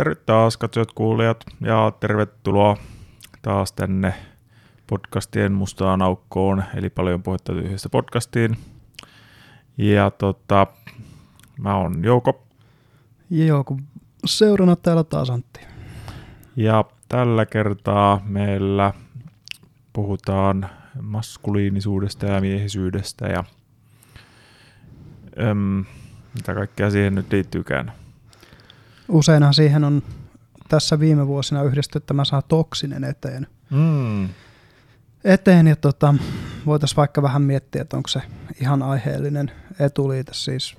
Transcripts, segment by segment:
Terve taas katsojat, kuulijat ja tervetuloa taas tänne podcastien mustaan aukkoon, eli paljon puhetta yhdessä podcastiin. Ja tota, mä oon Jouko. Ja Jouko seurana täällä taas Antti. Ja tällä kertaa meillä puhutaan maskuliinisuudesta ja miehisyydestä ja öm, mitä kaikkea siihen nyt liittyykään. Useinhan siihen on tässä viime vuosina yhdistetty tämä saa toksinen eteen. Mm. eteen ja tota, voitaisiin vaikka vähän miettiä, että onko se ihan aiheellinen etuliite. Siis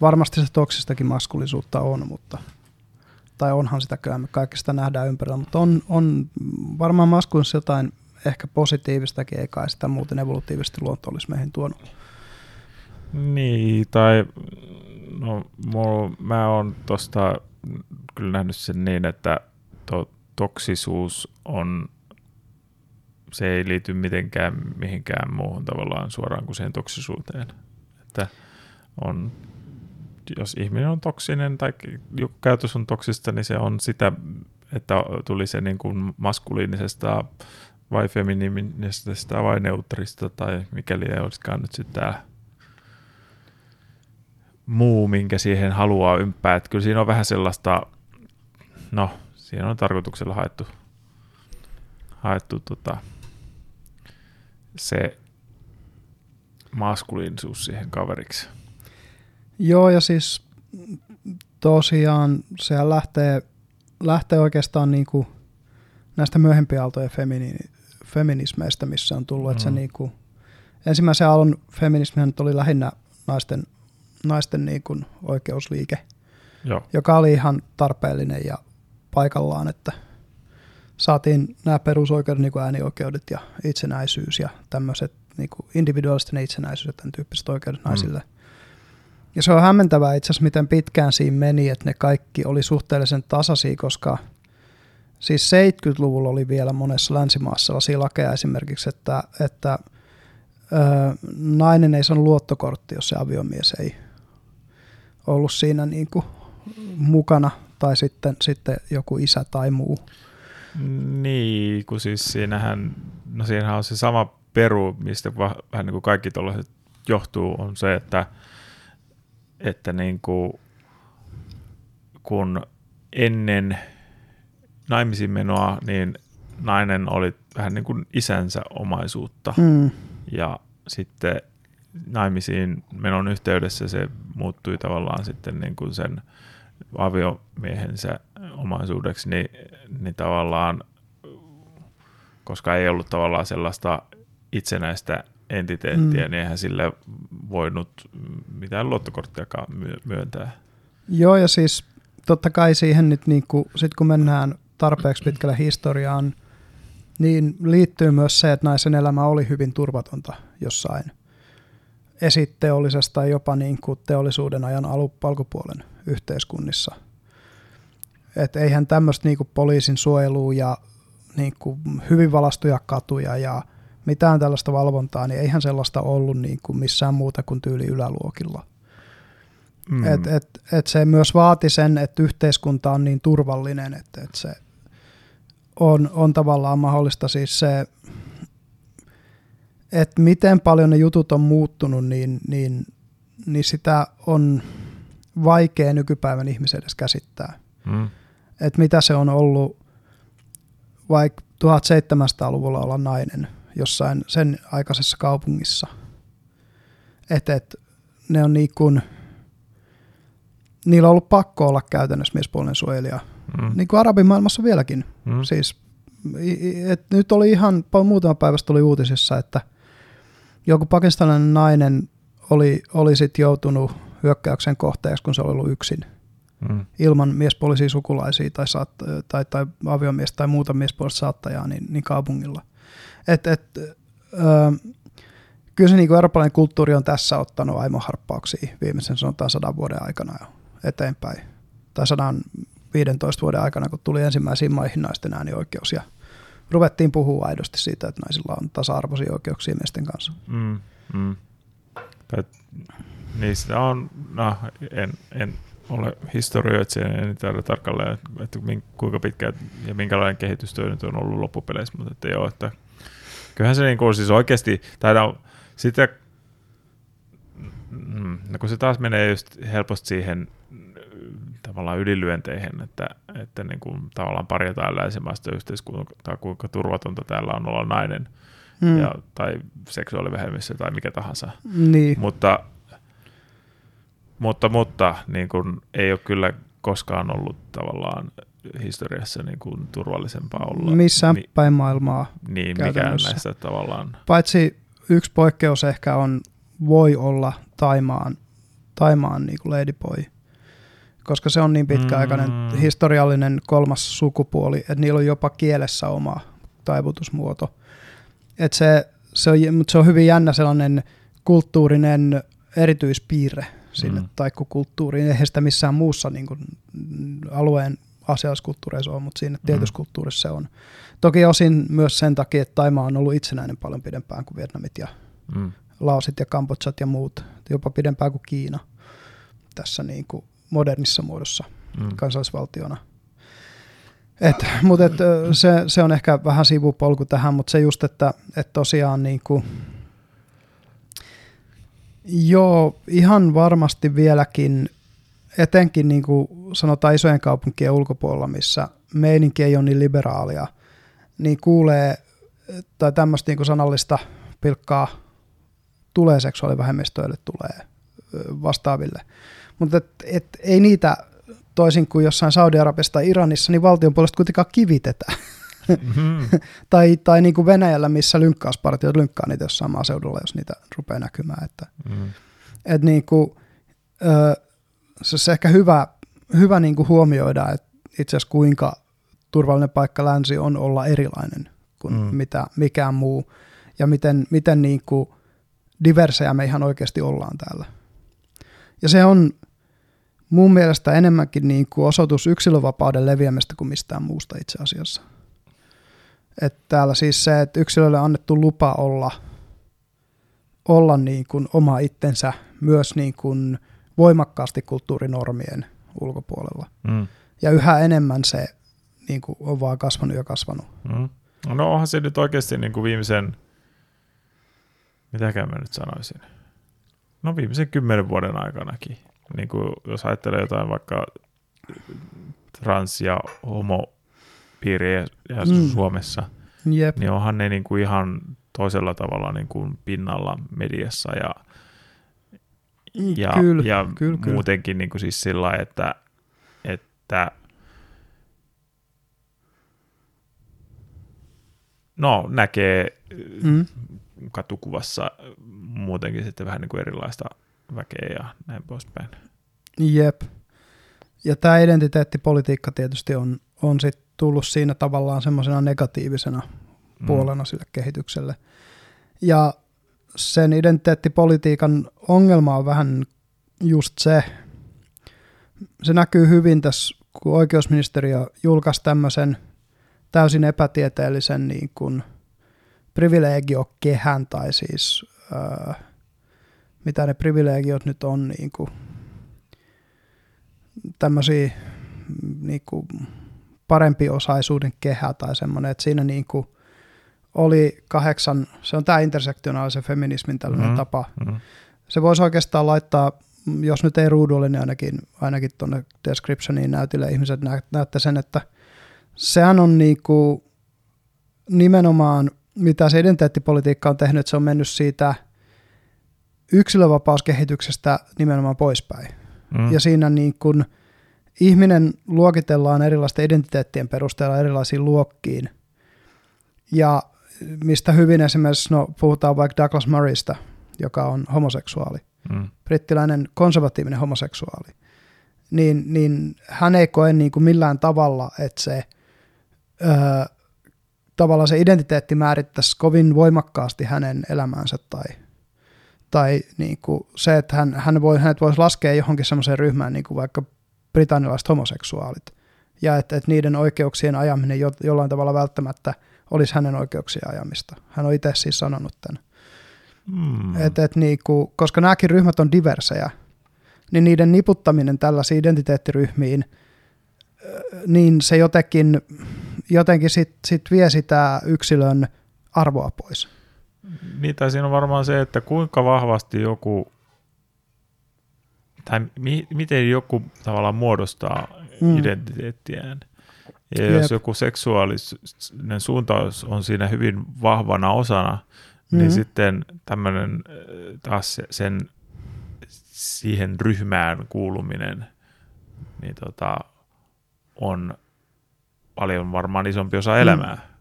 varmasti se toksistakin maskulisuutta on, mutta tai onhan sitä kyllä, me kaikki sitä nähdään ympärillä, mutta on, on varmaan maskuliinissa jotain ehkä positiivistakin, ei kai sitä muuten evolutiivisesti luonto olisi meihin tuonut. Niin, tai no, mulla, mä oon tosta kyllä nähnyt sen niin, että to, toksisuus on, se ei liity mitenkään mihinkään muuhun tavallaan suoraan kuin siihen toksisuuteen. Että on, jos ihminen on toksinen tai joku käytös on toksista, niin se on sitä, että tuli se niin kuin maskuliinisesta vai feminiinisesta vai neutrista tai mikäli ei olisikaan nyt sitten tämä muu, minkä siihen haluaa ympää. Että kyllä siinä on vähän sellaista, no siinä on tarkoituksella haettu, haettu tota, se maskuliinisuus siihen kaveriksi. Joo, ja siis tosiaan se lähtee, lähtee oikeastaan niin kuin näistä myöhempiä aaltojen femini, feminismeistä, missä on tullut, mm. että se niin kuin, ensimmäisen aallon feminismi oli lähinnä naisten naisten niin kuin oikeusliike, Joo. joka oli ihan tarpeellinen ja paikallaan, että saatiin nämä perusoikeudet, niin kuin äänioikeudet ja itsenäisyys ja tämmöiset niin kuin individuaalisten itsenäisyys ja tämän tyyppiset oikeudet mm. naisille. Ja se on hämmentävää itse asiassa, miten pitkään siinä meni, että ne kaikki oli suhteellisen tasaisia, koska siis 70-luvulla oli vielä monessa länsimaassa sellaisia lakeja esimerkiksi, että, että ö, nainen ei saanut luottokortti, jos se aviomies ei ollut siinä niin kuin mukana, tai sitten, sitten joku isä tai muu. Niin, kun siis siinähän, no siinähän on se sama peru, mistä vähän niin kuin kaikki tuollaiset johtuu, on se, että, että niin kuin, kun ennen naimisiin menoa, niin nainen oli vähän niin kuin isänsä omaisuutta. Mm. Ja sitten naimisiin menon yhteydessä se muuttui tavallaan sitten niin kuin sen aviomiehensä omaisuudeksi, niin, niin tavallaan, koska ei ollut tavallaan sellaista itsenäistä entiteettiä, mm. niin eihän sille voinut mitään luottokorttiakaan myöntää. Joo, ja siis totta kai siihen nyt, niin kuin, sit kun mennään tarpeeksi pitkälle historiaan, niin liittyy myös se, että naisen elämä oli hyvin turvatonta jossain – esitteollisesta tai jopa niin kuin teollisuuden ajan alkupuolen yhteiskunnissa. Et eihän tämmöistä niin poliisin suojelua ja niin kuin hyvin valastuja katuja ja mitään tällaista valvontaa, niin eihän sellaista ollut niin kuin missään muuta kuin tyyli yläluokilla. Mm. Et, et, et se myös vaati sen, että yhteiskunta on niin turvallinen, että et se on, on tavallaan mahdollista siis se että miten paljon ne jutut on muuttunut, niin, niin, niin sitä on vaikea nykypäivän ihmisen edes käsittää. Mm. Että mitä se on ollut vaikka 1700-luvulla olla nainen jossain sen aikaisessa kaupungissa. Että et, ne on niin kuin, niillä on ollut pakko olla käytännössä miespuolinen suojelija. Mm. Niin kuin arabimaailmassa vieläkin. Mm. Siis, et nyt oli ihan, muutama päivästä tuli uutisissa, että – joku pakistanilainen nainen oli, oli sitten joutunut hyökkäyksen kohteeksi, kun se oli ollut yksin. Mm. Ilman miespuolisia sukulaisia tai, saat, tai, tai aviomies tai muuta miespuolista saattajaa niin, niin kaupungilla. Et, et, ö, kyllä se niin eurooppalainen kulttuuri on tässä ottanut aimoharppauksia viimeisen sanotaan sadan vuoden aikana jo eteenpäin. Tai sadan 15 vuoden aikana, kun tuli ensimmäisiin maihin naisten äänioikeus ja ruvettiin puhua aidosti siitä, että naisilla on tasa-arvoisia oikeuksia miesten kanssa. Mm, mm. Tai, niistä on, no, en, en ole historioitsija, en tiedä tarkalleen, että kuinka pitkä ja minkälainen kehitystyö nyt on ollut loppupeleissä, mutta että joo, että kyllähän se niin kuin, siis oikeasti, tai no, sitä, mm, no kun se taas menee just helposti siihen tavallaan ylilyönteihin, että, että niin kuin tavallaan parjataan länsimaista yhteiskuntaa, kuinka turvatonta täällä on olla nainen mm. ja, tai seksuaalivähemmistö tai mikä tahansa. Niin. Mutta, mutta, mutta niin kuin, ei ole kyllä koskaan ollut tavallaan historiassa niin kuin turvallisempaa olla. Missään niin, päin maailmaa Niin, mikään näistä tavallaan. Paitsi yksi poikkeus ehkä on, voi olla Taimaan, Taimaan niin kuin Ladyboy koska se on niin pitkäaikainen mm. historiallinen kolmas sukupuoli, että niillä on jopa kielessä oma taivutusmuoto. Et se, se, on, mutta se on hyvin jännä sellainen kulttuurinen erityispiirre sinne mm. taikkukulttuuriin. Eihän sitä missään muussa niin kuin, alueen asialliskulttuureissa ole, mutta siinä mm. tietyssä kulttuurissa se on. Toki osin myös sen takia, että Taima on ollut itsenäinen paljon pidempään kuin Vietnamit ja mm. Laosit ja Kambodsat ja muut, jopa pidempään kuin Kiina tässä niin kuin modernissa muodossa mm. kansallisvaltiona. Et, mutta et, se, se, on ehkä vähän sivupolku tähän, mutta se just, että et tosiaan niin kuin, joo, ihan varmasti vieläkin, etenkin niin kuin sanotaan isojen kaupunkien ulkopuolella, missä meininki ei ole niin liberaalia, niin kuulee, tai tämmöistä niin sanallista pilkkaa tulee seksuaalivähemmistöille, tulee vastaaville. Mutta et, et, ei niitä toisin kuin jossain Saudi-Arabiassa tai Iranissa, niin valtion puolesta kuitenkaan kivitetä. Mm-hmm. tai tai niin kuin Venäjällä, missä lynkkauspartiot lynkkaa niitä jossain maaseudulla, jos niitä rupeaa näkymään. Että, mm. et niin kuin, ö, se on ehkä hyvä, hyvä niin kuin huomioida, että itse asiassa kuinka turvallinen paikka länsi on olla erilainen kuin mm. mitä mikään muu, ja miten, miten niin kuin diversejä me ihan oikeasti ollaan täällä. Ja se on mun mielestä enemmänkin niin kuin osoitus yksilövapauden leviämistä kuin mistään muusta itse asiassa. Että täällä siis se, että yksilölle annettu lupa olla, olla niin kuin oma itsensä myös niin kuin voimakkaasti kulttuurinormien ulkopuolella. Mm. Ja yhä enemmän se niin kuin on vaan kasvanut ja kasvanut. Mm. No onhan se nyt oikeasti niin kuin viimeisen, mitäkään mä nyt sanoisin, no viimeisen kymmenen vuoden aikanakin niin kuin jos ajattelee jotain vaikka trans- ja homopiiriä ja mm. Suomessa, Jep. niin onhan ne niin kuin ihan toisella tavalla niin kuin pinnalla mediassa ja, ja, kyllä, ja kyllä, muutenkin niin kuin siis sillä että, että no näkee mm. katukuvassa muutenkin sitten vähän niin kuin erilaista väkeä ja näin poispäin. Jep. Ja tämä identiteettipolitiikka tietysti on, on sit tullut siinä tavallaan semmoisena negatiivisena mm. puolena sille kehitykselle. Ja sen identiteettipolitiikan ongelma on vähän just se, se näkyy hyvin tässä, kun oikeusministeriö julkaisi tämmöisen täysin epätieteellisen niin kuin privilegiokehän, tai siis äh, mitä ne privilegiot nyt on, niin kuin, tämmöisiä niin kuin parempi osaisuuden kehä tai semmoinen, että siinä niin kuin oli kahdeksan, se on tämä intersektionaalisen feminismin tällainen mm-hmm. tapa. Mm-hmm. Se voisi oikeastaan laittaa, jos nyt ei ruudulle, niin ainakin, ainakin tuonne descriptioniin näytille ihmiset nä, näette sen, että sehän on niin kuin nimenomaan, mitä se identiteettipolitiikka on tehnyt, se on mennyt siitä – yksilövapauskehityksestä nimenomaan poispäin. Mm. Ja siinä niin kun ihminen luokitellaan erilaisten identiteettien perusteella erilaisiin luokkiin. Ja mistä hyvin esimerkiksi, no puhutaan vaikka Douglas Murraysta, joka on homoseksuaali, mm. brittiläinen konservatiivinen homoseksuaali, niin, niin hän ei koe niin kuin millään tavalla, että se öö, tavallaan se identiteetti määrittäisi kovin voimakkaasti hänen elämäänsä tai tai niin kuin se, että hän, hän voi, hänet voisi laskea johonkin semmoiseen ryhmään, niin kuin vaikka britannialaiset homoseksuaalit, ja että, että niiden oikeuksien ajaminen jo, jollain tavalla välttämättä olisi hänen oikeuksien ajamista. Hän on itse siis sanonut tämän. Mm. Et, et niin kuin, koska nämäkin ryhmät on diversejä, niin niiden niputtaminen tällaisiin identiteettiryhmiin, niin se jotenkin, jotenkin sit, sit vie sitä yksilön arvoa pois. Niin, tai siinä on varmaan se, että kuinka vahvasti joku, tai mi, miten joku tavallaan muodostaa mm. identiteettiään. Ja Jep. jos joku seksuaalinen suuntaus on siinä hyvin vahvana osana, mm-hmm. niin sitten tämmöinen taas sen siihen ryhmään kuuluminen niin tota, on paljon varmaan isompi osa elämää. Mm.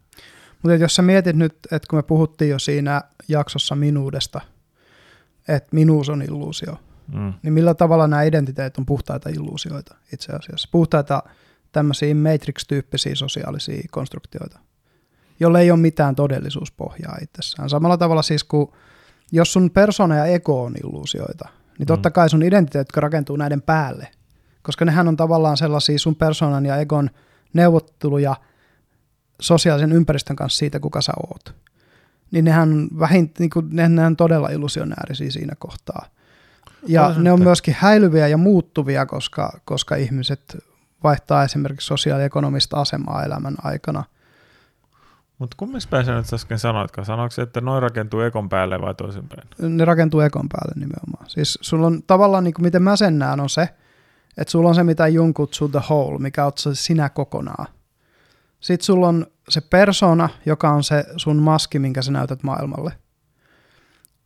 Mutta jos sä mietit nyt, että kun me puhuttiin jo siinä jaksossa minuudesta, että minuus on illuusio, mm. niin millä tavalla nämä identiteetit on puhtaita illuusioita itse asiassa? Puhtaita tämmöisiä Matrix-tyyppisiä sosiaalisia konstruktioita, jolle ei ole mitään todellisuuspohjaa itsessään. Samalla tavalla siis, kun jos sun persona ja ego on illuusioita, niin totta mm. kai sun identiteetit rakentuu näiden päälle, koska nehän on tavallaan sellaisia sun persoonan ja egon neuvotteluja sosiaalisen ympäristön kanssa siitä, kuka sä oot. Niin nehän on, vähin, niin kuin, nehän on todella illusionäärisiä siinä kohtaa. Ja on ne on myöskin häilyviä ja muuttuvia, koska, koska ihmiset vaihtaa esimerkiksi sosiaaliekonomista asemaa elämän aikana. Mutta kummin päin sä nyt äsken sanoitko? Sanoitko että noin rakentuu ekon päälle vai toisinpäin? Ne rakentuu ekon päälle nimenomaan. Siis sulla on tavallaan, niin kuin miten mä sen näen, on se, että sulla on se, mitä Jung kutsuu the whole, mikä on sinä kokonaan. Sitten sulla on se persona, joka on se sun maski, minkä sä näytät maailmalle.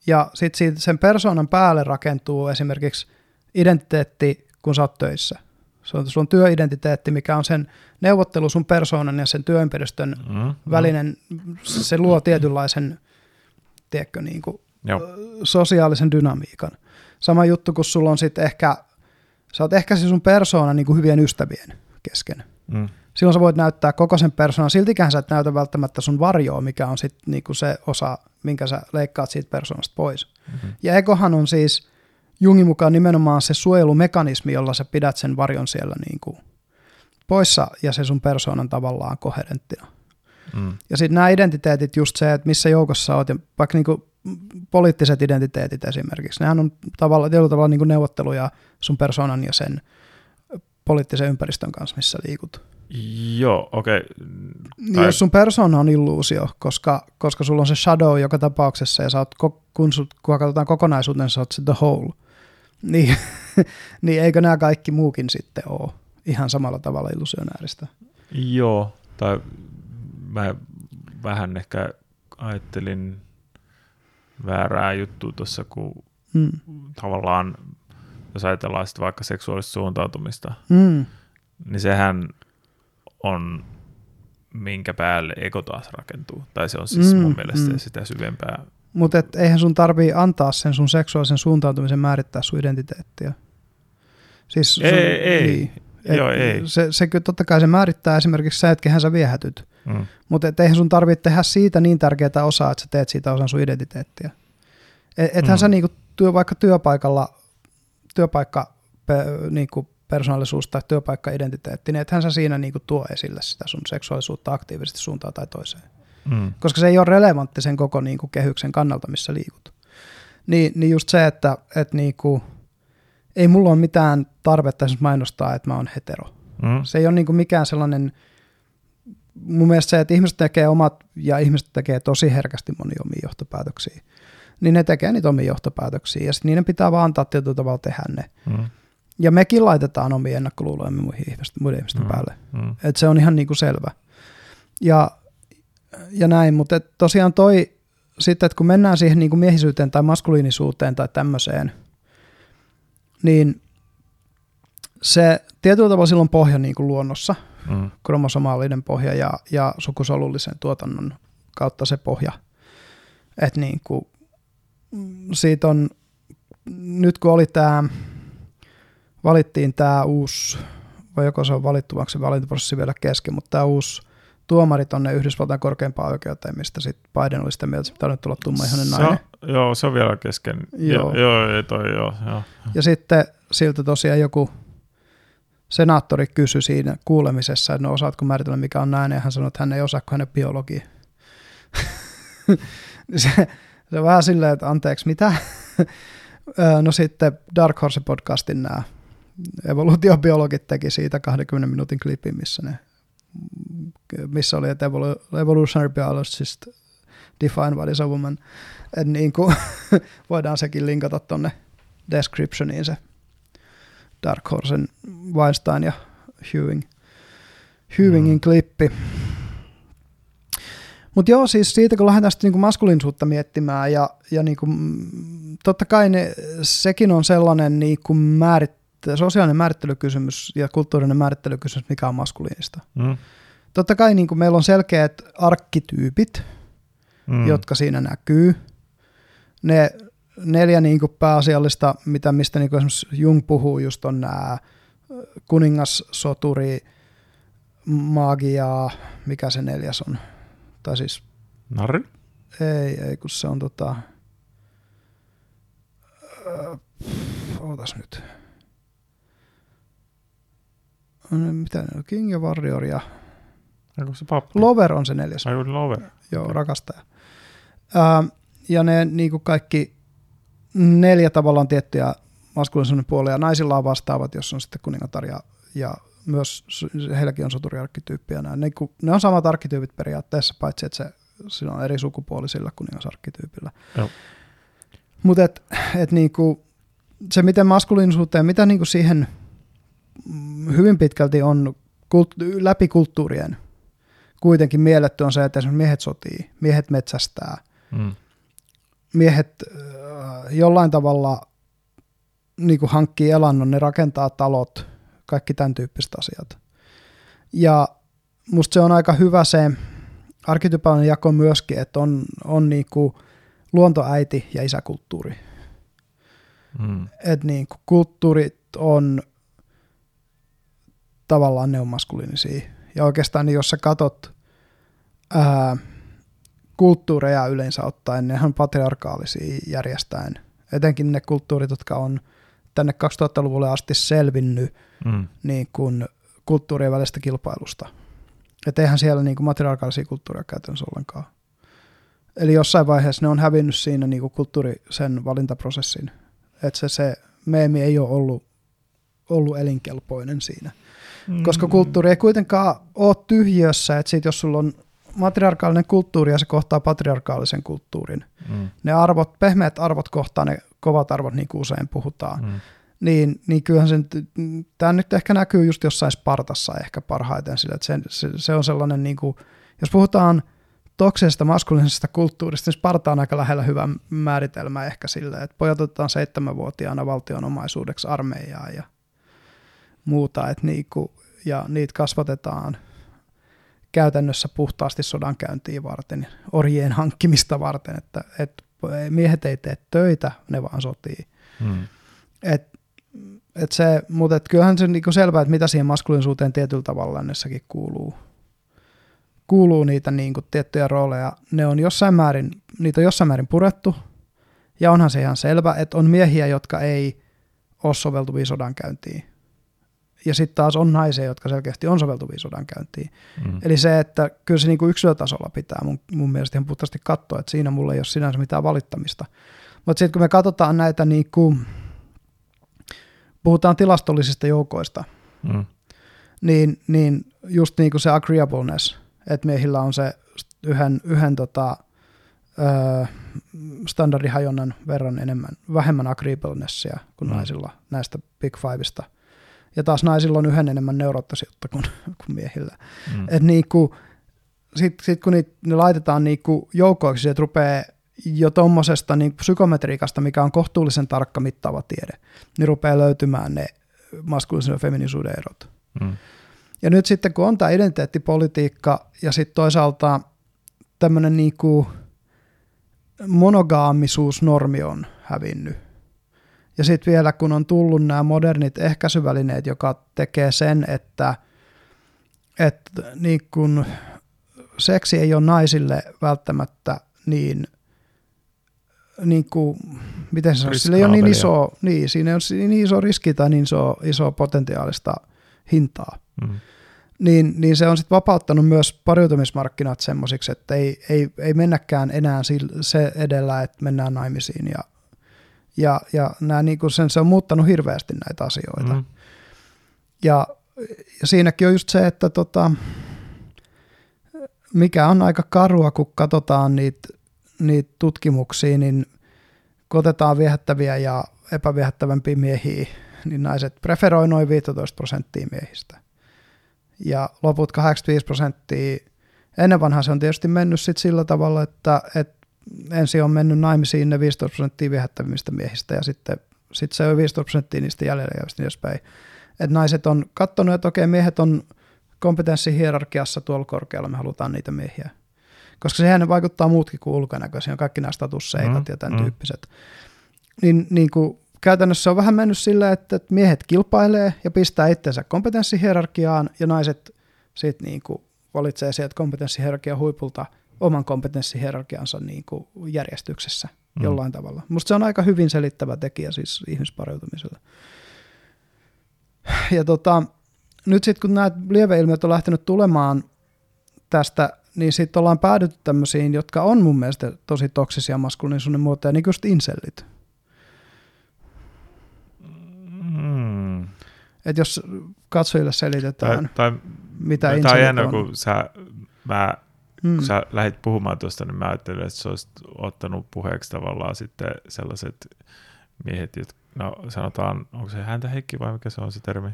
Ja sitten sen persoonan päälle rakentuu esimerkiksi identiteetti, kun sä oot töissä. Se on sun työidentiteetti, mikä on sen neuvottelu sun persoonan ja sen työympäristön mm, mm. välinen, se luo tietynlaisen, tiedätkö, niin kuin, sosiaalisen dynamiikan. Sama juttu, kun sulla on sitten ehkä, sä oot ehkä se sun persoona niin kuin hyvien ystävien kesken. Mm. Silloin sä voit näyttää koko sen persoonan, siltikään sä et näytä välttämättä sun varjoa, mikä on sitten niin kuin se osa, minkä sä leikkaat siitä persoonasta pois. Mm-hmm. Ja ekohan on siis Jungin mukaan nimenomaan se suojelumekanismi, jolla sä pidät sen varjon siellä niin kuin poissa ja se sun persoonan tavallaan koherenttina. Mm. Ja sitten nämä identiteetit, just se, että missä joukossa oot, ja vaikka niin kuin poliittiset identiteetit esimerkiksi, nehän on tavalla, tietyllä tavalla niin kuin neuvotteluja sun persoonan ja sen poliittisen ympäristön kanssa, missä liikut. Joo, okei. Okay. Niin tai... Jos sun persona on illuusio, koska, koska sulla on se shadow joka tapauksessa, ja sä oot, kun, sut, kun katsotaan kokonaisuuden, sä oot se the whole – niin, niin eikö nämä kaikki muukin sitten ole ihan samalla tavalla illusionääristä? Joo, tai mä vähän ehkä ajattelin väärää juttua tuossa, kun mm. tavallaan, jos ajatellaan sitten vaikka seksuaalista suuntautumista, mm. niin sehän on minkä päälle ego taas rakentuu. Tai se on siis mm, mun mielestä mm. sitä syvempää mutta eihän sun tarvii antaa sen sun seksuaalisen suuntautumisen määrittää sun identiteettiä. Siis sun, ei, ei. Niin, et Joo, ei. Se, se kyllä totta kai se määrittää esimerkiksi sä, että sä viehätyt. Mm. Mutta et eihän sun tarvitse tehdä siitä niin tärkeää osaa, että sä teet siitä osan sun identiteettiä. Et, ethän mm. sä niinku työ, vaikka työpaikalla, työpaikka niinku persoonallisuus tai työpaikka-identiteetti, niin ethän sä siinä niinku tuo esille sitä sun seksuaalisuutta aktiivisesti suuntaan tai toiseen mm. koska se ei ole relevantti sen koko niin kuin, kehyksen kannalta, missä liikut. Niin, niin just se, että, että niin kuin, ei mulla ole mitään tarvetta mainostaa, että mä oon hetero. Mm. Se ei ole niin kuin mikään sellainen, mun mielestä se, että ihmiset tekee omat, ja ihmiset tekee tosi herkästi moni omia johtopäätöksiä, niin ne tekee niitä omia johtopäätöksiä, ja sitten niiden pitää vaan antaa tietyllä tavalla tehdä ne. Mm. Ja mekin laitetaan omia ennakkoluulojamme muihin ihmisten, muiden ihmisten mm. päälle. Mm. Et se on ihan niin kuin selvä. Ja ja näin, mutta tosiaan toi sitten, että kun mennään siihen niin kuin miehisyyteen tai maskuliinisuuteen tai tämmöiseen, niin se tietyllä tavalla silloin pohja niin kuin luonnossa, mm. kromosomaalinen pohja ja, ja sukusolullisen tuotannon kautta se pohja. Että niin kuin, siitä on, nyt kun oli tämä, valittiin tämä uusi, vai joko se on valittu, vaikka se valintaprosessi vielä kesken, mutta tämä uusi tuomari tuonne Yhdysvaltain korkeimpaan oikeuteen, mistä sitten Biden oli sitä mieltä, että pitää nyt tulla ihanen nainen. Se, joo, se on vielä kesken. Joo, joo, joo, toi, joo, joo. Ja sitten siltä tosiaan joku senaattori kysyi siinä kuulemisessa, että no osaatko määritellä mikä on nainen, ja hän sanoi, että hän ei osaa, kun hänen biologia. se, se on vähän silleen, että anteeksi, mitä? No sitten Dark Horse podcastin nämä evoluutiobiologit teki siitä 20 minuutin klipin, missä, ne, missä oli, että evolutionary biologist define what is a woman. Et niin kuin, voidaan sekin linkata tuonne descriptioniin se Dark Horsen Weinstein ja Hewing, Hewingin mm. klippi. Mutta joo, siis siitä kun lähdetään sitten niinku maskuliinisuutta miettimään, ja, ja niinku, mm, totta kai ne, sekin on sellainen niinku määrit, sosiaalinen määrittelykysymys ja kulttuurinen määrittelykysymys, mikä on maskuliinista. Mm. Totta kai niinku meillä on selkeät arkkityypit, mm. jotka siinä näkyy. Ne neljä niinku pääasiallista, mitä, mistä niinku esimerkiksi Jung puhuu, just on nämä kuningas, soturi, magiaa, mikä se neljäs on? Tai siis... Narri? Ei, ei, kun se on tota... Öö, ootas nyt. Mitä ne on? King ja Warrior ja... Onko se pappi? Lover on se neljäs. Ai, Lover. Joo, okay. rakastaja. Öö, ja ne niin kuin kaikki neljä tavallaan tiettyjä maskuliinisuuden puolia. Naisilla on vastaavat, jos on sitten kuningatar ja, ja myös heilläkin on soturiarkkityyppiä. Ne, ne, ne on samat arkkityypit periaatteessa, paitsi että se, sillä on eri sukupuoli sillä kuningasarkkityypillä. Mutta et, et niinku, se, miten maskuliinisuuteen, mitä niinku siihen hyvin pitkälti on kult, läpi kulttuurien kuitenkin mielletty on se, että esimerkiksi miehet sotii, miehet metsästää, mm. miehet äh, jollain tavalla niin kuin hankkii elannon, ne rakentaa talot, kaikki tämän tyyppiset asiat. Ja musta se on aika hyvä se arkitypaalinen jako myöskin, että on, on niin kuin luontoäiti ja isäkulttuuri. Mm. Että niin kuin kulttuurit on tavallaan ne on maskuliinisia. Ja oikeastaan niin jos sä katot ää, kulttuureja yleensä ottaen, ne on patriarkaalisia järjestäen. Etenkin ne kulttuurit, jotka on tänne 2000-luvulle asti selvinnyt mm. niin kuin kulttuurien välistä kilpailusta. Että eihän siellä niin kuin matriarkaalisia kulttuuria käytännössä ollenkaan. Eli jossain vaiheessa ne on hävinnyt siinä niin kuin kulttuuri sen valintaprosessin. Että se, se meemi ei ole ollut, ollut elinkelpoinen siinä. Mm. Koska kulttuuri ei kuitenkaan ole tyhjössä, että sit jos sulla on matriarkaalinen kulttuuri ja se kohtaa patriarkaalisen kulttuurin, mm. ne arvot, pehmeät arvot kohtaa ne kovat arvot, niin kuin usein puhutaan, mm. niin, niin kyllähän sen, tämä nyt ehkä näkyy just jossain Spartassa ehkä parhaiten sillä, että se, se, se on sellainen, niin kuin, jos puhutaan toksisesta maskuliinisesta kulttuurista, niin Sparta on aika lähellä hyvä määritelmä ehkä sille, että pojat otetaan seitsemänvuotiaana valtionomaisuudeksi armeijaa ja muuta, että niinku, ja niitä kasvatetaan käytännössä puhtaasti sodankäyntiin varten, orjien hankkimista varten, että, että miehet ei tee töitä, ne vaan sotii. Hmm. Et, et se, mutta et kyllähän se on niinku selvää, että mitä siihen maskuliinisuuteen tietyllä tavalla näissäkin kuuluu. Kuuluu niitä niinku tiettyjä rooleja. Ne on jossain määrin, niitä on jossain määrin purettu. Ja onhan se ihan selvä, että on miehiä, jotka ei ole soveltuvia sodankäyntiin ja sitten taas on naisia, jotka selkeästi on soveltuvia sodankäyntiin. Mm. Eli se, että kyllä se niinku yksilötasolla pitää mun, mun mielestä ihan puhtaasti katsoa, että siinä mulla ei ole sinänsä mitään valittamista. Mutta sitten kun me katsotaan näitä, niinku, puhutaan tilastollisista joukoista, mm. niin, niin just niinku se agreeableness, että miehillä on se yhden, yhden tota, ö, standardihajonnan verran enemmän, vähemmän agreeablenessia kuin mm. naisilla näistä Big Fiveista – ja taas naisilla on yhden enemmän neuroottisuutta kuin, kuin miehillä. Mm. Et niinku, sitten sit kun niitä, ne laitetaan niinku joukkoiksi, että rupeaa jo tuommoisesta niin psykometriikasta, mikä on kohtuullisen tarkka mittaava tiede, niin rupeaa löytymään ne maskuliinisen ja feminisuuden erot. Mm. Ja nyt sitten kun on tämä identiteettipolitiikka ja sitten toisaalta tämmöinen niinku monogaamisuusnormi on hävinnyt, ja sitten vielä kun on tullut nämä modernit ehkäisyvälineet, joka tekee sen, että, että niin kun seksi ei ole naisille välttämättä niin, niin kuin, miten se on, sillä ei ole niin iso, niin, siinä on niin iso riski tai niin iso, iso potentiaalista hintaa. Mm. Niin, niin se on sitten vapauttanut myös pariutumismarkkinat semmoisiksi, että ei, ei, ei mennäkään enää se edellä, että mennään naimisiin ja Ja, ja nämä, niin kuin sen, se on muuttanut hirveästi näitä asioita. Mm. Ja, ja siinäkin on just se, että tota, mikä on aika karua, kun katsotaan niitä, niitä tutkimuksia, niin kun otetaan viehättäviä ja epäviehättävämpiä miehiä, niin naiset preferoi noin 15 prosenttia miehistä. Ja loput 85 prosenttia, ennen vanhaa se on tietysti mennyt sit sillä tavalla, että, että ensin on mennyt naimisiin ne 15 prosenttia viehättävimmistä miehistä ja sitten sit se on 15 prosenttia niistä jäljellä jäävistä niin edespäin. Et naiset on katsonut, että okei, miehet on kompetenssihierarkiassa tuolla korkealla, me halutaan niitä miehiä. Koska sehän vaikuttaa muutkin kuin ulkonäköisiä, kaikki nämä statusseikat mm, ja tämän mm. tyyppiset. Niin, niin kuin käytännössä on vähän mennyt silleen, että miehet kilpailee ja pistää itsensä kompetenssihierarkiaan ja naiset sitten niin kuin valitsee sieltä kompetenssihierarkian huipulta oman kompetenssihierarkiansa niin kuin järjestyksessä mm. jollain tavalla. Musta se on aika hyvin selittävä tekijä siis ihmispariutumiselle. Ja tota, nyt sitten kun nämä lieveilmiöt on lähtenyt tulemaan tästä, niin sitten ollaan päädytty tämmöisiin, jotka on mun mielestä tosi toksisia maskuliinisuuden muotoja, niin kuin just insellit. Mm. Että jos katsojille selitetään, tai, tai, mitä tai, tai jännä, on. kun sä, mä, mm. kun sä lähdit puhumaan tuosta, niin mä ajattelin, että sä olisit ottanut puheeksi tavallaan sitten sellaiset miehet, jotka, no sanotaan, onko se häntä Heikki vai mikä se on se termi?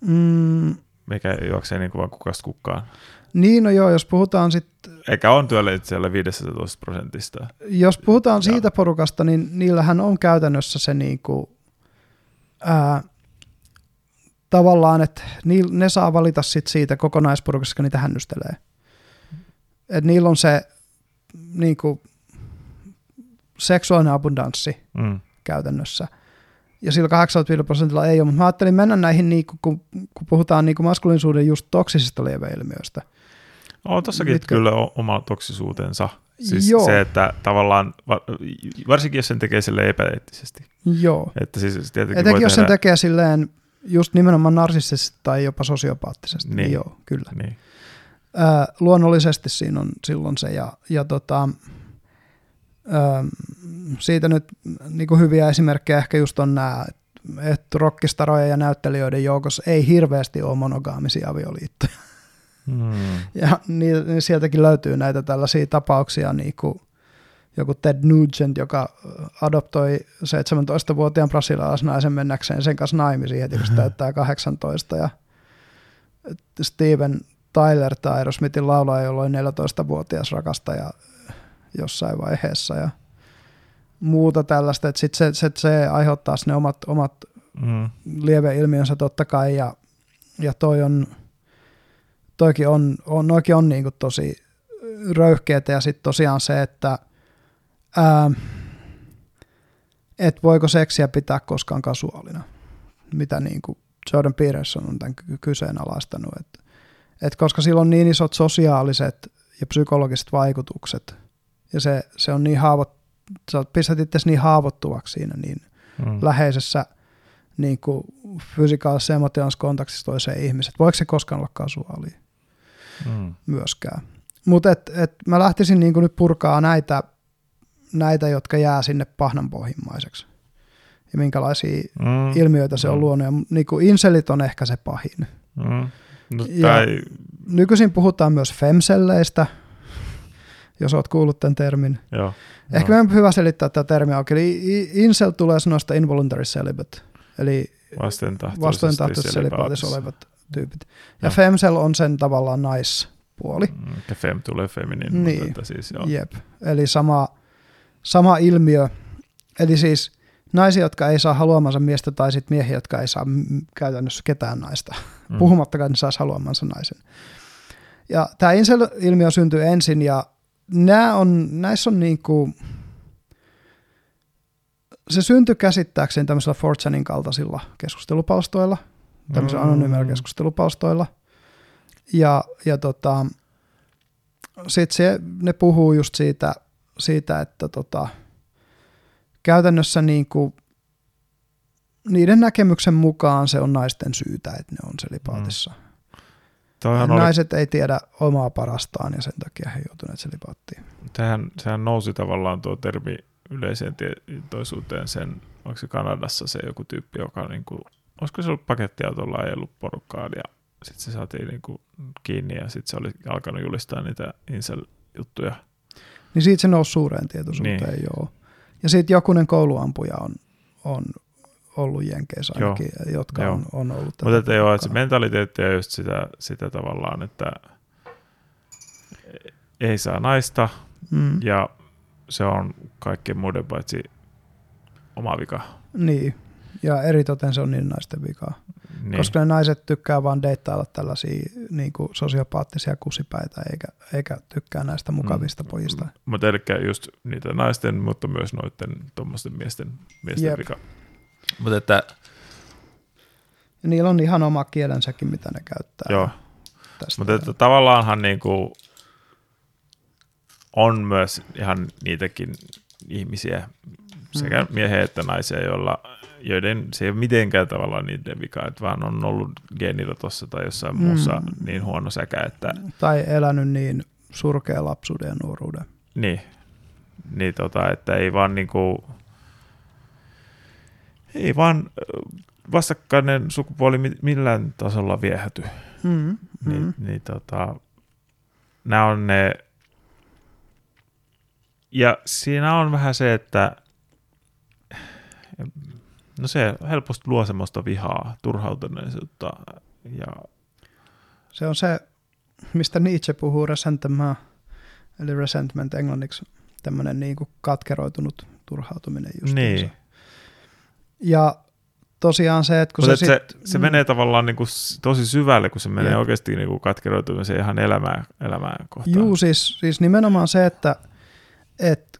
Mm. Mikä juoksee niin kuin vaan kukasta kukkaan. Niin, no joo, jos puhutaan sitten... Eikä on työllä siellä 15 prosentista. Jos puhutaan ja. siitä porukasta, niin niillähän on käytännössä se niin kuin, ää, tavallaan, että ne saa valita sit siitä kokonaisporukasta, kun niitä hännystelee. Et niillä on se niin kuin, seksuaalinen abundanssi mm. käytännössä – ja sillä 85 prosentilla ei ole, mutta mä ajattelin mennä näihin, niin kun, kun puhutaan niin maskuliinisuuden just toksisista lieveilmiöistä. On tossakin Mitkä... kyllä oma toksisuutensa. Siis Joo. se, että tavallaan, varsinkin jos sen tekee sille epäeettisesti. Joo. Että siis Etenkin jos tehdä... sen tekee silleen just nimenomaan narsistisesti tai jopa sosiopaattisesti. Niin. niin joo, kyllä. Niin. Äh, luonnollisesti siinä on silloin se. Ja, ja tota, siitä nyt niin kuin hyviä esimerkkejä ehkä just on nämä, että rockistarojen ja näyttelijöiden joukossa ei hirveästi ole monogaamisia avioliittoja. Hmm. Ja niin, niin sieltäkin löytyy näitä tällaisia tapauksia, niin kuin joku Ted Nugent, joka adoptoi 17-vuotiaan brasilialaisnaisen mennäkseen sen kanssa naimisiin heti, kun se täyttää 18. Ja Steven Tyler tai Aerosmithin laulaja, jolla oli 14-vuotias rakastaja jossain vaiheessa ja muuta tällaista, että sitten se, se, se aiheuttaa ne omat, omat mm. lieveilmiönsä totta kai ja, ja toi on, toikin on, on, noikin on niinku tosi röyhkeitä ja sitten tosiaan se, että ää, et voiko seksiä pitää koskaan kasuaalina, mitä niinku Jordan Peterson on tämän kyseenalaistanut, että et koska sillä on niin isot sosiaaliset ja psykologiset vaikutukset – ja se, se on niin haavoit, sä pistät itse niin haavoittuvaksi siinä niin mm. läheisessä niin kuin fysikaalisessa ja emotionaalisessa kontaktissa toiseen ihmiseen. Voiko se koskaan olla kasuaalia? Mm. Myöskään. Mutta et, et mä lähtisin niin kuin nyt purkaa näitä, näitä, jotka jää sinne pahnanpohjimmaiseksi. Ja minkälaisia mm. ilmiöitä se on mm. luonut. Ja niin kuin inselit on ehkä se pahin. Mm. No, tai... Nykyisin puhutaan myös femselleistä, jos olet kuullut tämän termin. Joo. Ehkä no. meidän hyvä selittää tätä termiä Eli incel tulee sanoista involuntary celibate, eli vastentahtoisesti selipaatis olevat tyypit. Ja joo. femcel on sen tavallaan naispuoli. Mm, ja fem tulee feminin. Niin, siis, joo. jep. Eli sama, sama ilmiö. Eli siis naisia, jotka ei saa haluamansa miestä, tai sitten miehiä, jotka ei saa käytännössä ketään naista. Mm. Puhumattakaan, että saisi haluamansa naisen. Ja tämä incel-ilmiö syntyy ensin, ja nämä on, näissä on niin kuin, se syntyi käsittääkseni tämmöisillä Fortsanin kaltaisilla keskustelupalstoilla, tämmöisillä mm. anonyymillä keskustelupalstoilla. Ja, ja tota, sitten ne puhuu just siitä, siitä että tota, käytännössä niin kuin, niiden näkemyksen mukaan se on naisten syytä, että ne on selipaatissa. Mm. Toihan Naiset oli... ei tiedä omaa parastaan ja sen takia he joutuneet selipaattiin. Tähän, sehän nousi tavallaan tuo termi yleiseen tietoisuuteen sen, onko se Kanadassa se joku tyyppi, joka niin kuin, olisiko se ollut pakettiautolla ajellut porukkaan ja sitten se saatiin niin kuin kiinni ja sitten se oli alkanut julistaa niitä Incel-juttuja. Niin siitä se nousi suureen tietoisuuteen, niin. joo. Ja sitten jokunen kouluampuja on, on ollut Jenkeissä ainakin, joo. jotka joo. On, on ollut Mutta että joo, että se mentaliteetti on just sitä, sitä tavallaan, että ei saa naista mm. ja se on kaikkien muiden paitsi oma vika. Niin, ja eritoten se on niin naisten vikaa. Niin. Koska ne naiset tykkää vaan deittailla tällaisia niin kuin sosiopaattisia kusipäitä, eikä, eikä tykkää näistä mukavista mm. pojista. Mutta eli just niitä naisten, mutta myös noiden tuommoisten miesten, miesten Jep. vika. Mutta että... Niillä on ihan oma kielensäkin, mitä ne käyttää. Joo. Mutta että tavallaanhan niin kuin on myös ihan niitäkin ihmisiä, sekä mm. miehiä että naisia, joilla, joiden se ei ole mitenkään tavallaan niiden vika, että vaan on ollut geeniratossa tai jossain mm. muussa niin huono säkä, että... Tai elänyt niin surkea lapsuuden ja nuoruuden. Niin, niin tota, että ei vaan niinku, ei vaan vastakkainen sukupuoli millään tasolla viehäty. Mm, niin, mm. Niin, tota, nämä on ne ja siinä on vähän se, että no se helposti luo semmoista vihaa, turhautuneisuutta. Ja... Se on se, mistä Nietzsche puhuu resentment, eli resentment englanniksi, tämmöinen niin kuin katkeroitunut turhautuminen just. Niin. Ja tosiaan se, että kun se, se, sit, se, se mm. menee tavallaan niin kuin tosi syvälle, kun se menee Jep. oikeasti niin kuin katkeroitumiseen ihan elämää, elämää kohtaan. Juu, siis, siis nimenomaan se, että että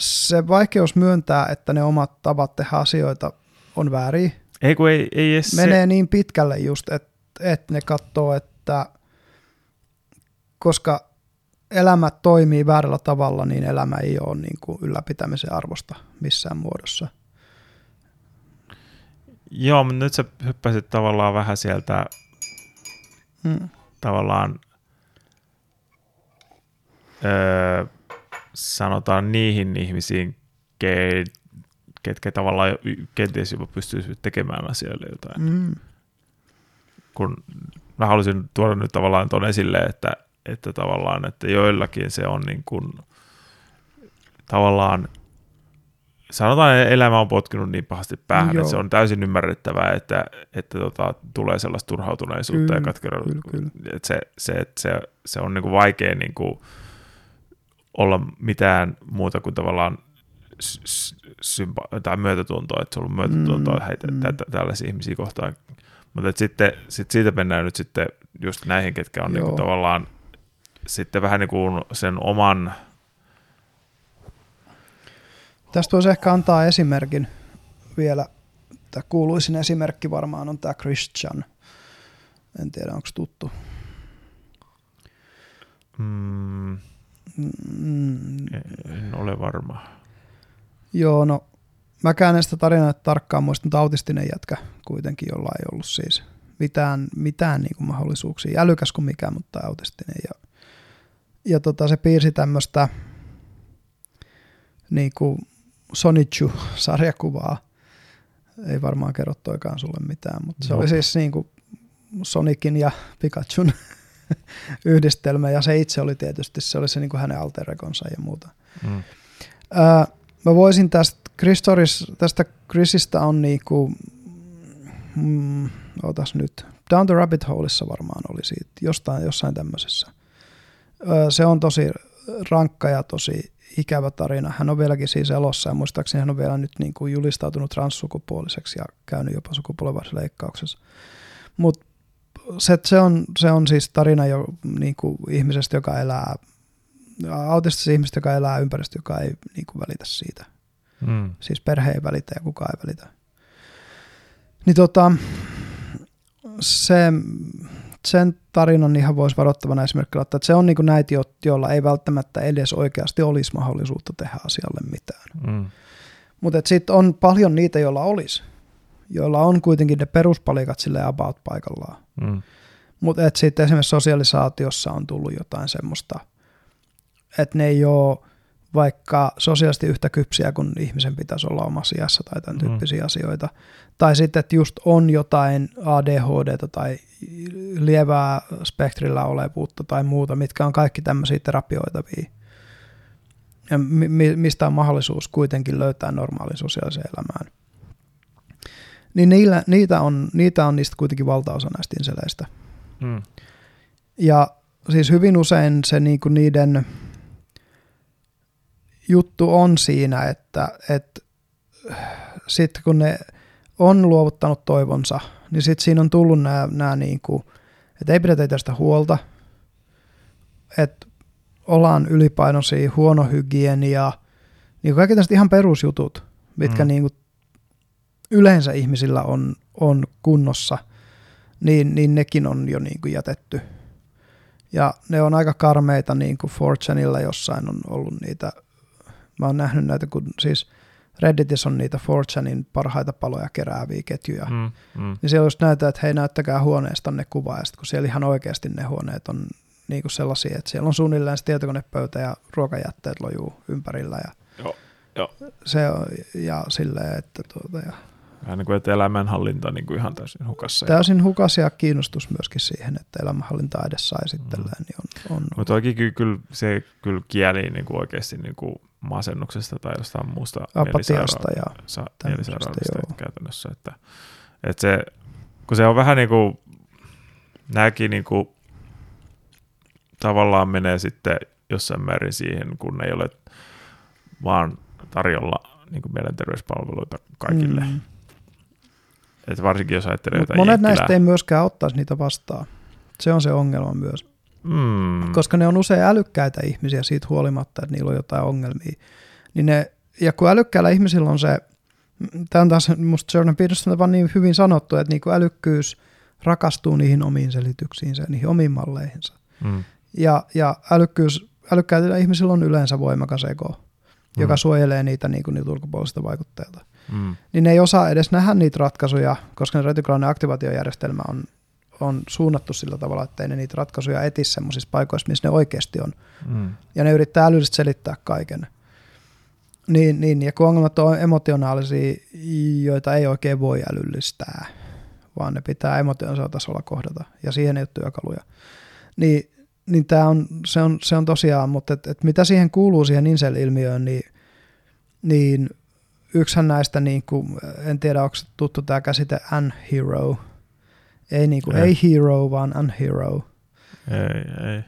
se vaikeus myöntää, että ne omat tavat tehdä asioita on väärin. Ei, kun ei, ei Menee se... niin pitkälle just, että et ne katsoo, että koska elämä toimii väärällä tavalla, niin elämä ei ole niin kuin ylläpitämisen arvosta missään muodossa. Joo, mutta nyt sä hyppäsit tavallaan vähän sieltä hmm. tavallaan öö, sanotaan niihin ihmisiin, ke, ketkä tavallaan kenties jopa pystyisivät tekemään asialle jotain. Mm. Kun mä haluaisin tuoda nyt tavallaan tuon esille, että, että tavallaan, että joillakin se on niin kuin, tavallaan sanotaan, että elämä on potkinut niin pahasti päähän, Joo. että se on täysin ymmärrettävää, että, että tota, tulee sellaista turhautuneisuutta kyllä, ja katkeruutta. Se, se, se, se on niin kuin vaikea niin kuin, olla mitään muuta kuin tavallaan sympa- tai myötätuntoa, että se on ollut myötätuntoa mm, heitä, mm. tä- tällaisia ihmisiä kohtaan. Mutta sitten sit siitä mennään nyt sitten just näihin, ketkä on niinku tavallaan sitten vähän niin kuin sen oman... Tästä voisi ehkä antaa esimerkin vielä. Tämä kuuluisin esimerkki varmaan on tämä Christian. En tiedä, onko tuttu. Mm, Mm. En ole varma. Joo, no mä käännän sitä tarinaa tarkkaan muista, mutta autistinen jätkä kuitenkin, jolla ei ollut siis mitään, mitään niin kuin mahdollisuuksia. Älykäs kuin mikään, mutta autistinen. Ja, ja tota, se piirsi tämmöistä niin kuin Sonichu-sarjakuvaa. Ei varmaan kerro toikaan sulle mitään, mutta se no. oli siis niin kuin Sonicin ja Pikachun yhdistelmä, ja se itse oli tietysti, se oli se niin kuin hänen alter ja muuta. Mm. Ää, mä voisin tästä, Christoris, tästä Chrisistä on niinku, mm, otas nyt, Down the Rabbit Holeissa varmaan oli siitä, jostain, jossain tämmöisessä. Ää, se on tosi rankka ja tosi ikävä tarina. Hän on vieläkin siis elossa ja muistaakseni hän on vielä nyt niin kuin julistautunut transsukupuoliseksi ja käynyt jopa sukupuolenvaihdosleikkauksessa. Mutta se, se, on, se on siis tarina jo niin kuin ihmisestä, joka elää, autistisesta ihmistä, joka elää ympäristö, joka ei niin kuin välitä siitä. Mm. Siis perhe ei välitä ja kukaan ei välitä. Niin tota, se, sen tarinan ihan voisi varoittavana esimerkkinä ottaa, että se on niin kuin näitä, joilla ei välttämättä edes oikeasti olisi mahdollisuutta tehdä asialle mitään. Mm. Mutta sitten on paljon niitä, joilla olisi joilla on kuitenkin ne peruspalikat sille about paikallaan. Mm. Mutta sitten esimerkiksi sosiaalisaatiossa on tullut jotain semmoista, että ne ei ole vaikka sosiaalisesti yhtä kypsiä kuin ihmisen pitäisi olla omassa iässä tai tämän mm. tyyppisiä mm. asioita. Tai sitten, että just on jotain ADHD tai lievää spektrillä olevuutta tai muuta, mitkä on kaikki tämmöisiä terapioitavia. Ja mi- mistä on mahdollisuus kuitenkin löytää normaalin sosiaaliseen elämään. Niin niillä, niitä, on, niitä on niistä kuitenkin valtaosa näistä inseleistä. Mm. Ja siis hyvin usein se niinku niiden juttu on siinä, että, että sitten kun ne on luovuttanut toivonsa, niin sitten siinä on tullut nämä, nämä niin kuin, että ei pidetä tästä huolta, että ollaan ylipainoisia, huono hygienia, niin kaikki tästä ihan perusjutut, mitkä mm. niin kuin yleensä ihmisillä on, on kunnossa, niin, niin nekin on jo niin kuin jätetty. Ja ne on aika karmeita, niin kuin Fortuneilla jossain on ollut niitä, mä oon nähnyt näitä, kun siis – Redditissä on niitä 4chanin parhaita paloja kerääviä ketjuja, mm, mm. niin siellä just näytetään, että hei näyttäkää huoneesta ne kuva, ja kun siellä ihan oikeasti ne huoneet on niin kuin sellaisia, että siellä on suunnilleen se tietokonepöytä ja ruokajätteet lojuu ympärillä. Ja joo, joo. Se on, ja silleen, että tuota, ja Vähän niin kuin, että elämänhallinta niin kuin ihan täysin hukassa. Täysin hukassa ja kiinnostus myöskin siihen, että elämänhallinta edes saisi mm. niin on, on Mutta toki kyllä, se kyllä kieli niin kuin oikeasti niin kuin masennuksesta tai jostain muusta apatiasta ja sa- käytännössä. Että, että se, kun se on vähän niin kuin, nämäkin niin kuin, tavallaan menee sitten jossain määrin siihen, kun ei ole vaan tarjolla niin kuin mielenterveyspalveluita kaikille. Mm. Että varsinkin jos ajattelee Mut jotain Monet jenkkilää. näistä ei myöskään ottaisi niitä vastaan. Se on se ongelma myös. Mm. Koska ne on usein älykkäitä ihmisiä siitä huolimatta, että niillä on jotain ongelmia. Niin ne, ja kun älykkäillä ihmisillä on se, tämä on taas musta Jordan Peterson vaan niin hyvin sanottu, että niin kuin älykkyys rakastuu niihin omiin selityksiinsä, niihin omiin malleihinsa. Mm. Ja, ja älykkyys, älykkäillä ihmisillä on yleensä voimakas ego, mm. joka suojelee niitä, niin kuin niitä ulkopuolisilta vaikutteilta. Mm. Niin ne ei osaa edes nähdä niitä ratkaisuja, koska ne retikulaalinen aktivaatiojärjestelmä on on suunnattu sillä tavalla, että ei ne niitä ratkaisuja eti semmoisissa paikoissa, missä ne oikeasti on. Mm. Ja ne yrittää älyllisesti selittää kaiken. Niin, niin, ja kun ongelmat on emotionaalisia, joita ei oikein voi älyllistää, vaan ne pitää emotionaalisella tasolla kohdata, ja siihen ei ole työkaluja. Niin, niin tää on, se, on, se on tosiaan, mutta et, et mitä siihen kuuluu siihen incel-ilmiöön, niin, niin yksihän näistä, niin kuin, en tiedä onko tuttu tämä käsite an-hero, ei, niin kuin, ei. ei hero, vaan unhero. Ei, ei.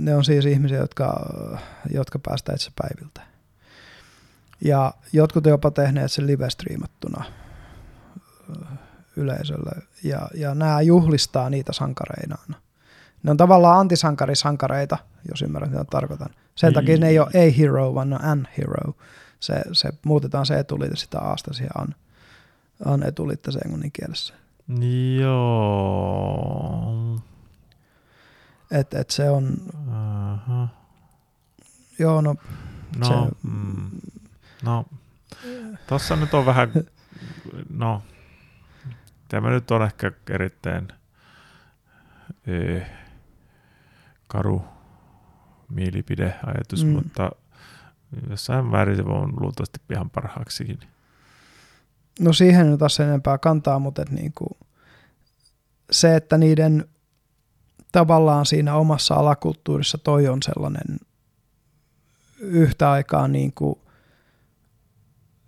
Ne on siis ihmisiä, jotka, jotka päästään itse päiviltä. Ja jotkut jopa tehneet sen live-striimattuna yleisölle. Ja, ja nämä juhlistaa niitä sankareinaan. Ne on tavallaan antisankarisankareita, jos ymmärrät mitä tarkoitan. Sen takia ne ei ole ei hero, vaan ne on an hero. Se, se, muutetaan se etuliite sitä aasta siihen an, an etuliitteeseen englannin kielessä. Joo. Et, et se on... Uh-huh. Joo, no... No, se, mm, no tossa nyt on vähän... No, tämä nyt on ehkä erittäin eh, karu mielipideajatus, mm. mutta jossain määrin se on luultavasti ihan parhaaksikin. No siihen nyt taas enempää kantaa, mutta et niinku, se, että niiden tavallaan siinä omassa alakulttuurissa toi on sellainen yhtä aikaa niin kuin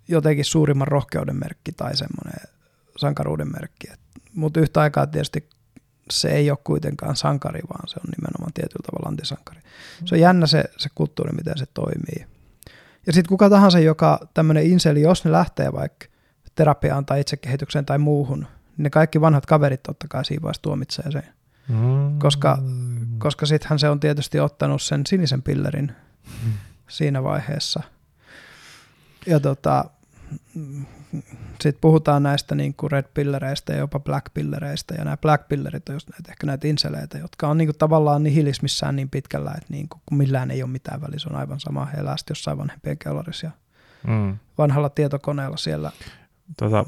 jotenkin suurimman rohkeuden merkki tai semmoinen sankaruuden merkki. Mutta yhtä aikaa tietysti se ei ole kuitenkaan sankari, vaan se on nimenomaan tietyllä tavalla antisankari. Se on jännä se, se kulttuuri, miten se toimii. Ja sitten kuka tahansa, joka tämmöinen inseli, jos ne lähtee vaikka terapiaan tai itsekehitykseen tai muuhun, niin ne kaikki vanhat kaverit totta kai siinä vaiheessa tuomitsee sen. Mm. Koska, koska sittenhän se on tietysti ottanut sen sinisen pillerin mm. siinä vaiheessa. Ja tota, sitten puhutaan näistä niin kuin red pillereistä ja jopa black pillereistä, ja nämä black pillerit on just näitä, ehkä näitä inseleitä, jotka on niin kuin tavallaan nihilismissään niin pitkällä, että niin kuin, kun millään ei ole mitään väliä, se on aivan sama, he jossain vanhempien kellarissa ja mm. vanhalla tietokoneella siellä tota,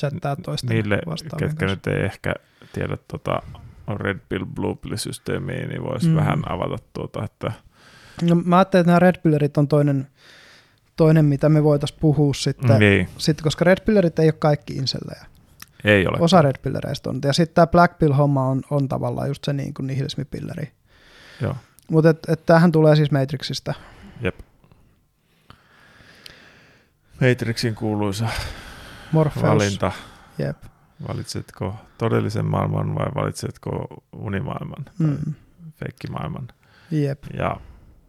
chattaa toista Niille, ketkä nyt ei ehkä tiedä tota Red Pill Blue Pill systeemiä, niin voisi mm. vähän avata tuota, että No, mä ajattelin, että nämä Red Pillerit on toinen, toinen mitä me voitaisiin puhua sitten, Niin, sitten, koska Red Pillerit ei ole kaikki insellejä. ei ole. Osa Red Pillereistä on. Ja sitten tämä Black Pill-homma on, on tavallaan just se niin kuin nihilismipilleri. Joo. Mutta et, et tämähän tulee siis Matrixista. Jep. Matrixin kuuluisa Morpheus. valinta. Jep. Valitsetko todellisen maailman vai valitsetko unimaailman, Mm. feikkimaailman? Jep. Ja,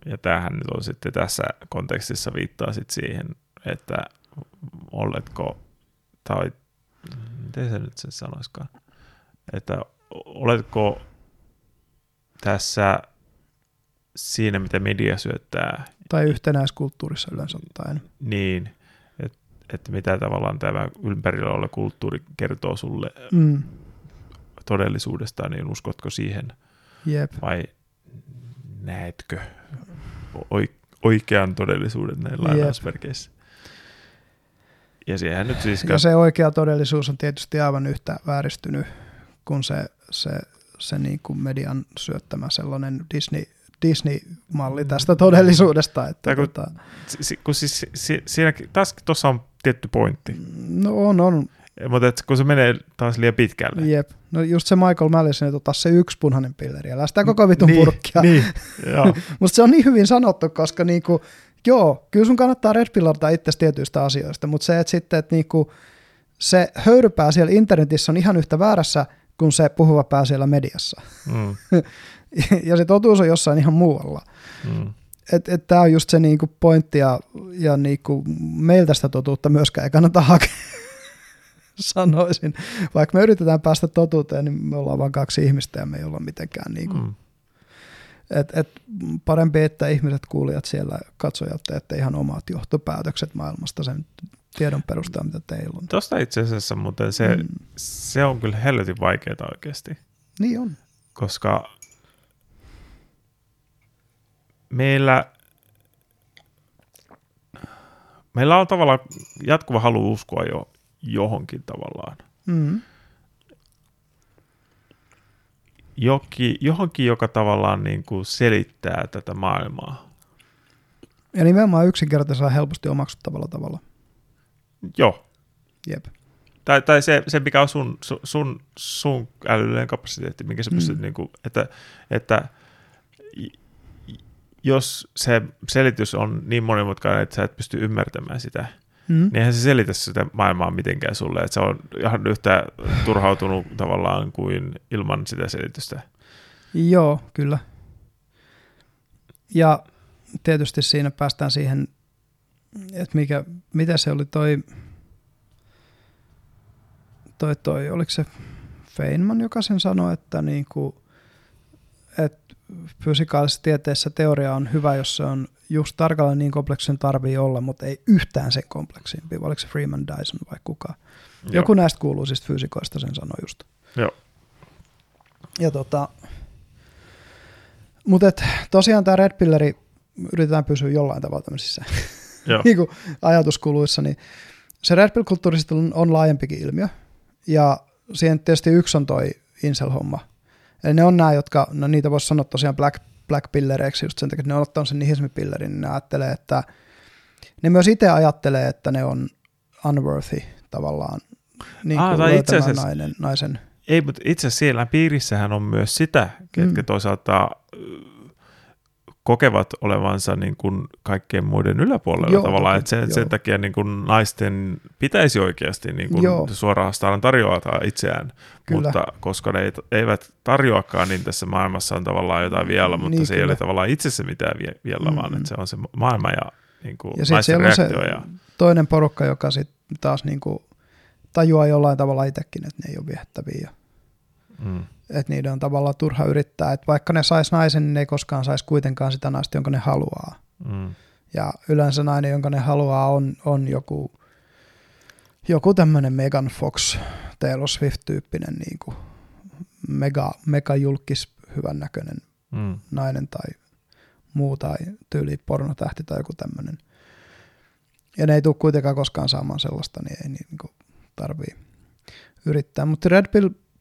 ja tämähän nyt on sitten tässä kontekstissa viittaa sit siihen, että oletko, tai miten se nyt se sanoiskaan, että oletko tässä siinä, mitä media syöttää, Tai yhtenäiskulttuurissa yleensä ottaen. niin, että, että mitä tavallaan tämä ympärillä oleva kulttuuri kertoo sulle Mm. todellisuudesta, niin uskotko siihen Jep. vai näetkö oikean todellisuuden näin lainausmerkeissä? Ja siihen nyt siis... Ja se oikea todellisuus on tietysti aivan yhtä vääristynyt kuin se, se, se niin kuin median syöttämä sellainen Disney, Disney-malli tästä todellisuudesta. Että kun- tota, si- kun siis, si- siinäkin, taas tuossa on tietty pointti, no on, on, mutta et kun se menee taas liian pitkälle. jep. No just se Michael Madison, että ota se yksi punainen pilleri, älä sitä koko vitun niin, purkkia. Niin, joo. Musta se on niin hyvin sanottu, koska niinku, joo, kyllä sun kannattaa red pillarta itse tietyistä asioista, mutta se, että sitten, että niinku, se höyrypää siellä internetissä on ihan yhtä väärässä kuin se puhuva pää siellä mediassa. Mm, ja se totuus on jossain ihan muualla. mm. Että et tämä on just se niinku pointti ja, ja niinku meiltä sitä totuutta myöskään ei kannata hakea, sanoisin. Vaikka me yritetään päästä totuuteen, niin me ollaan vain kaksi ihmistä ja me ei olla mitenkään niinku, Mm. et, et parempi, että ihmiset kuulijat siellä katsojat teette ihan omat johtopäätökset maailmasta sen tiedon perusteella, mitä teillä on. Tuosta itse asiassa muuten se, Mm. se on kyllä helvetin vaikeaa oikeasti, Niin on. koska meillä, meillä on tavallaan jatkuva halu uskoa jo johonkin tavallaan. Mm. Joki, johonkin, joka tavallaan niin kuin selittää tätä maailmaa. Ja nimenomaan yksinkertaisella helposti omaksuttavalla tavalla. Joo. Jep. Tai, tai se, se, mikä on sun, sun, sun, sun älyllinen kapasiteetti, minkä sä Mm. pystyt, niin kuin, että, että jos se selitys on niin monimutkainen, että sä et pysty ymmärtämään sitä, Mm. niin eihän se selitä sitä maailmaa mitenkään sulle, että se on ihan yhtä turhautunut tavallaan kuin ilman sitä selitystä. Joo, kyllä. Ja tietysti siinä päästään siihen, että mikä, mitä se oli toi, toi, toi oliko se Feynman, joka sen sanoi, että, niinku, että fysikaalisessa tieteessä teoria on hyvä, jos se on just tarkalleen niin kompleksisen tarvii olla, mutta ei yhtään sen kompleksimpi. Oliko se Freeman Dyson vai kuka? Joku näistä kuuluisista fyysikoista sen sanoi just. Joo. Ja tota, mutta et, tosiaan tämä Red Pilleri yritetään pysyä jollain tavalla tämmöisissä Joo. niin kuin ajatuskuluissa, niin se Red Pill-kulttuuri on, laajempikin ilmiö. Ja siihen tietysti yksi on toi incel-homma. Eli ne on nämä, jotka, no niitä voisi sanoa tosiaan black, black pillereiksi just sen takia, että ne on ottanut sen nihilismipillerin, niin ne ajattelee, että ne myös itse ajattelee, että ne on unworthy tavallaan niin Ah, kuin tai itse asiassa- nainen, naisen. Ei, mutta itse asiassa siellä piirissähän on myös sitä, ketkä Mm. toisaalta kokevat olevansa niin kuin kaikkien muiden yläpuolella Joo, tavallaan, että sen, joo. sen takia niin kuin naisten pitäisi oikeasti niin kuin Joo. suorastaan tarjota itseään, Kyllä. mutta koska ne ei- eivät tarjoakaan, niin tässä maailmassa on tavallaan jotain vielä, mutta Niin, se ei kyllä. ole tavallaan itsessä mitään vie- vielä, Mm, vaan mm. että se on se maailma ja niin kuin Ja naisten siellä on se reaktio. Ja, toinen porukka, joka sitten taas niin kuin tajuaa jollain tavalla itsekin, että ne ei ole viehättäviä. Ja mm, että niiden on tavallaan turha yrittää, että vaikka ne sais naisen, niin ne ei koskaan saisi kuitenkaan sitä naista, jonka ne haluaa. mm, Ja yleensä nainen, jonka ne haluaa, on, on joku, joku tämmöinen Megan Fox, Taylor Swift-tyyppinen niin kuin mega, mega julkis, hyvännäköinen mm, nainen tai muu tai tyyli pornotähti tai joku tämmöinen. Ja ne ei tule kuitenkaan koskaan saamaan sellaista, niin ei niin kuin tarvii yrittää. Mutta Red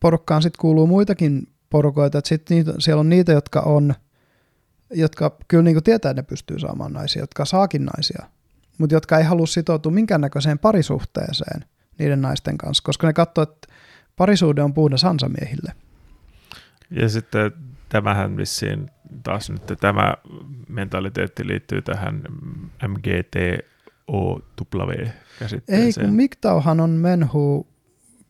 Pill-porukkaan sitten kuuluu muitakin porukoita, että sit niitä, siellä on niitä, jotka on jotka kyllä niin kuin tietää, että ne pystyy saamaan naisia, jotka saakin naisia, mutta jotka ei halua sitoutua minkäännäköiseen parisuhteeseen niiden naisten kanssa, koska ne katsoo, että parisuhde on puhdas ansamiehille. Ja sitten tämähän vissiin taas nyt tämä mentaliteetti liittyy tähän MGTOW-käsitteeseen. Ei, kun MGTOWhan on men who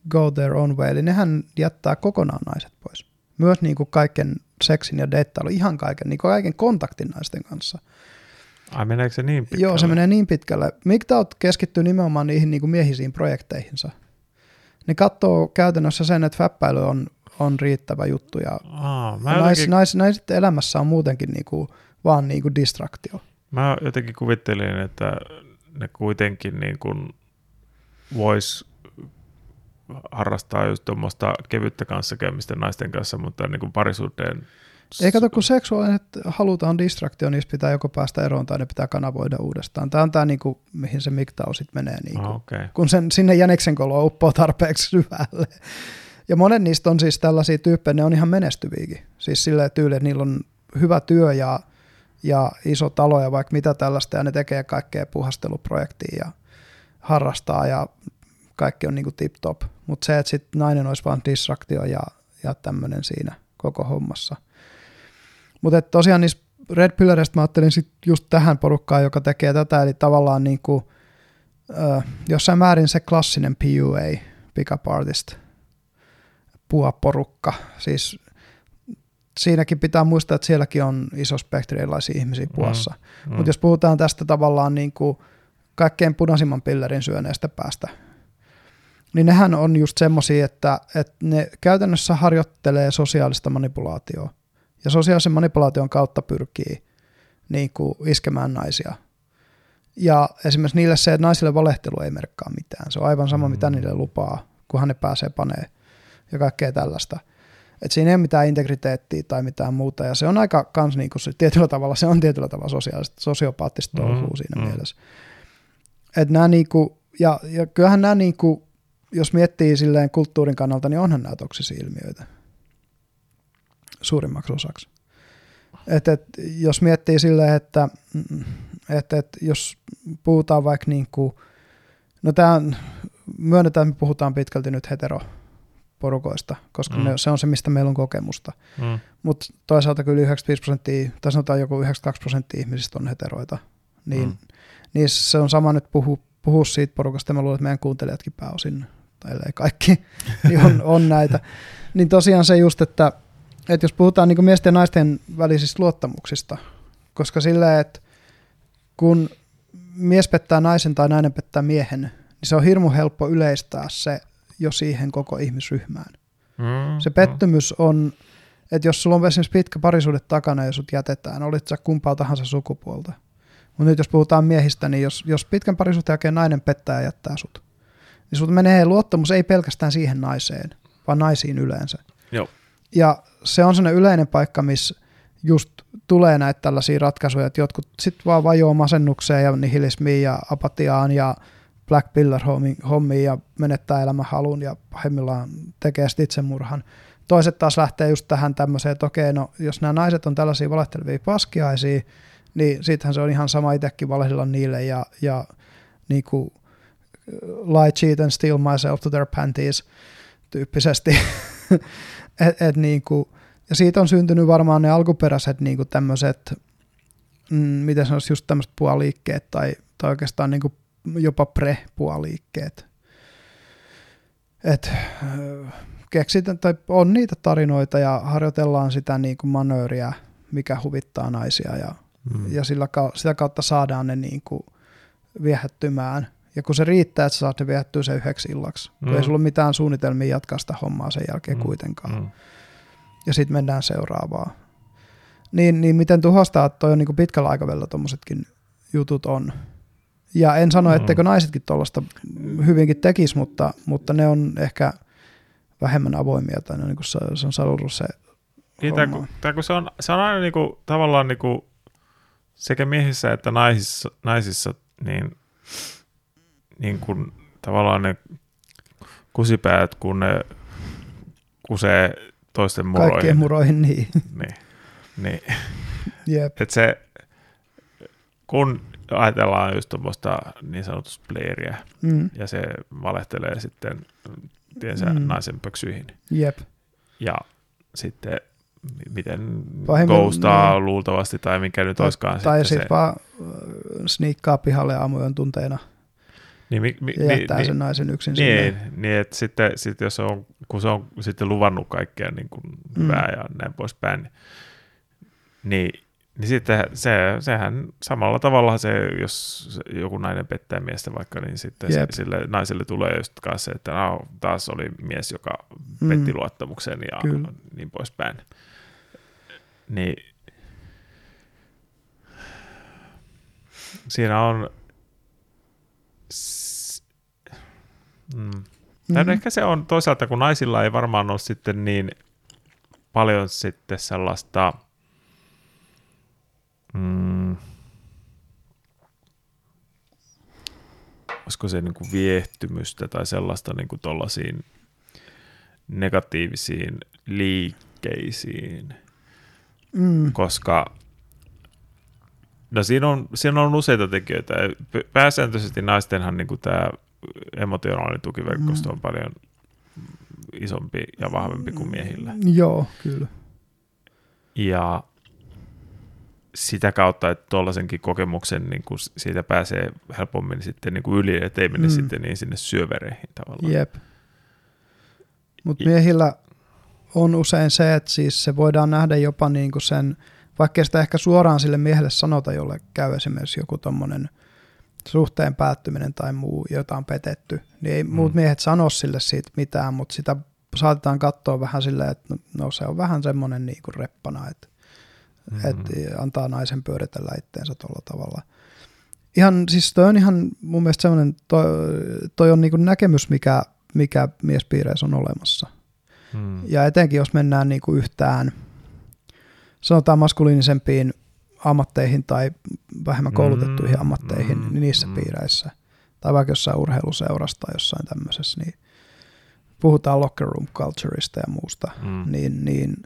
go their own way, eli nehän jättää kokonaan naiset pois. Myös niin kuin kaiken seksin ja deittailu, ihan kaiken, niin kuin kaiken kontaktin naisten kanssa. Ai meneekö se niin pitkälle? Joo, se menee niin pitkälle. MGTOW keskittyy nimenomaan niihin niin kuin miehisiin projekteihinsa. Ne katsoo käytännössä sen, että fäppäily on, on riittävä juttu ja, Aa, mä nais, jotenkin, nais, nais, elämässä on muutenkin niin kuin, vaan niin kuin distraktio. mä jotenkin kuvittelin, että ne kuitenkin niin kuin vois harrastaa just tuommoista kevyttä kanssakäymistä naisten kanssa, mutta niin kuin parisuhteen Ei kato, kun seksuaaliset halutaan distraktio, niistä pitää joko päästä eroon tai ne pitää kanavoida uudestaan. Tämä on tämä, niin kuin, mihin se MGTOW sitten menee. Niin kuin, Ah, okei. kun sen, sinne jäniksen koloa uppoo tarpeeksi syvälle. Ja monet niistä on siis tällaisia tyyppejä, ne on ihan menestyviäkin. Siis sillä tyyli, että niillä on hyvä työ ja, ja iso talo ja vaikka mitä tällaista, ja ne tekee kaikkea puhasteluprojektia ja harrastaa ja kaikki on niinku tip-top. Mutta se, että sitten nainen olisi vain distraktio ja, ja tämmöinen siinä koko hommassa. Mutta tosiaan niissä Red Pillarista mä ajattelin sit just tähän porukkaan, joka tekee tätä, eli tavallaan niinku, ö, jossain määrin se klassinen PUA, pickup artist, pua-porukka. Siis siinäkin pitää muistaa, että sielläkin on iso spektri erilaisia ihmisiä puassa. Mm. Mutta jos puhutaan tästä tavallaan niin kuin kaikkein punaisimman pillerin syöneestä päästä, niin nehän on just semmoisia, että, että ne käytännössä harjoittelee sosiaalista manipulaatioa. Ja sosiaalisen manipulaation kautta pyrkii niin kuin iskemään naisia. Ja esimerkiksi niille se, että naisille valehtelu ei merkkaa mitään. Se on aivan sama, mitä niille lupaa, kunhan ne pääsee panee ja kaikkea tällaista. Et siinä ei ole mitään integriteettiä tai mitään muuta, ja se on aika kans niinku se, tietyllä tavalla, se on tietyllä tavalla sosiaalista, sosiopaattista touhua Mm, siinä mm. mielessä. Et nää niinku, ja, ja kyllähän nämä, niinku, jos miettii silleen kulttuurin kannalta, niin onhan nämä toksisia ilmiöitä suurimmaksi osaksi. Et, et, jos miettii silleen, että et, et, jos puhutaan vaikka niinku, no tämä myönnetään, että me puhutaan pitkälti nyt heteroporukoista, koska Mm. ne, se on se, mistä meillä on kokemusta. Mm. Mutta toisaalta kyllä 95 prosenttia, tai sanotaan joku 92 prosenttia ihmisistä on heteroita, niin, Mm. niin se on sama nyt puhu, puhua siitä porukasta, mä luulen, että meidän kuuntelijatkin pääosin, tai ellei kaikki, niin on, on näitä. Niin tosiaan se just, että, että jos puhutaan niin miesten ja naisten välisistä luottamuksista, koska silleen, että kun mies pettää naisen tai nainen pettää miehen, niin se on hirmu helppo yleistää se jo siihen koko ihmisryhmään. Mm. Se pettymys on, että jos sulla on esimerkiksi pitkä parisuhde takana ja sut jätetään, olit sä kumpaa tahansa sukupuolta. Mutta nyt jos puhutaan miehistä, niin jos, jos pitkän parisuhteen jälkeen nainen pettää ja jättää sut, niin sut menee luottamus ei pelkästään siihen naiseen, vaan naisiin yleensä. Joo. Ja se on sellainen yleinen paikka, missä just tulee näitä tällaisia ratkaisuja, että jotkut sitten vaan vajoaa masennukseen ja nihilismiin ja apatiaan ja black pillar hommiin ja menettää elämän halun ja pahimmillaan tekee sitten itsemurhan. Toiset taas lähtee just tähän tämmöiseen, että okei, no jos nämä naiset on tällaisia valehtelevia paskiaisia, niin sittenhän se on ihan sama itsekin valehdella niille ja, ja niin kuin lie, cheat and steal myself to their panties tyyppisesti. et, et niin kuin, ja siitä on syntynyt varmaan ne alkuperäiset niin kuin tämmöiset, mm, miten sanoisi, just tämmöiset puoliikkeet tai, tai oikeastaan niin kuin jopa pre-puoliikkeet. Et, keksitään, tai on niitä tarinoita ja harjoitellaan sitä niin kuin manööriä, mikä huvittaa naisia ja, Mm. ja sillä, sitä kautta saadaan ne niin kuin viehättymään. Ja kun se riittää, että sä saat ne viehättyä sen yhdeksi illaksi, mm. kun ei sulla ole mitään suunnitelmia jatkaa sitä hommaa sen jälkeen Mm. kuitenkaan. Mm. Ja sitten mennään seuraavaan. Niin, niin miten tuhostaa, että toi on niin pitkällä aikavälillä tuommoisetkin jutut on. Ja en sano, Mm. etteikö naisetkin tuollaista hyvinkin tekisi, mutta, mutta ne on ehkä vähemmän avoimia tai ne on, niin kuin se, se on sanonut se Niin, homma. kun, tää, kun se, on, se on aina niinku, tavallaan niinku, sekä miehissä että naisissa, naisissa niin, niin kuin, tavallaan ne kusipäät, kun ne kusee toisten muroihin. kaikkien muroihin, niin Niin, niin. Jep. Et se, kun ajatellaan just tuommoista niin sanotusta playeria, Mm. ja se valehtelee sitten tiensä Mm. naisen pöksyihin, Jep. ja sitten miten ghostaa niin. luultavasti, tai mikä nyt olisikaan tai sitten sitten se. vaan äh, sniikkaa pihalle aamujen tunteina Niin, mi, mi, ja jättää niin, sen naisen yksin Niin, silleen. niin että sitten, sitten jos on, kun se on sitten luvannut kaikkea niin kuin Mm. hyvää ja näin poispäin, niin, niin, niin sitten se, sehän samalla tavalla se, jos joku nainen pettää miestä vaikka, niin sitten se, sille naiselle tulee just kanssa se, että no, taas oli mies, joka Mm. petti luottamuksen ja Kyllä. niin poispäin. Niin siinä on mm. Mhm. ehkä se on toisaalta, kun naisilla ei varmaan ole sitten niin paljon sitten sellaista mm, olisiko se niin kuin viehtymystä tai sellaista niin kuin tollasiin negatiivisiin liikkeisiin, Mm. koska no siinä on, siinä on useita tekijöitä. Pääsääntöisesti naistenhan niin kuin tämä emotionaalinen tukiverkosto on paljon isompi ja vahvempi kuin miehillä. Joo, kyllä. Ja sitä kautta, että tuollaisenkin kokemuksen niin kuin siitä pääsee helpommin sitten niin kuin yli, ettei mene Mm. mm. sitten niin sinne syövereihin tavallaan. Jep. Mutta miehillä on usein se, että siis se voidaan nähdä jopa niin kuin sen, vaikkei sitä ehkä suoraan sille miehelle sanota, jolle käy esimerkiksi joku tommonen suhteen päättyminen tai muu, jota on petetty, niin ei mm. muut miehet sano sille siitä mitään, mutta sitä saatetaan katsoa vähän silleen, että no, se on vähän semmoinen niin kuin reppana, että Mhm. mm. että antaa naisen pyöritellä itteensä tuolla tavalla. Ihan, siis toi on ihan mun mielestä semmoinen, toi, toi on niin kuin näkemys, mikä, mikä miespiireissä on olemassa. Mm. Ja etenkin jos mennään niin kuin yhtään, sanotaan maskuliinisempiin ammatteihin tai vähemmän koulutettuihin Mm, ammatteihin, mm, niin niissä mm. piireissä, tai vaikka jossain urheiluseurassa tai jossain tämmöisessä, niin puhutaan locker room cultureista ja muusta, Mm. niin, niin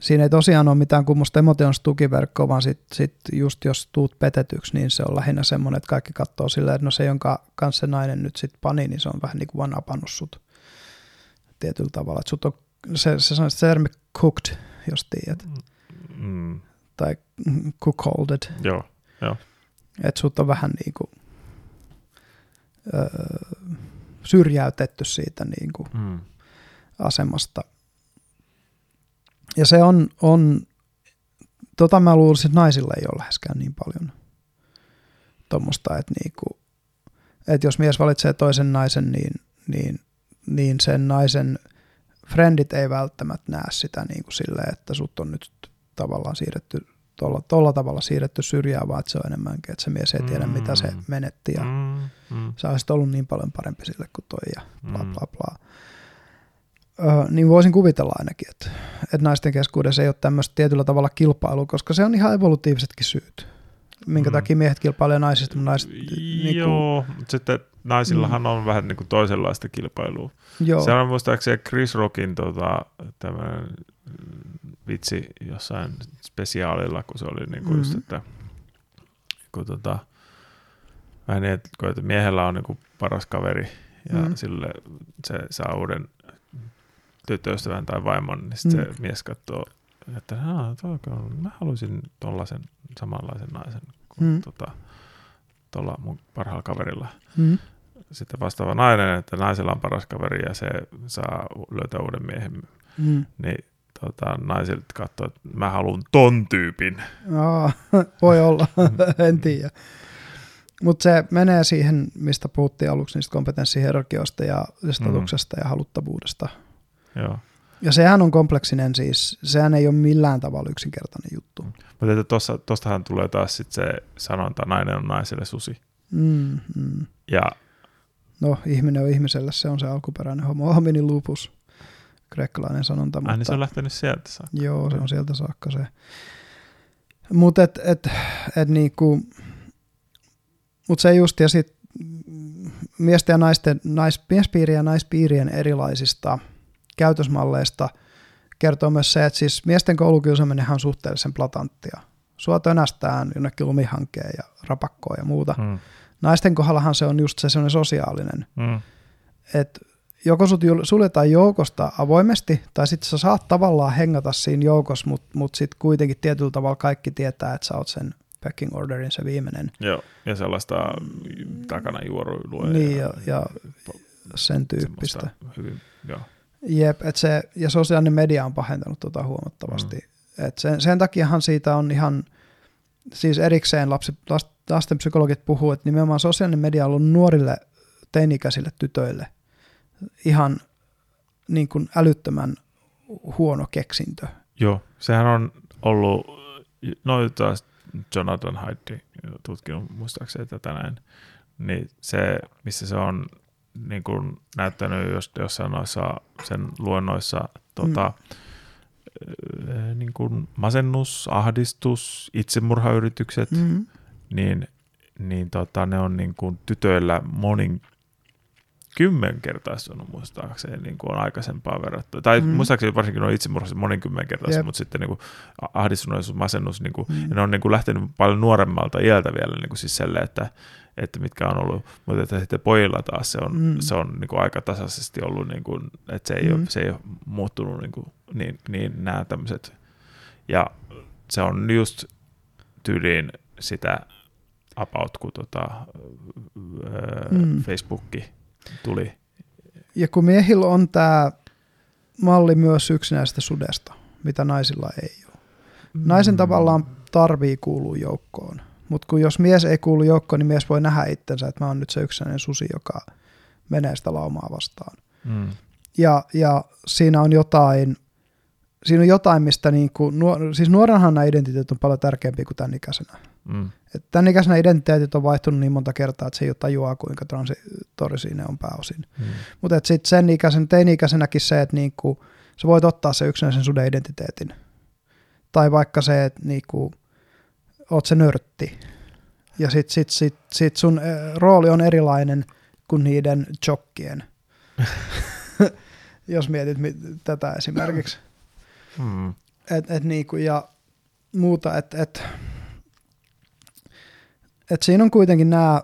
siinä ei tosiaan ole mitään kummosta emotionaalista tukiverkkoa, vaan sit, sit just jos tuut petetyksi, niin se on lähinnä semmoinen, että kaikki katsoo silleen, että no se, jonka kanssa se nainen nyt sitten pani, niin se on vähän niin kuin vanapannut sut tietyllä tavalla. Että sut on, se, se, se, se termi cooked, jos tiedät, Mm. tai cookholded, Joo, joo. että sut on vähän niin kuin, öö, syrjäytetty siitä niin kuin Mm. asemasta. Ja se on, on tota mä luulisin, että naisilla ei ole läheskään niin paljon tuommoista, että, niinku, että jos mies valitsee toisen naisen, niin, niin, niin sen naisen friendit ei välttämättä näe sitä niin kuin silleen, että sut on nyt tavallaan siirretty tuolla, tuolla tavalla siirretty syrjään, vaan että se on enemmänkin, että se mies ei tiedä, mitä se Mm. menetti ja Mm. Mm. sä olisit ollut niin paljon parempi sille kuin toi ja bla Mm. bla bla. Öö, niin voisin kuvitella ainakin, että, että naisten keskuudessa ei ole tämmöistä tietyllä tavalla kilpailua, koska se on ihan evolutiivisetkin syyt. Minkä Mm. takia miehet kilpailee naisista, mutta naiset... Niin kuin, mutta sitten naisillahan on vähän niin kuin toisenlaista kilpailua. joo, Se on muistaakseni Chris Rockin tota, tämmöinen vitsi jossain spesiaalilla, kun se oli niin kuin mm-hmm. just, että kun tota, vähän niin, että, kun, että miehellä on niin kuin paras kaveri ja Mhm. mm-hmm. sille se saa uuden tyttöystävän tai vaimon, niin sitten Mm. se mies katsoo, että "Aa, toi on- mä haluaisin tollaisen samanlaisen naisen kuin Mm. mm. tota, tuolla mun parhaalla kaverilla mm, sitten vastaava nainen, että naisella on paras kaveri ja se saa löytää uuden miehen, mm. niin tota, naisilta katsoo, että mä haluan ton tyypin. Aa, voi olla, en tiedä. Mutta se menee siihen, mistä puhuttiin aluksi, niistä kompetenssihierarkioista ja statuksesta mm. ja haluttavuudesta. Joo. Ja sehän on kompleksinen siis, sehän ei ole millään tavalla yksinkertainen juttu. Mutta että tossa, tostahan tulee taas sit se sanonta, nainen on naiselle susi. Mm, mm. Ja No, ihminen on ihmiselle, se on se alkuperäinen homo homini lupus, kreikkalainen sanonta. Mutta, niin se on lähtenyt sieltä saakka. Joo, se on sieltä saakka se. Mutta et, et, et niinku, mut se just, ja sit miesten ja naisten, nais, miespiirien ja naispiirien erilaisista käytösmalleista kertoo myös se, että siis miesten koulukiusaaminen on suhteellisen platanttia. Sua tönästään jonnekin lumihankkeen ja rapakkoon ja muuta. Mm. Naisten kohdallahan se on just se sosiaalinen, Mm. että joko sut suljetaan joukosta avoimesti, tai sitten sä saat tavallaan hengata siinä joukossa, mutta mut sitten kuitenkin tietyllä tavalla kaikki tietää, että sä oot sen packing orderin se viimeinen. Joo, ja sellaista takana juoruilua. Niin, ja, ja sen tyyppistä. Hyvin, joo. Jep, et se, ja sosiaalinen media on pahentanut tota huomattavasti. Mm. Et sen, sen takiahan siitä on ihan, siis erikseen lapsi, last, lasten psykologit puhuu, että nimenomaan sosiaalinen media on ollut nuorille teinikäisille tytöille ihan niin kuin älyttömän huono keksintö. Joo, sehän on ollut, no taas Jonathan Haidt tutkinut muistaakseni tätä näin, niin se, missä se on niin kuin näyttänyt jos, jossain noissa sen luennoissa tota, mm. niin kuin masennus, ahdistus, itsemurhayritykset, Mm. niin, niin tota, ne on niin kuin tytöillä monin kymmenkertaistunut muistaakseni niin kuin on aikaisempaa verrattuna. Tai Mm. muistaakseni varsinkin on itsemurhaiset monikymmenkertaistunut, Jep. mutta sitten niin kuin ahdistuneisuus, masennus, niin kuin, Mm. ja ne on niin kuin lähtenyt paljon nuoremmalta iältä vielä niin kuin siis selle, että, että mitkä on ollut, mutta että sitten pojilla taas se on, Mm. se on niin kuin aika tasaisesti ollut, niin kuin, että se ei, mm. Ole, se ei ole muuttunut niin, kuin, niin, niin nämä tämmöiset, ja se on just tyyliin sitä about, kun tota, öö, mm. Facebookki tuli. Ja kun miehillä on tämä malli myös yksinäisestä sudesta, mitä naisilla ei ole. Naisen tavallaan tarvii kuulua joukkoon. Mutta kun jos mies ei kuulu joukkoon, niin mies voi nähdä itsensä, että mä oon nyt se yksinäinen susi, joka menee sitä laumaa vastaan. Mm. Ja, ja siinä on jotain, siinä on jotain, mistä niinku, nuor, siis nuorenhan nämä identiteetit on paljon tärkeämpiä kuin tämän ikäisenä. Mm. Tämän ikäisenä identiteetit on vaihtunut niin monta kertaa, että se ei ole tajuaa, kuinka transitorisia ne on pääosin. Mm. Mutta sitten sen ikäisen, teini-ikäisenäkin se, että niinku, sä voit ottaa se yksinäisen suden identiteetin. Tai vaikka se, että niinku, oot se nörtti. Ja sit, sit, sit, sit sun rooli on erilainen kuin niiden jokkien. Jos mietit mit, tätä esimerkiksi. Mm. Et, et niinku, ja muuta, että et, et siinä on kuitenkin nämä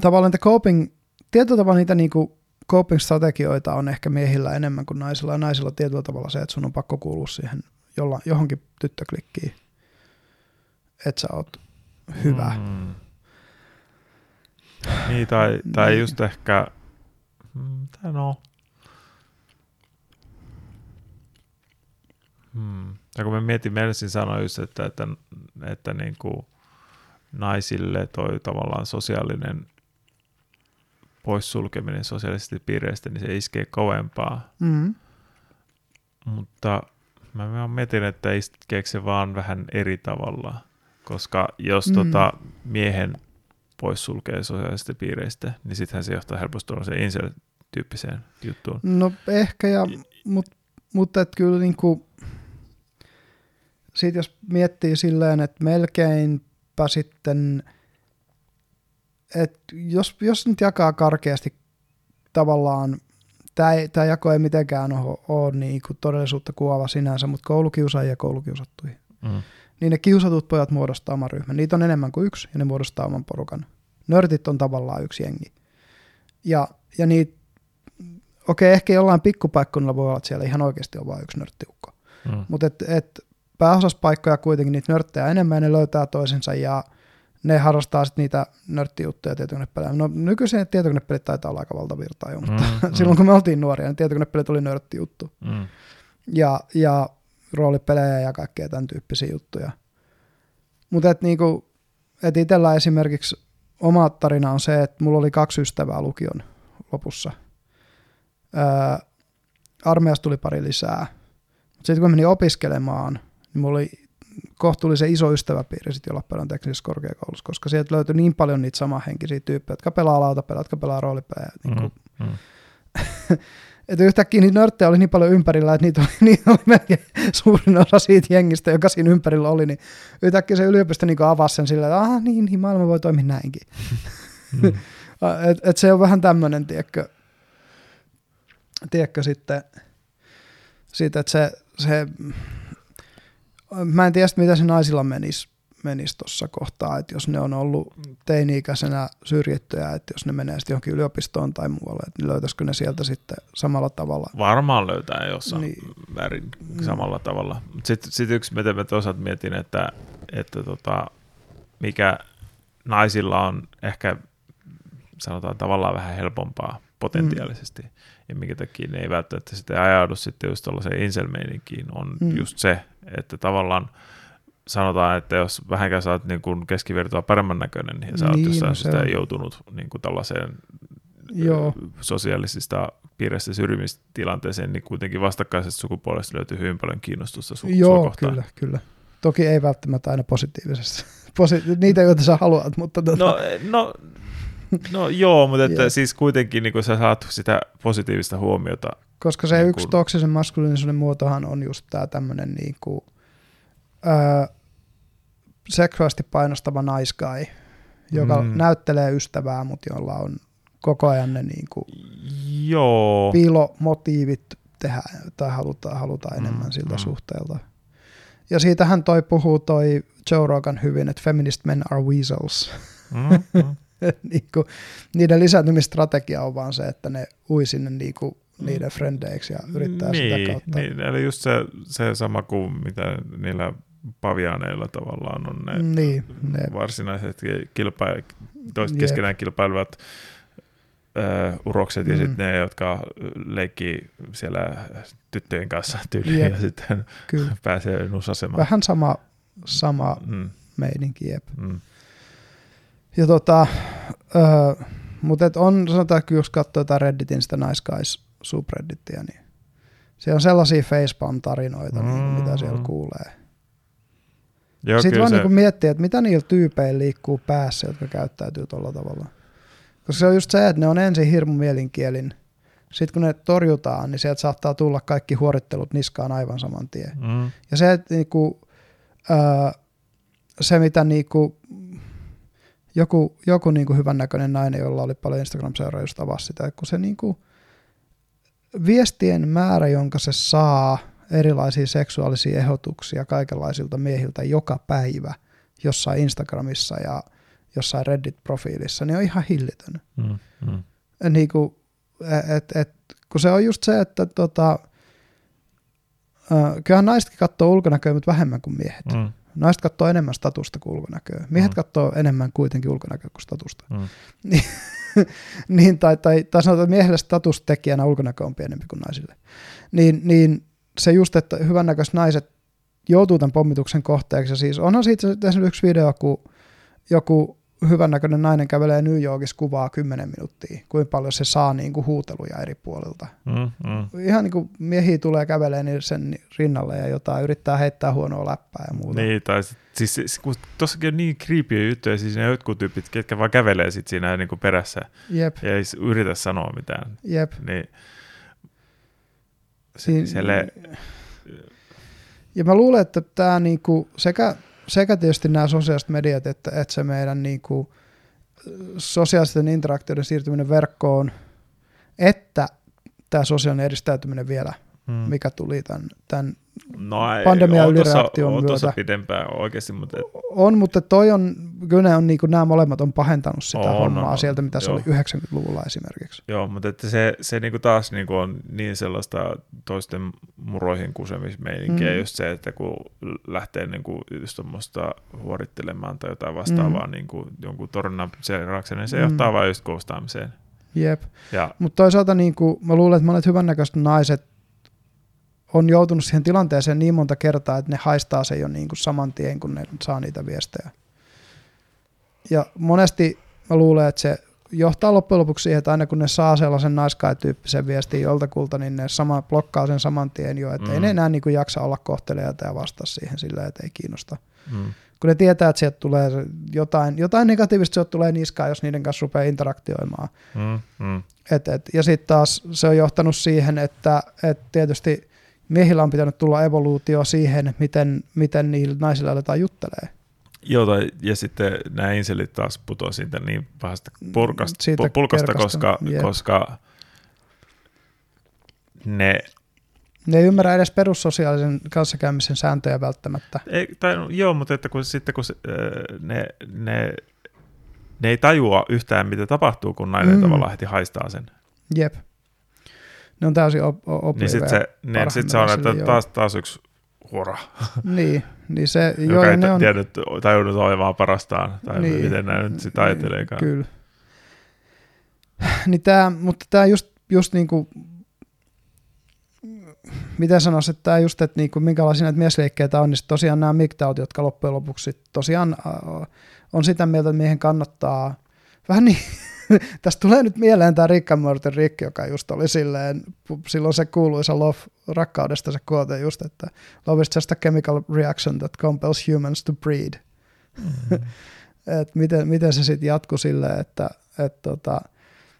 tavallaan niitä coping, tietyllä tavalla niitä niinku coping-strategioita on ehkä miehillä enemmän kuin naisilla, ja naisilla on tietyllä tavalla se, että sun on pakko kuulua siihen jolla, johonkin tyttöklikkiin, että sä oot hyvä. Mm. Niin, tai, tai Niin. just ehkä, mm, tai no. Hmm. Ja kun mä mietin, Mersin sanoi just, että, että, että niin kuin naisille toi tavallaan sosiaalinen poissulkeminen sosiaalisesti piireistä, niin se iskee kovempaa. Mm. Mutta mä, mä mietin, että iskeekö se vaan vähän eri tavalla, koska jos Mm. tota, miehen poissulkee sosiaalisista piireistä, niin sittenhän se johtaa helposti tuollaiseen incel-tyyppiseen juttuun. No ehkä, ja, mut, mutta et kyllä niinku, siitä jos miettii silleen, että melkeinpä sitten, että jos, jos nyt jakaa karkeasti tavallaan, tämä jako ei mitenkään ole, ole niinku todellisuutta kuvaava sinänsä, mutta koulukiusaajia ja koulukiusattuja, Mm. niin ne kiusatut pojat muodostaa oman ryhmän. Niitä on enemmän kuin yksi ja ne muodostaa oman porukan. Nörtit on tavallaan yksi jengi. Ja, ja niitä, okei, ehkä jollain pikkupaikkunnilla voi olla, että siellä ihan oikeasti on vain yksi nörttiukko. Mm. Mutta et, et pääosassa paikkoja kuitenkin niitä nörttejä enemmän ne löytää toisensa ja ne harrastaa sitten niitä nörttijuttuja tietokonepelejä. No nykyisin tietokonepelit taitaa olla aika valtavirtaa jo, mutta Mm, mm. silloin kun me oltiin nuoria, niin tietokonepelit oli nörttijuttu. Mm. Ja, ja roolipelejä ja kaikkea tämän tyyppisiä juttuja. Mutta et niinku, et itsellä esimerkiksi oma tarina on se, että mulla oli kaksi ystävää lukion lopussa. Öö, armeijasta tuli pari lisää. Sitten kun menin opiskelemaan, niin mulla oli kohtuullisen iso ystäväpiiri sitten Lappeenrannan teknisessä korkeakoulussa, koska sieltä löytyi niin paljon niitä samanhenkisiä tyyppejä, jotka pelaa lautapelejä, jotka pelaa roolipelejä. Niin kuin, Mm. Mm. että yhtäkkiä niitä nörttejä oli niin paljon ympärillä, että niitä oli, niitä oli melkein suurin osa siitä jengistä, joka siinä ympärillä oli, niin yhtäkkiä se yliopisto niin avasi sen silleen, että niin, niin, maailma voi toimia näinkin. Mm. et, et se on vähän tämmöinen, tiedätkö, tiedätkö sitten, siitä, että se, se, mä en tiedä, mitä se naisilla menisi, menisi tuossa kohtaa, että jos ne on ollut teini-ikäisenä syrjittyjä, että jos ne menee sitten johonkin yliopistoon tai muualle, että niin löytäisikö ne sieltä sitten samalla tavalla? Varmaan löytää jossain niin. väärin samalla tavalla. Sitten sit yksi, mitä mä toisaalta mietin, että, että tota, mikä naisilla on ehkä sanotaan tavallaan vähän helpompaa potentiaalisesti, mm. Ja minkä takia ne ei välttämättä sitten ajaudu sitten just tuollaiseen inselmeininkiin, on mm. just se, että tavallaan sanotaan, että jos vähänkään sä oot niin kuin keskivertoa paremman näköinen, niin sä oot niin, jossain no sitä joutunut niin kuin tällaiseen Joo. sosiaalisista piireissä syrjimistilanteeseen, niin kuitenkin vastakkaisesta sukupuolesta löytyy hyvin paljon kiinnostusta su- Joo, kohtaan. kyllä, kyllä. Toki ei välttämättä aina positiivisesti. Posi- niitä, joita sä haluat, mutta... Tuota... No, no, no joo, mutta että siis kuitenkin niin sä saat sitä positiivista huomiota. Koska se niin yksi kun... toksisen maskuliinisuuden muotohan on just tämä tämmöinen niin kuin, öö, seksuaalisesti painostava naiskai, joka mm. näyttelee ystävää, mutta jolla on koko ajan ne niin kuin Joo. piilomotiivit tehdä tai halutaan, halutaan mm, enemmän siltä mm. suhteelta. Ja siitähän toi puhuu toi Joe Rogan hyvin, että feminist men are weasels. Mm, mm. niin kuin, niiden lisääntymistrategia on vaan se, että ne ui sinne niin kuin niiden frendeiksi ja yrittää niin, sitä kautta. Niin, eli just se, se sama kuin mitä niillä paviaaneilla tavallaan on ne, niin, ne. varsinaiset kilpa- toiset keskenään kilpailevat uh, urokset mm. ja sitten ne, jotka leikkii siellä tyttöjen kanssa tyyliin jep. ja sitten Kyllä. pääsee nusasemaan. Vähän sama, sama mm. meininki, jep. Mm. Ja tota, uh, mutta on, sanotaan, että jos katsoo jotain Redditin sitä Nice Guys subreddittiä, niin siellä on sellaisia facepalm-tarinoita, mm. niin, mitä siellä kuulee. Joo, Sitten vaan se... niin miettiä, että mitä niillä tyypeillä liikkuu päässä, jotka käyttäytyy tuolla tavalla. Koska se on just se, että ne on ensin hirmu mielinkielin. Sitten kun ne torjutaan, niin sieltä saattaa tulla kaikki huorittelut niskaan aivan saman tien. Mm. Ja se, että niinku, äh, se mitä niinku, joku, joku niinku hyvännäköinen nainen, jolla oli paljon Instagram-seuraajia, just avasi sitä, kun se niinku, viestien määrä, jonka se saa erilaisia seksuaalisia ehdotuksia kaikenlaisilta miehiltä joka päivä jossain Instagramissa ja jossain Reddit-profiilissa, niin on ihan hillitön. Mm, mm. Niin kuin, et, et, kun se on just se, että tota, kyllähän naisetkin katsoo ulkonäköä, mutta vähemmän kuin miehet. Mm. Naiset katsoo enemmän statusta kuin ulkonäköä. Miehet mm. katsoo enemmän kuitenkin ulkonäköä kuin statusta. Mm. niin, tai, tai, tai sanotaan, että miehelle statustekijänä ulkonäkö on pienempi kuin naisille. Niin, niin se just, että hyvännäköiset naiset joutuu tämän pommituksen kohteeksi. Ja siis onhan siitä yksi video, kun joku hyvännäköinen nainen kävelee New Yorkissa kuvaa 10 minuuttia, kuinka paljon se saa niin kuin huuteluja eri puolilta. Mm, mm. Ihan niin kuin miehiä tulee kävelee niin sen rinnalle ja jotain yrittää heittää huonoa läppää ja muuta. Niin, tai siis, siis kun tossakin on niin creepy juttuja, siis ne jotkut tyypit, ketkä vaan kävelee sit siinä niin kuin perässä Jep. ja ei yritä sanoa mitään. Jep. Niin, se, Selle... Ja mä luulen, että tämä niinku sekä sekä tietysti nämä sosiaaliset mediat, että, että se meidän niin kuin, sosiaalisten interaktioiden siirtyminen verkkoon, että tämä sosiaalinen edistäytyminen vielä, hmm. mikä tuli tämän, tämän no, pandemian ylireaktion myötä. On pidempään oikeasti, mutta... On, mutta toi on, kyllä ne on, niin kuin, nämä molemmat on pahentanut sitä on, hommaa on, sieltä, mitä joo. se oli 90-luvulla esimerkiksi. Joo, mutta että se, se niin kuin taas niin kuin on niin sellaista toisten muroihin kusemismeininkiä, mm. just se, että kun lähtee niin kuin just huorittelemaan tai jotain vastaavaa mm. niin kuin jonkun torjunnan seurauksena, niin se mm. johtaa vain just koostaamiseen. Jep, mutta toisaalta niin kuin, mä luulen, että monet hyvännäköiset naiset on joutunut siihen tilanteeseen niin monta kertaa, että ne haistaa se jo niin kuin saman tien, kun ne saa niitä viestejä. Ja monesti mä luulen, että se johtaa loppujen lopuksi siihen, että aina kun ne saa sellaisen naiskai-tyyppisen viestin joltakulta, niin ne sama, blokkaa sen saman tien jo, että mm. ei ne enää niin kuin jaksa olla kohtelijaita ja vastaa siihen silleen, että ei kiinnosta. Mm. Kun ne tietää, että sieltä tulee jotain, jotain negatiivista, sieltä tulee niskaan, jos niiden kanssa rupeaa interaktioimaan. Mm. Mm. Et, et, ja sitten taas se on johtanut siihen, että et tietysti – miehillä on pitänyt tulla evoluutio siihen, miten, miten niillä naisilla aletaan juttelee. Joo, tai, ja sitten nämä inselit taas putoaa siitä niin pahasta purkasta, siitä pulkasta, koska, koska ne Ne ei ymmärrä edes perussosiaalisen kanssakäymisen sääntöjä välttämättä. Ei, tai, no, joo, mutta että kun, sitten kun se, ne, ne, ne ei tajua yhtään, mitä tapahtuu, kun nainen mm. tavallaan heti haistaa sen. Jep. Ne on täysin op- op- Niin sitten se, niin sit se on, että joo. taas, taas yksi hura. Niin, niin se, joo, Joka ei ne on... tiedä, tajunnut oivaa parastaan, tai niin, miten näin nyt sitä ajatteleekaan. Kyllä. Niin tää, mutta tämä just, just niin kuin mitä sanoisin, että tämä just, että niinku, minkälaisia näitä miesliikkeitä on, niin tosiaan nämä MGTOWt, jotka loppujen lopuksi tosiaan on sitä mieltä, että miehen kannattaa vähän niin, tästä tulee nyt mieleen tämä Rick and Rick, joka just oli silleen, silloin se kuuluisa love, rakkaudesta se kuote just, että love is just a chemical reaction that compels humans to breed. Mm-hmm. et miten, miten se sitten jatkuu silleen, että et tota,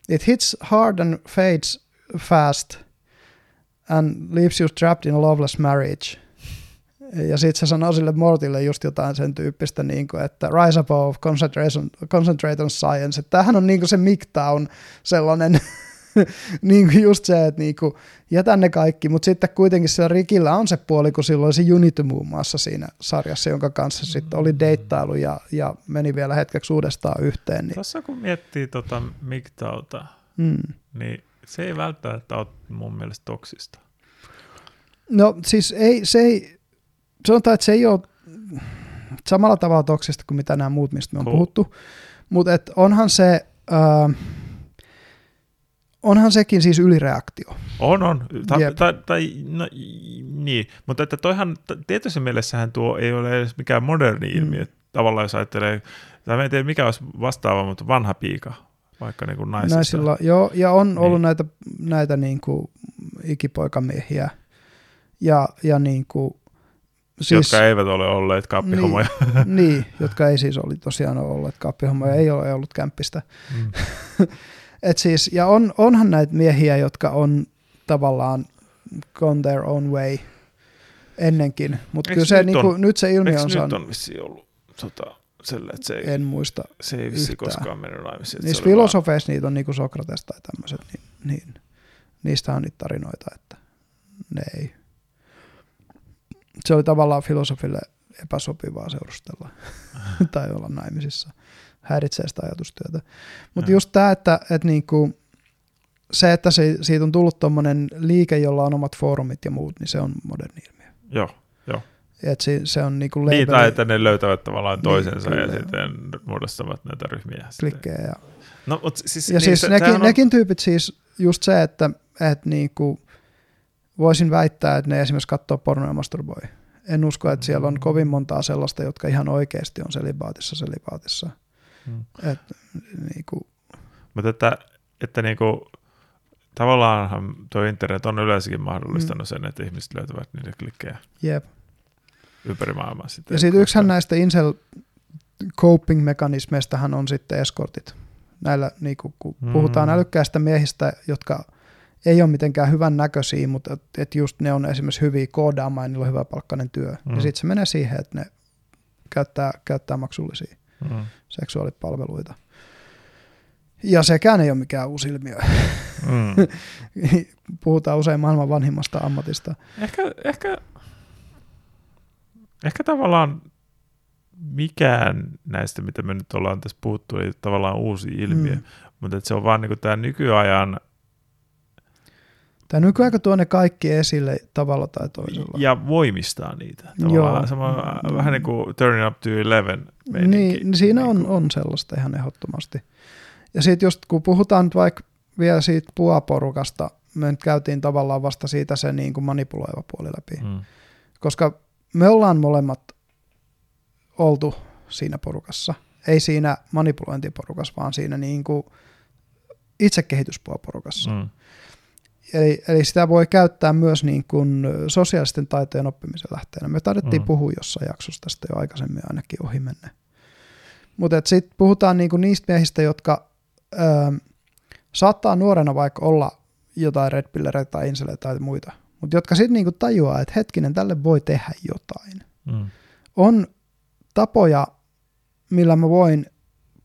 it hits hard and fades fast – and leaves you trapped in a loveless marriage. Ja sitten se sanoo sille Mortille just jotain sen tyyppistä, niin kuin, että rise above, concentration, concentrate on science. Että tämähän on niin kuin se Miktown sellainen, niin kuin just se, että niin kuin, jätä ne kaikki, mutta sitten kuitenkin sillä Rikillä on se puoli, kun silloin se Unity muun muassa siinä sarjassa, jonka kanssa sitten oli deittailu ja, ja meni vielä hetkeksi uudestaan yhteen. Niin. Tässä kun miettii tota Miktauta, mm. niin se ei välttämättä ole mun mielestä toksista. No siis ei, se ei, sanotaan, että se ei ole samalla tavalla toksista kuin mitä nämä muut, mistä me on cool. puhuttu, mutta onhan se, äh, onhan sekin siis ylireaktio. On, on. Ta- tai, tai, no, niin, mutta että toihan tietyssä mielessähän tuo ei ole edes mikään moderni ilmiö. Mm. Tavallaan jos ajattelee, tai en tiedä mikä olisi vastaava, mutta vanha piika, vaikka niin kuin naisissa. Naisilla, joo, ja on niin. ollut näitä, näitä niin kuin ikipoikamiehiä, ja, ja niin kuin, siis, jotka eivät ole olleet kaappihomoja. Niin, niin, jotka ei siis oli tosiaan ole olleet kaappihomoja, ei ole ollut kämppistä. Mm. Et siis, ja on, onhan näitä miehiä, jotka on tavallaan gone their own way ennenkin, mutta kyllä se, niin kuin, nyt se ilmiö on saanut. nyt on vissiin ollut tota, selle, että se ei, en muista se ei vissi koskaan mennyt naimisiin. Niissä filosofeissa vaan... niitä on niin kuin Sokrates tai tämmöiset, niin, niin niistä on niitä tarinoita, että ne ei. Se oli tavallaan filosofille epäsopivaa seurustella tai olla naimisissa. Häiritsee sitä ajatustyötä. Mutta just tämä, että, että niinku, se, että se, siitä on tullut tuommoinen liike, jolla on omat foorumit ja muut, niin se on moderni ilmiö. Joo, joo. Et se, se on niinku labeli. Niin, tai että ne löytävät tavallaan niin, toisensa niin, ja sitten muodostavat näitä ryhmiä. Klikkejä. Ja, no, mutta siis, ja niin, siis se, nekin, on... nekin tyypit siis just se, että, että niinku, voisin väittää, että ne esimerkiksi katsoo pornoja ja masturboi. En usko, että siellä on kovin montaa sellaista, jotka ihan oikeasti on selibaatissa selibaatissa. Hmm. Et, niinku. Mutta että, että niinku, tavallaan tuo internet on yleensäkin mahdollistanut hmm. sen, että ihmiset löytävät niitä klikkejä. Jep ympäri maailmaa. Sitten ja sitten yksihän näistä incel coping-mekanismeistahan on sitten eskortit. Näillä, niin kun mm. puhutaan älykkäistä miehistä, jotka ei ole mitenkään hyvän näköisiä, mutta et, et just ne on esimerkiksi hyviä koodaamaan ja niillä on hyvä palkkainen työ. Mm. Ja sitten se menee siihen, että ne käyttää, käyttää maksullisia mm. seksuaalipalveluita. Ja sekään ei ole mikään uusi ilmiö. Mm. Puhutaan usein maailman vanhimmasta ammatista. Ehkä, ehkä Ehkä tavallaan mikään näistä, mitä me nyt ollaan tässä puhuttu, ei tavallaan uusi ilmiö, mm. mutta se on vaan niin tämä nykyajan Tämä nykyaika tuo ne kaikki esille tavalla tai toisella. Ja voimistaa niitä. Joo. Sama, mm. Vähän niin kuin Turning Up to Eleven. Niin, niin, siinä niin on, on sellaista ihan ehdottomasti. Ja sitten just kun puhutaan nyt vaikka vielä siitä puaporukasta, me nyt käytiin tavallaan vasta siitä se niin kuin manipuloiva puoli läpi. Mm. Koska me ollaan molemmat oltu siinä porukassa. Ei siinä manipulointiporukassa, vaan siinä niin kuin itsekehityspuoporukassa. Mm. Eli, eli sitä voi käyttää myös niin kuin sosiaalisten taitojen oppimisen lähteenä. Me taidettiin mm. puhua jossain jaksossa tästä jo aikaisemmin ainakin ohi menne. Mutta sitten puhutaan niin kuin niistä miehistä, jotka ö, saattaa nuorena vaikka olla jotain red tai inseleitä tai muita – mutta jotka sitten niinku tajuaa, että hetkinen, tälle voi tehdä jotain. Mm. On tapoja, millä mä voin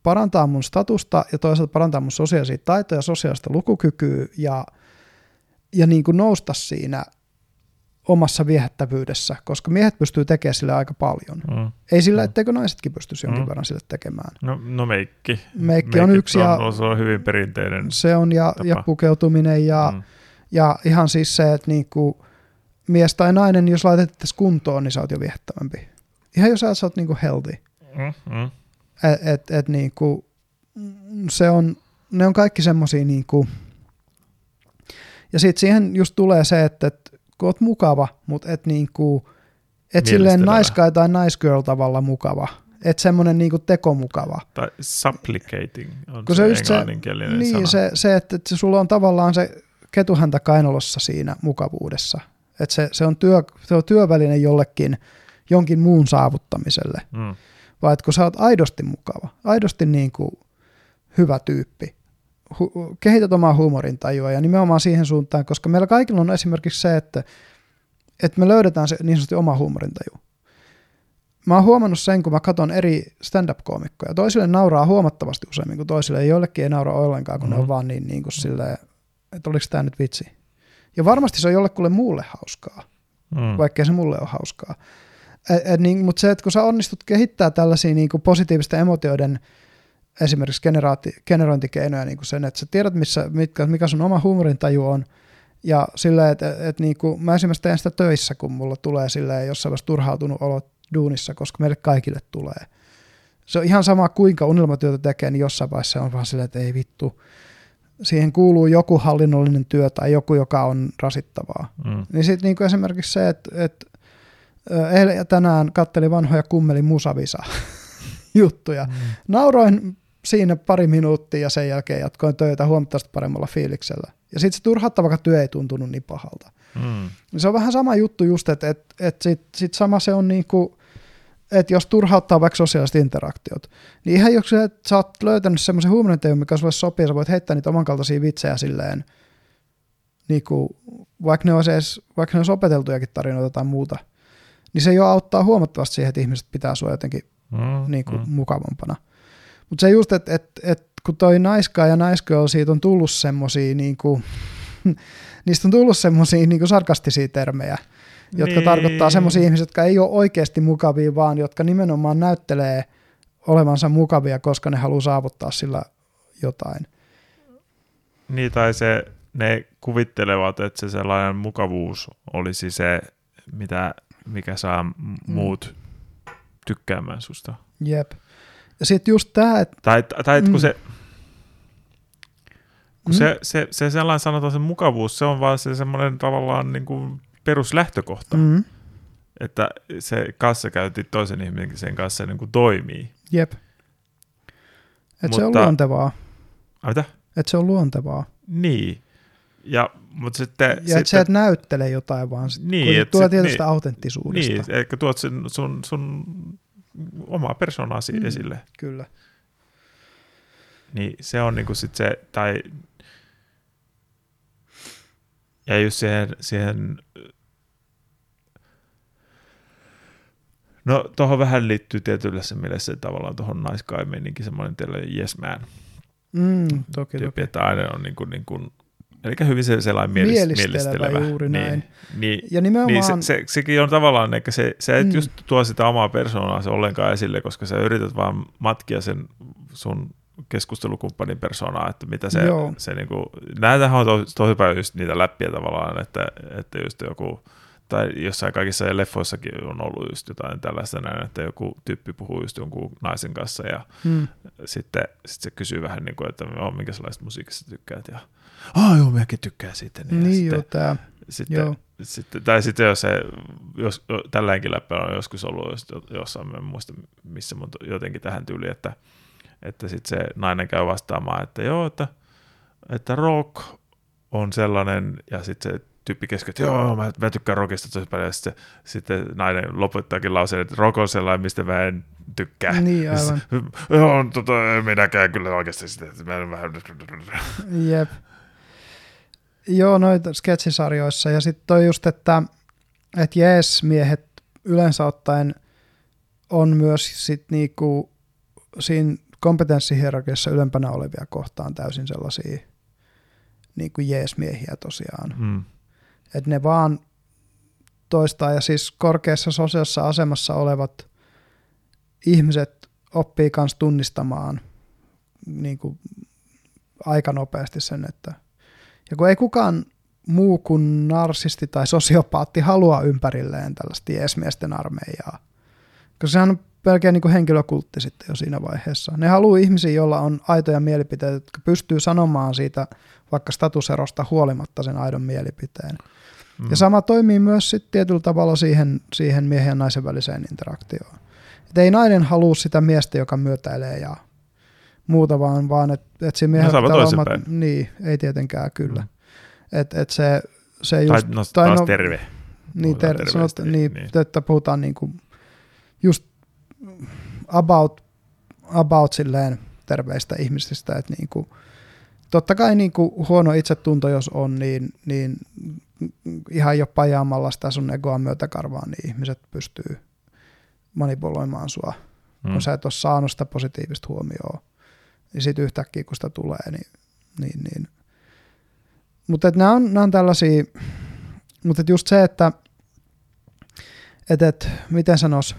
parantaa mun statusta ja toisaalta parantaa mun sosiaalisia taitoja, sosiaalista lukukykyä ja, ja niin kuin nousta siinä omassa viehättävyydessä, koska miehet pystyy tekemään sille aika paljon. Mm. Ei sillä, mm. etteikö naisetkin pystyisi jonkin mm. verran sille tekemään. No, no meikki. meikki. Meikki on yksi. On, ja, se on hyvin perinteinen Se on, ja, ja pukeutuminen, ja, mm. ja ihan siis se, että niinku, mies tai nainen, jos laitettaisiin kuntoon, niin sä oot jo viehättävämpi. Ihan jos sä oot niinku healthy. Mm. Mm. Et, et, et niinku, se on, ne on kaikki semmosia niinku, ja sitten siihen just tulee se, että, että kun oot mukava, mutta et niinku, et silleen guy tai nice girl tavalla mukava. Et semmoinen niinku tekomukava. Tai supplicating on kun se, se englanninkielinen Niin, sana. se, se että, että sulla on tavallaan se ketuhäntä kainalossa siinä mukavuudessa. Että se, se, on työ, se on työväline jollekin jonkin muun saavuttamiselle. Mm. Vai että kun sä oot aidosti mukava, aidosti niin kuin hyvä tyyppi, hu- kehität omaa huumorintajua ja nimenomaan siihen suuntaan, koska meillä kaikilla on esimerkiksi se, että, että me löydetään se niin sanotusti oma huumorintaju. Mä oon huomannut sen, kun mä katson eri stand-up-koomikkoja. Toisille nauraa huomattavasti useammin kuin toisille. Joillekin ei naura ollenkaan, kun mm-hmm. ne on mm-hmm. vaan niin, niin kuin silleen, että oliko tämä nyt vitsi. Ja varmasti se on jollekulle muulle hauskaa, mm. vaikkei se mulle ole hauskaa. Et, et niin, mutta se, että kun sä onnistut kehittää tällaisia niin kuin positiivisten emotioiden esimerkiksi generaati, generointikeinoja niin kuin sen, että sä tiedät, missä, mitkä, mikä sun oma huumorintaju on, ja silleen, että, että, että niin kuin, mä esimerkiksi teen sitä töissä, kun mulla tulee silleen jossain vaiheessa turhautunut olo duunissa, koska meille kaikille tulee. Se on ihan sama, kuinka unelmatyötä tekee, niin jossain vaiheessa on vaan silleen, että ei vittu, siihen kuuluu joku hallinnollinen työ tai joku, joka on rasittavaa. Mm. Niin sitten niin esimerkiksi se, että, että eilen ja tänään kattelin vanhoja kummeli musavisa juttuja. Mm. Nauroin siinä pari minuuttia ja sen jälkeen jatkoin töitä huomattavasti paremmalla fiiliksellä. Ja sitten se turhauttava työ ei tuntunut niin pahalta. Mm. Se on vähän sama juttu just, että et, et sitten sit sama se on niinku, että jos turhauttaa vaikka sosiaaliset interaktiot, niin ihan jos sä, sä oot löytänyt semmoisen huumorintajun, mikä sulle sopii, sä voit heittää niitä omankaltaisia vitsejä silleen, niinku, vaikka ne olisi edes, vaikka ne olisi opeteltujakin tarinoita tai muuta, niin se jo auttaa huomattavasti siihen, että ihmiset pitää sua jotenkin mm, niinku, mm. mukavampana. Mutta se just, että et, et, kun toi guy ja nice girl, siitä on tullut semmosia, niinku, niistä on tullut semmosia niinku sarkastisia termejä, jotka niin. tarkoittaa semmoisia ihmisiä, jotka ei ole oikeasti mukavia, vaan jotka nimenomaan näyttelee olevansa mukavia, koska ne haluaa saavuttaa sillä jotain. Niin, tai se, ne kuvittelevat, että se sellainen mukavuus olisi se, mitä, mikä saa mm. muut tykkäämään susta. Jep. Ja sitten just tämä, että... Tai, tai mm. kun se... Kun mm. se, se, se sellainen sanotaan se mukavuus, se on vaan se semmoinen tavallaan niin kuin peruslähtökohta, mm. että se kassakäynti toisen ihmisen kanssa niin kuin toimii. Jep. Että se on luontevaa. Mitä? Että se on luontevaa. Niin. Ja, mutta sitten, ja sitten, että sä et näyttele jotain, vaan niin, et tuo tietystä niin, autenttisuudesta. Niin, eli tuot sen, sun, sun omaa persoonasi mm, esille. Kyllä. Niin se on niinku sit se, tai ja just siihen, siihen no tuohon vähän liittyy tietyllä mielessä tavallaan tuohon nice guy semmoinen teille yes man. Mm, toki, tyyppi, toki. että aina on niin kuin, niin kuin Eli hyvin se sellainen mielis, mielistelevä, mielistelevä. juuri niin, näin. Niin, ja nimenomaan... niin se, se, sekin on tavallaan, että se, se et mm. just tuo sitä omaa persoonaa se ollenkaan esille, koska sä yrität vaan matkia sen sun keskustelukumppanin persoonaa, että mitä se, Joo. se niinku, näitähän on tosi, tosi paljon just niitä läppiä tavallaan, että, että just joku, tai jossain kaikissa leffoissakin on ollut just jotain tällaista näin, että joku tyyppi puhuu just jonkun naisen kanssa ja hmm. sitten, sitten se kysyy vähän niin kuin, että minkä sellaista musiikista tykkäät ja ah joo, minäkin tykkään siitä. Niin, niin sitten, joo, tämä. Sitten, joo. Sitten, tai sitten jos se, jos, tälläkin läppä on joskus ollut jos, jossain, en muista missä, mutta jotenkin tähän tyyliin, että, että sitten se nainen käy vastaamaan, että joo, että, että rock on sellainen, ja sitten se tyyppi kesken, että joo, mä, mä tykkään rockista tosi paljon, sitten, sitten nainen lopettaakin lauseen, että rock on sellainen, mistä mä en tykkää. Niin, aivan. Joo, tota, minäkään kyllä oikeasti sitä, että mä en vähän... Jep. Joo, noita sketsisarjoissa. Ja sitten toi just, että, että jees, miehet yleensä ottaen on myös sit niinku siinä kompetenssihierarkiassa ylempänä olevia kohtaan täysin sellaisia niinku jees-miehiä tosiaan. Mm. Että ne vaan toistaa. Ja siis korkeassa sosiaalisessa asemassa olevat ihmiset oppii myös tunnistamaan niin kuin aika nopeasti sen, että ja kun ei kukaan muu kuin narsisti tai sosiopaatti halua ympärilleen tällaista jeesmiesten armeijaa, koska sehän on pelkeä niin kuin henkilökultti sitten jo siinä vaiheessa. Ne haluaa ihmisiä, joilla on aitoja mielipiteitä, jotka pystyy sanomaan siitä vaikka statuserosta huolimatta sen aidon mielipiteen. Mm. Ja sama toimii myös sitten tietyllä tavalla siihen, siihen miehen ja naisen väliseen interaktioon. Et ei nainen halua sitä miestä, joka myötäilee ja muuta, vaan, vaan että et siinä miehellä pitää omat, niin, ei tietenkään kyllä. Mm. Et, et se, se just, tai, no, tai no, terve. Niin, ter, sanot, niin, niin. että puhutaan niinku just about, about silleen terveistä ihmisistä, että niinku, totta kai niinku huono itsetunto, jos on, niin, niin ihan jo pajaamalla sitä sun egoa myötäkarvaa, niin ihmiset pystyy manipuloimaan sua, mm. kun sä et ole saanut sitä positiivista huomioon. Niin sitten yhtäkkiä, kun sitä tulee, niin, niin, niin. mutta nämä on, nämä on tällaisia, mutta just se, että et, et, miten sanois,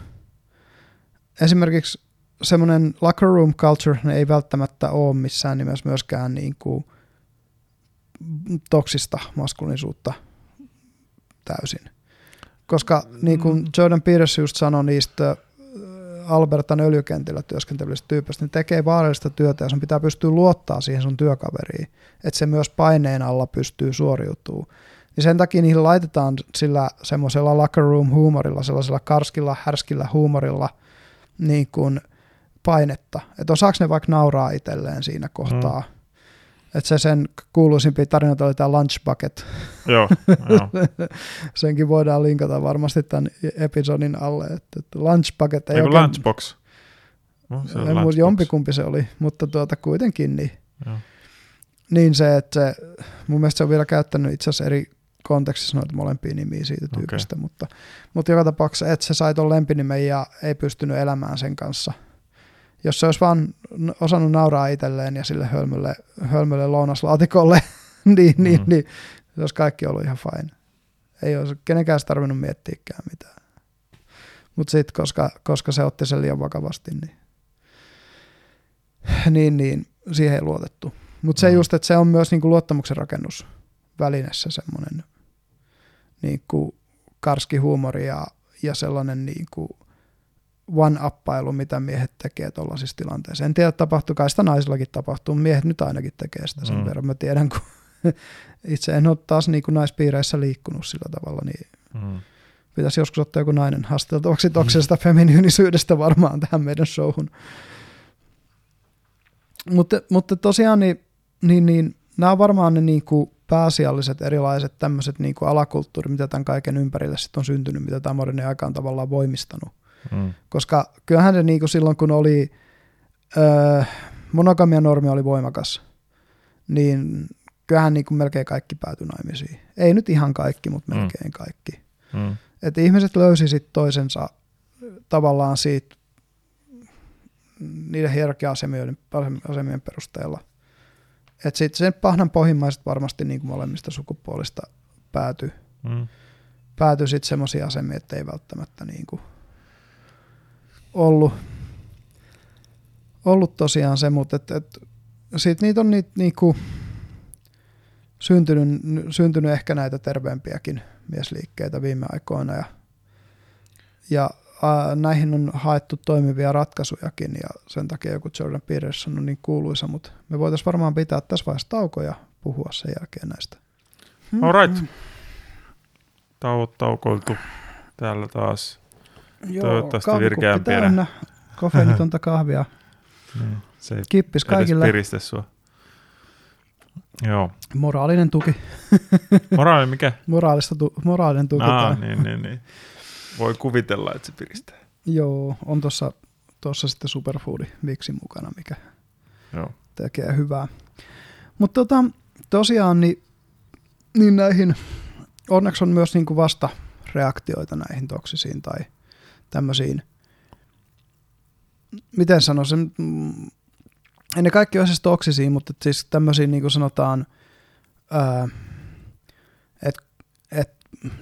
esimerkiksi semmoinen locker room culture ne ei välttämättä ole missään nimessä myöskään niin kuin toksista maskuliinisuutta täysin. Koska niin kuin mm. Jordan Peterson just sanoi niistä Albertan öljykentillä työskentelevistä tyypistä, niin tekee vaarallista työtä ja sun pitää pystyä luottaa siihen sun työkaveriin, että se myös paineen alla pystyy suoriutumaan. Niin sen takia niihin laitetaan sillä semmoisella locker room huumorilla, sellaisella karskilla, härskillä huumorilla niin kuin painetta. Että osaako ne vaikka nauraa itselleen siinä kohtaa. Mm että se sen kuuluisimpia tarinoita oli tämä Lunch Bucket. Joo, joo. Senkin voidaan linkata varmasti tämän episodin alle. Että, Lunch Bucket ei, ei oikein... Lunchbox. No, se en lunchbox. jompikumpi se oli, mutta tuota kuitenkin niin. Joo. Niin se, että se, mun mielestä se on vielä käyttänyt itse asiassa eri kontekstissa noita molempia nimiä siitä tyypistä, okay. mutta, mutta joka tapauksessa, että se sai tuon lempinimen ja ei pystynyt elämään sen kanssa – jos se olisi vaan osannut nauraa itselleen ja sille hölmölle, hölmölle lounaslaatikolle, niin, mm. niin, niin se olisi kaikki ollut ihan fine. Ei olisi kenenkään tarvinnut miettiäkään mitään. Mutta sitten, koska, koska se otti sen liian vakavasti, niin, niin, niin siihen ei luotettu. Mutta se mm. just, että se on myös niinku luottamuksen rakennusvälineessä semmoinen niinku karski huumori ja, ja sellainen niinku one-appailu, mitä miehet tekee tuollaisissa tilanteissa. En tiedä, tapahtuu, sitä naisillakin tapahtuu, miehet nyt ainakin tekee sitä sen mm. verran. Mä tiedän, kun itse en ole taas niin kuin naispiireissä liikkunut sillä tavalla, niin mm. pitäisi joskus ottaa joku nainen haasteltavaksi toksisesta mm. feminyynisyydestä varmaan tähän meidän showhun. Mutta, mutta tosiaan niin, niin, niin nämä on varmaan ne niin kuin pääasialliset erilaiset tämmöiset niin kuin alakulttuurit, mitä tämän kaiken ympärille sitten on syntynyt, mitä tämä moderni aika on tavallaan voimistanut. Mm. Koska kyllähän se niin kuin silloin, kun oli öö, monogamian normi oli voimakas, niin kyllähän niin kuin melkein kaikki päätyi naimisiin. Ei nyt ihan kaikki, mutta mm. melkein mm. kaikki. Mm. Että ihmiset löysi sitten toisensa tavallaan siitä niiden hierarkia-asemien asemien perusteella. Että sitten sen pahnan pohjimmaiset varmasti niin kuin molemmista sukupuolista päätyi. Mm. Päätyi sitten semmoisia asemia, että ei välttämättä niin kuin ollut, ollut tosiaan se, mutta et, et, sit niitä on niitä niinku syntynyt, syntynyt ehkä näitä terveempiäkin miesliikkeitä viime aikoina ja, ja näihin on haettu toimivia ratkaisujakin ja sen takia joku Jordan Peterson on niin kuuluisa, mutta me voitaisiin varmaan pitää tässä vaiheessa tauko ja puhua sen jälkeen näistä. All right. Tauot taukoiltu täällä taas Joo, Toivottavasti virkeämpiä. täynnä kofeinitonta kahvia. niin, se ei Kippis kaikille. piristä sua. Joo. Moraalinen tuki. Moraalinen mikä? Moraalista tu- moraalinen tuki. Aa, niin, niin, niin. Voi kuvitella, että se piristää. Joo, on tuossa tossa sitten superfoodi viksi mukana, mikä Joo. tekee hyvää. Mutta tota, tosiaan niin, niin näihin, onneksi on myös niinku vasta reaktioita näihin toksisiin tai – tämmöisiin, miten sanoisin, ei ne kaikki ole siis toksisia, mutta siis tämmöisiin niin kuin sanotaan, että et,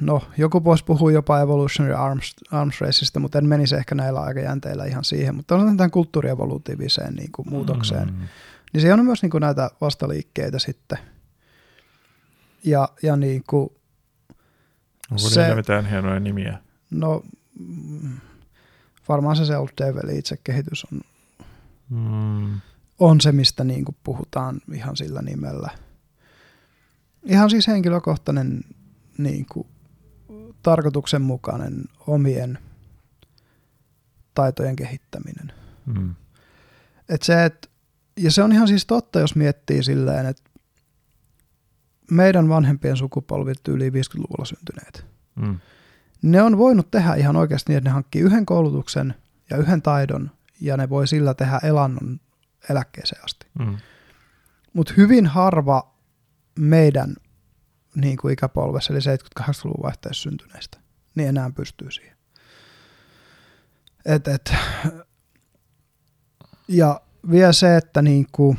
no joku voisi puhua jopa Evolutionary Arms, Arms Raceista, mutta en menisi ehkä näillä aikajänteillä ihan siihen, mutta on tämän kulttuurievolutiiviseen niin kuin muutokseen. Mm. Niin se on myös niin kuin näitä vastaliikkeitä sitten. Ja, ja niin kuin Onko se, niillä mitään hienoja nimiä? No varmaan se Self Devil itsekehitys on, mm. on se, mistä niin kuin puhutaan ihan sillä nimellä. Ihan siis henkilökohtainen niin kuin, tarkoituksenmukainen omien taitojen kehittäminen. Mm. Et se, et, ja se on ihan siis totta, jos miettii silleen, että meidän vanhempien sukupolvit yli 50-luvulla syntyneet, mm. Ne on voinut tehdä ihan oikeasti niin, että ne hankkii yhden koulutuksen ja yhden taidon, ja ne voi sillä tehdä elannon eläkkeeseen asti. Mm. Mutta hyvin harva meidän niin kuin ikäpolvessa, eli 78-luvun vaihteessa syntyneistä, niin enää pystyy siihen. Et, et. Ja vielä se, että niin kuin,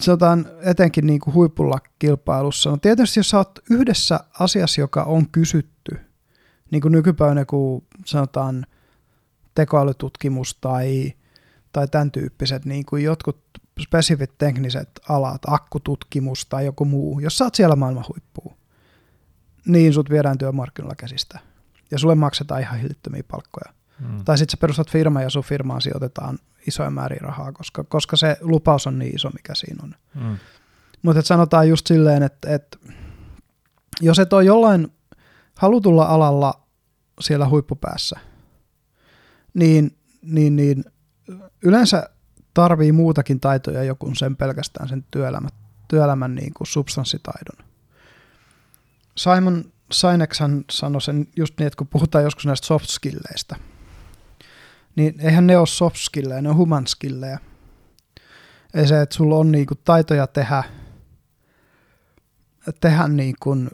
sanotaan etenkin niin kuin huipulla kilpailussa, no tietysti jos sä oot yhdessä asiassa, joka on kysytty, niin kuin nykypäivänä kun sanotaan tekoälytutkimus tai, tai tämän tyyppiset niin kuin jotkut spesifit tekniset alat, akkututkimus tai joku muu, jos sä oot siellä maailman huippuu, niin sut viedään työmarkkinoilla käsistä. Ja sulle maksetaan ihan hillittömiä palkkoja. Mm. Tai sitten sä perustat firma ja sun firmaan sijoitetaan isoja määriä rahaa, koska, koska se lupaus on niin iso, mikä siinä on. Mm. Mutta sanotaan just silleen, että et, jos et ole jollain halutulla alalla siellä huippupäässä, niin, niin, niin yleensä tarvii muutakin taitoja joku sen pelkästään sen työelämän, työelämän niin kuin substanssitaidon. Simon Sineksan sanoi sen just niin, että kun puhutaan joskus näistä soft skilleistä, niin eihän ne ole soft skillejä, ne on human skillejä. Ei se, että sulla on niin kuin taitoja tehdä, tehdä niin kuin,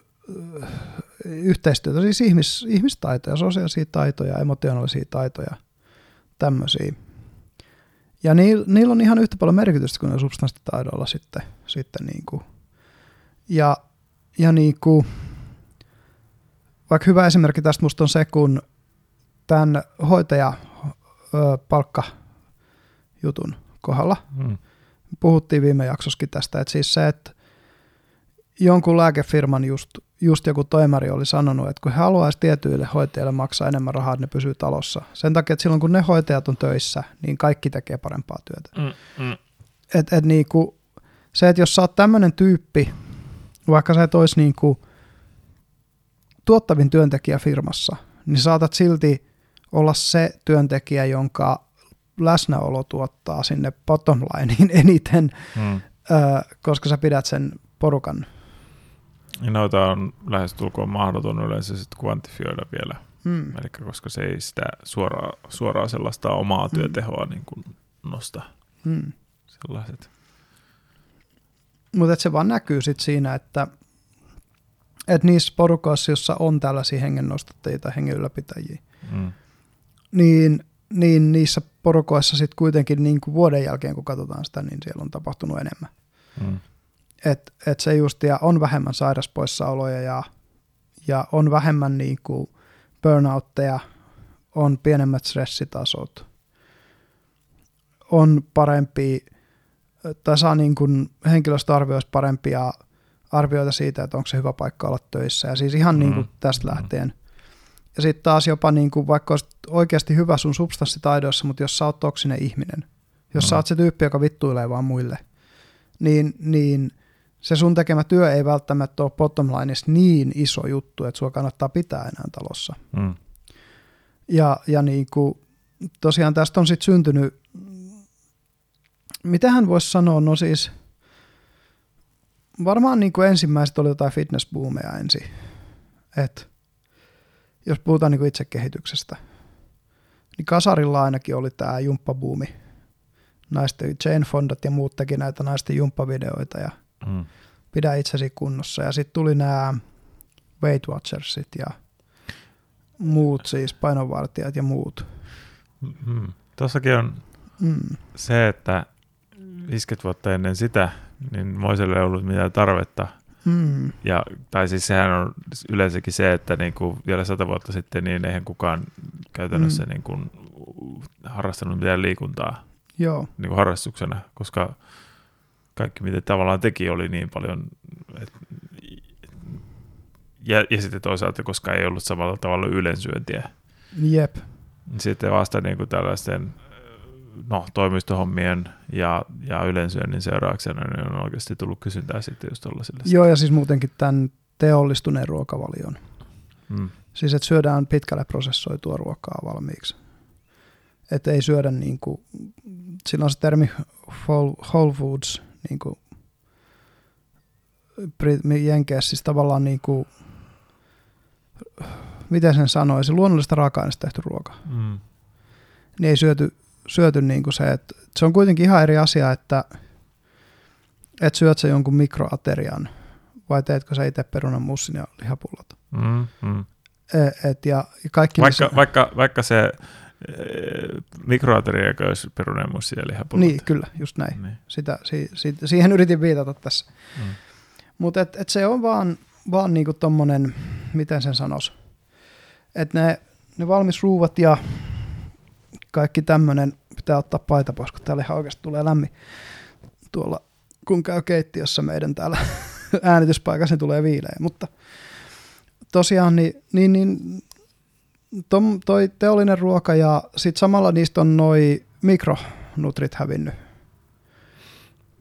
yhteistyötä, siis ihmis, ihmistaitoja, sosiaalisia taitoja, emotionaalisia taitoja, tämmöisiä ja niillä, niillä on ihan yhtä paljon merkitystä kuin substanssitaidoilla sitten. sitten niin kuin. Ja, ja niin kuin, vaikka hyvä esimerkki tästä musta on se, kun tämän hoitaja palkka jutun kohdalla. Hmm. Puhuttiin viime jaksoskin tästä, että siis se, että jonkun lääkefirman just just joku toimari oli sanonut, että kun he haluaisi tietyille hoitajille maksaa enemmän rahaa, että ne pysyy talossa. Sen takia, että silloin kun ne hoitajat on töissä, niin kaikki tekee parempaa työtä. Mm, mm. Et, et niinku, se, että jos sä oot tämmöinen tyyppi, vaikka sä et olisi niinku tuottavin työntekijä firmassa, niin saatat silti olla se työntekijä, jonka läsnäolo tuottaa sinne bottom lineen eniten, mm. ö, koska sä pidät sen porukan ja noita on lähestulkoon mahdoton yleensä sit kvantifioida vielä, hmm. Eli koska se ei sitä suoraa, suoraa sellaista omaa hmm. työtehoa niin kuin nosta. Hmm. Sellaiset. Mutta se vaan näkyy sit siinä, että et niissä porukoissa, jossa on tällaisia hengennostattajia tai hengen ylläpitäjiä, hmm. Niin, niin niissä porukoissa sitten kuitenkin niin kuin vuoden jälkeen, kun katsotaan sitä, niin siellä on tapahtunut enemmän. Hmm että et se just, ja on vähemmän sairaspoissaoloja ja, ja on vähemmän niin kuin burnoutteja, on pienemmät stressitasot, on parempi, tai saa niin kuin henkilöstöarvioissa parempia arvioita siitä, että onko se hyvä paikka olla töissä, ja siis ihan mm. niin kuin tästä mm. lähtien. Ja sitten taas jopa niin kuin, vaikka olisit oikeasti hyvä sun substanssitaidoissa, mutta jos sä oot toksinen ihminen, jos mm. sä oot se tyyppi, joka vittuilee vaan muille, niin, niin – se sun tekemä työ ei välttämättä ole bottom lineissa niin iso juttu, että sua kannattaa pitää enää talossa. Mm. Ja, ja niin kuin, tosiaan tästä on sitten syntynyt, mitä hän voisi sanoa, no siis varmaan niin kuin ensimmäiset oli jotain fitnessboomeja ensin, että jos puhutaan niin kuin itsekehityksestä, niin kasarilla ainakin oli tämä jumppabuumi. Naisten Jane Fondat ja muut teki näitä naisten jumppavideoita ja mm. pidä itsesi kunnossa. Ja sitten tuli nämä Weight Watchersit ja muut siis, painonvartijat ja muut. Mm-hmm. Tuossakin on mm. se, että 50 vuotta ennen sitä, niin Moiselle ei ollut mitään tarvetta Mm. Ja, tai siis sehän on yleensäkin se, että niin kuin vielä sata vuotta sitten niin eihän kukaan käytännössä mm. niin kuin harrastanut mitään liikuntaa Joo. Niin kuin harrastuksena, koska kaikki mitä tavallaan teki oli niin paljon, et, ja, ja sitten toisaalta, koska ei ollut samalla tavalla ylensyöntiä. Jep. Sitten vasta niin kuin tällaisten no, toimistohommien ja, ja ylensyönnin seurauksena niin on oikeasti tullut kysyntää sitten just tuollaisille. Joo, ja siis muutenkin tämän teollistuneen ruokavalion. Mm. Siis, että syödään pitkälle prosessoitua ruokaa valmiiksi. Että ei syödä niin kuin, sillä on se termi whole foods, niin kuin Jenkeissä, siis tavallaan niin kuin, miten sen sanoisi, luonnollista raaka-aineista tehty ruoka. Mm. Niin ei syöty syöty niin kuin se, että se on kuitenkin ihan eri asia, että et syöt sä jonkun mikroaterian vai teetkö sä itse perunan mussin ja lihapullot. Mm, mm. E, et ja kaikki vaikka, missä... vaikka, vaikka se e, mikroateria olisi perunan mussin ja lihapullot. Niin, kyllä, just näin. Niin. Sitä, si, si, siihen yritin viitata tässä. Mm. Mutta et, et se on vaan, vaan niinku tommonen, miten sen sanoisi, että ne, ne valmis ruuvat ja kaikki tämmöinen pitää ottaa paita pois, kun täällä ihan oikeasti tulee lämmin. Tuolla kun käy keittiössä meidän täällä äänityspaikassa, niin tulee viileä. Mutta tosiaan niin, niin, niin tom, toi teollinen ruoka ja sitten samalla niistä on noi mikronutrit hävinnyt.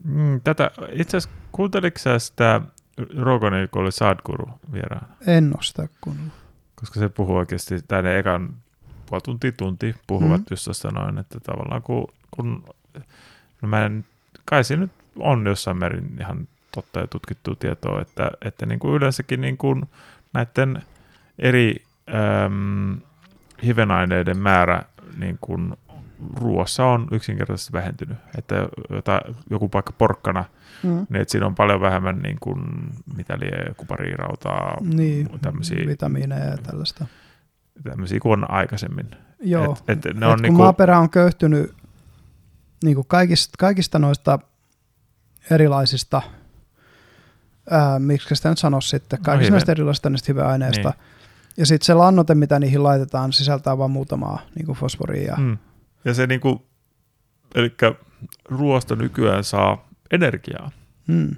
Mm, tätä, itse asiassa kuunteliko sä sitä Roganin, kun oli Sadguru vieraana? En ole sitä kuunnellut. Koska se puhuu oikeasti, tänne ekan puoli tuntia, tunti puhuvat mm. just tuosta noin, että tavallaan kun, kun no mä en, kai se nyt on jossain määrin ihan totta ja tutkittu tietoa, että, että niin kuin yleensäkin niin kuin näiden eri äm, hivenaineiden määrä niin kuin ruoassa on yksinkertaisesti vähentynyt. Että jota, joku paikka porkkana, mm. niin että siinä on paljon vähemmän niin kuin, mitä lie, kupariirautaa, niin, tämmöisiä. vitamiineja ja tällaista tämmöisiä kuin aikaisemmin. Joo, et, et ne et on kun niinku... maaperä on köyhtynyt niin kuin kaikista, kaikista noista erilaisista, ää, miksi sitä nyt sanoisi sitten, no kaikista no, näistä erilaisista näistä hyväaineista, niin. ja sitten se lannote, mitä niihin laitetaan, sisältää vain muutamaa niin kuin fosforia. Mm. Ja se niin kuin, eli ruoasta nykyään saa energiaa mm.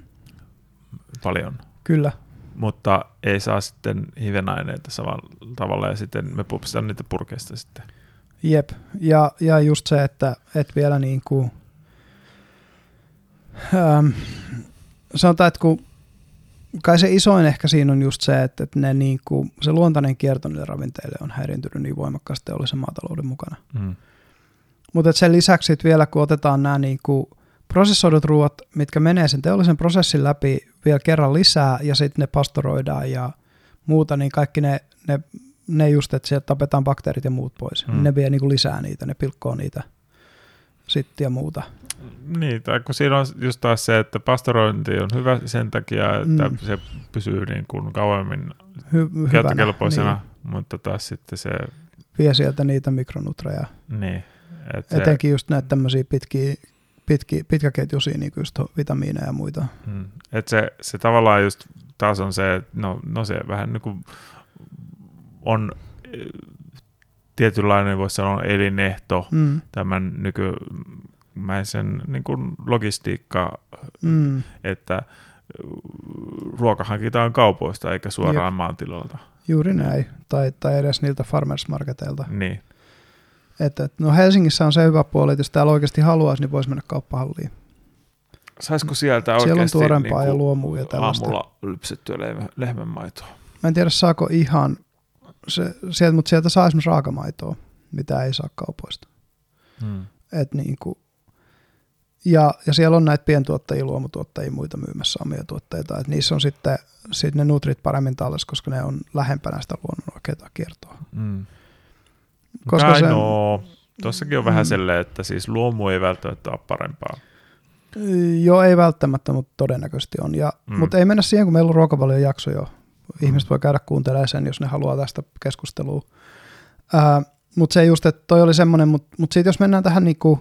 paljon. Kyllä mutta ei saa sitten hivenaineita samalla tavalla ja sitten me pupsitaan niitä purkeista sitten. Jep, ja, ja just se, että, että vielä niin kuin, ähm, sanotaan, että kun kai se isoin ehkä siinä on just se, että, että ne niin kuin, se luontainen kierto niille ravinteille on häiriintynyt niin voimakkaasti teollisen maatalouden mukana. Mm. Mutta sen lisäksi vielä kun otetaan nämä niin kuin, prosessoidut ruoat, mitkä menee sen teollisen prosessin läpi vielä kerran lisää ja sitten ne pastoroidaan ja muuta, niin kaikki ne, ne, ne just, että sieltä tapetaan bakteerit ja muut pois. Hmm. Ne vie niin kuin lisää niitä, ne pilkkoo niitä sitten ja muuta. Niin, tai kun siinä on just taas se, että pastorointi on hyvä sen takia, että mm. se pysyy niin kuin kauemmin Hy- käyttökelpoisena, niin. mutta taas sitten se... Vie sieltä niitä mikronutreja. Niin. Et se... Etenkin just näitä tämmöisiä pitkiä pitki, pitkäketjuisia niin just vitamiineja ja muita. Hmm. Et se, se tavallaan just taas on se, että no, no se vähän niin kuin on eh, tietynlainen, voisi sanoa, elinehto mm. tämän nykymäisen niin kuin logistiikka, mm. että ruoka hankitaan kaupoista eikä suoraan Jep. maantiloilta. Juuri näin, tai, tai edes niiltä farmers marketeilta. Niin. Että, no Helsingissä on se hyvä puoli, että jos täällä oikeasti haluaisi, niin voisi mennä kauppahalliin. Saisiko sieltä oikeasti Siellä on tuorempaa niin ja luomua ja tällaista. Aamulla lypsettyä lehmänmaitoa. Mä en tiedä saako ihan, se, sieltä, mutta sieltä saa esimerkiksi raakamaitoa, mitä ei saa kaupoista. Hmm. Et niin kuin, ja, ja siellä on näitä pientuottajia, luomutuottajia, muita myymässä omia tuotteita. Et niissä on sitten, sitten ne nutrit paremmin tallessa, koska ne on lähempänä sitä luonnon oikeaa kiertoa. Hmm. Koska Kai se... no, tossakin on vähän mm. silleen, että siis luomu ei välttämättä ole parempaa. Joo, ei välttämättä, mutta todennäköisesti on. Ja, mm. Mutta ei mennä siihen, kun meillä on ruokavalion jakso jo. Ihmiset mm. voi käydä kuuntelemaan sen, jos ne haluaa tästä keskustelua. Uh, mutta se just, että toi oli semmoinen, mutta mut sitten jos mennään tähän niinku,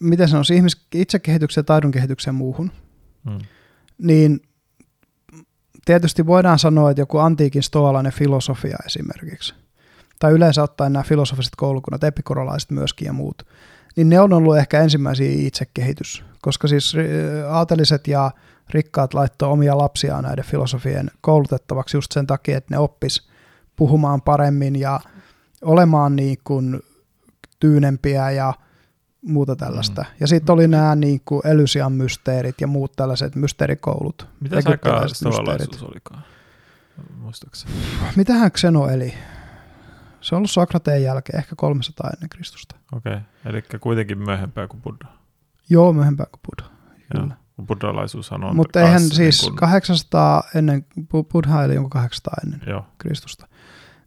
miten se on, ihmis, itsekehitykseen, taidon kehitykseen muuhun, mm. niin tietysti voidaan sanoa, että joku antiikin stoalainen filosofia esimerkiksi, tai yleensä ottaen nämä filosofiset koulukunnat, epikorolaiset myöskin ja muut, niin ne on ollut ehkä ensimmäisiä itsekehitys, koska siis aateliset ja rikkaat laittoi omia lapsiaan näiden filosofien koulutettavaksi just sen takia, että ne oppis puhumaan paremmin ja olemaan niin kuin tyynempiä ja muuta tällaista. Mm. Ja sitten oli nämä niin kuin Elysian mysteerit ja muut tällaiset mysteerikoulut. Mitä aikaa stoalaisuus olikaan? Muistaakseni. Mitähän Xeno eli? Se on ollut Sokrateen jälkeen, ehkä 300 ennen Kristusta. Okei, okay. eli kuitenkin myöhempää kuin Buddha. Joo, myöhempää kuin Buddha. Kyllä. Buddhalaisuus on Mutta eihän siis niin kun... 800 ennen, Buddha eli jonkun 800 ennen Joo. Kristusta.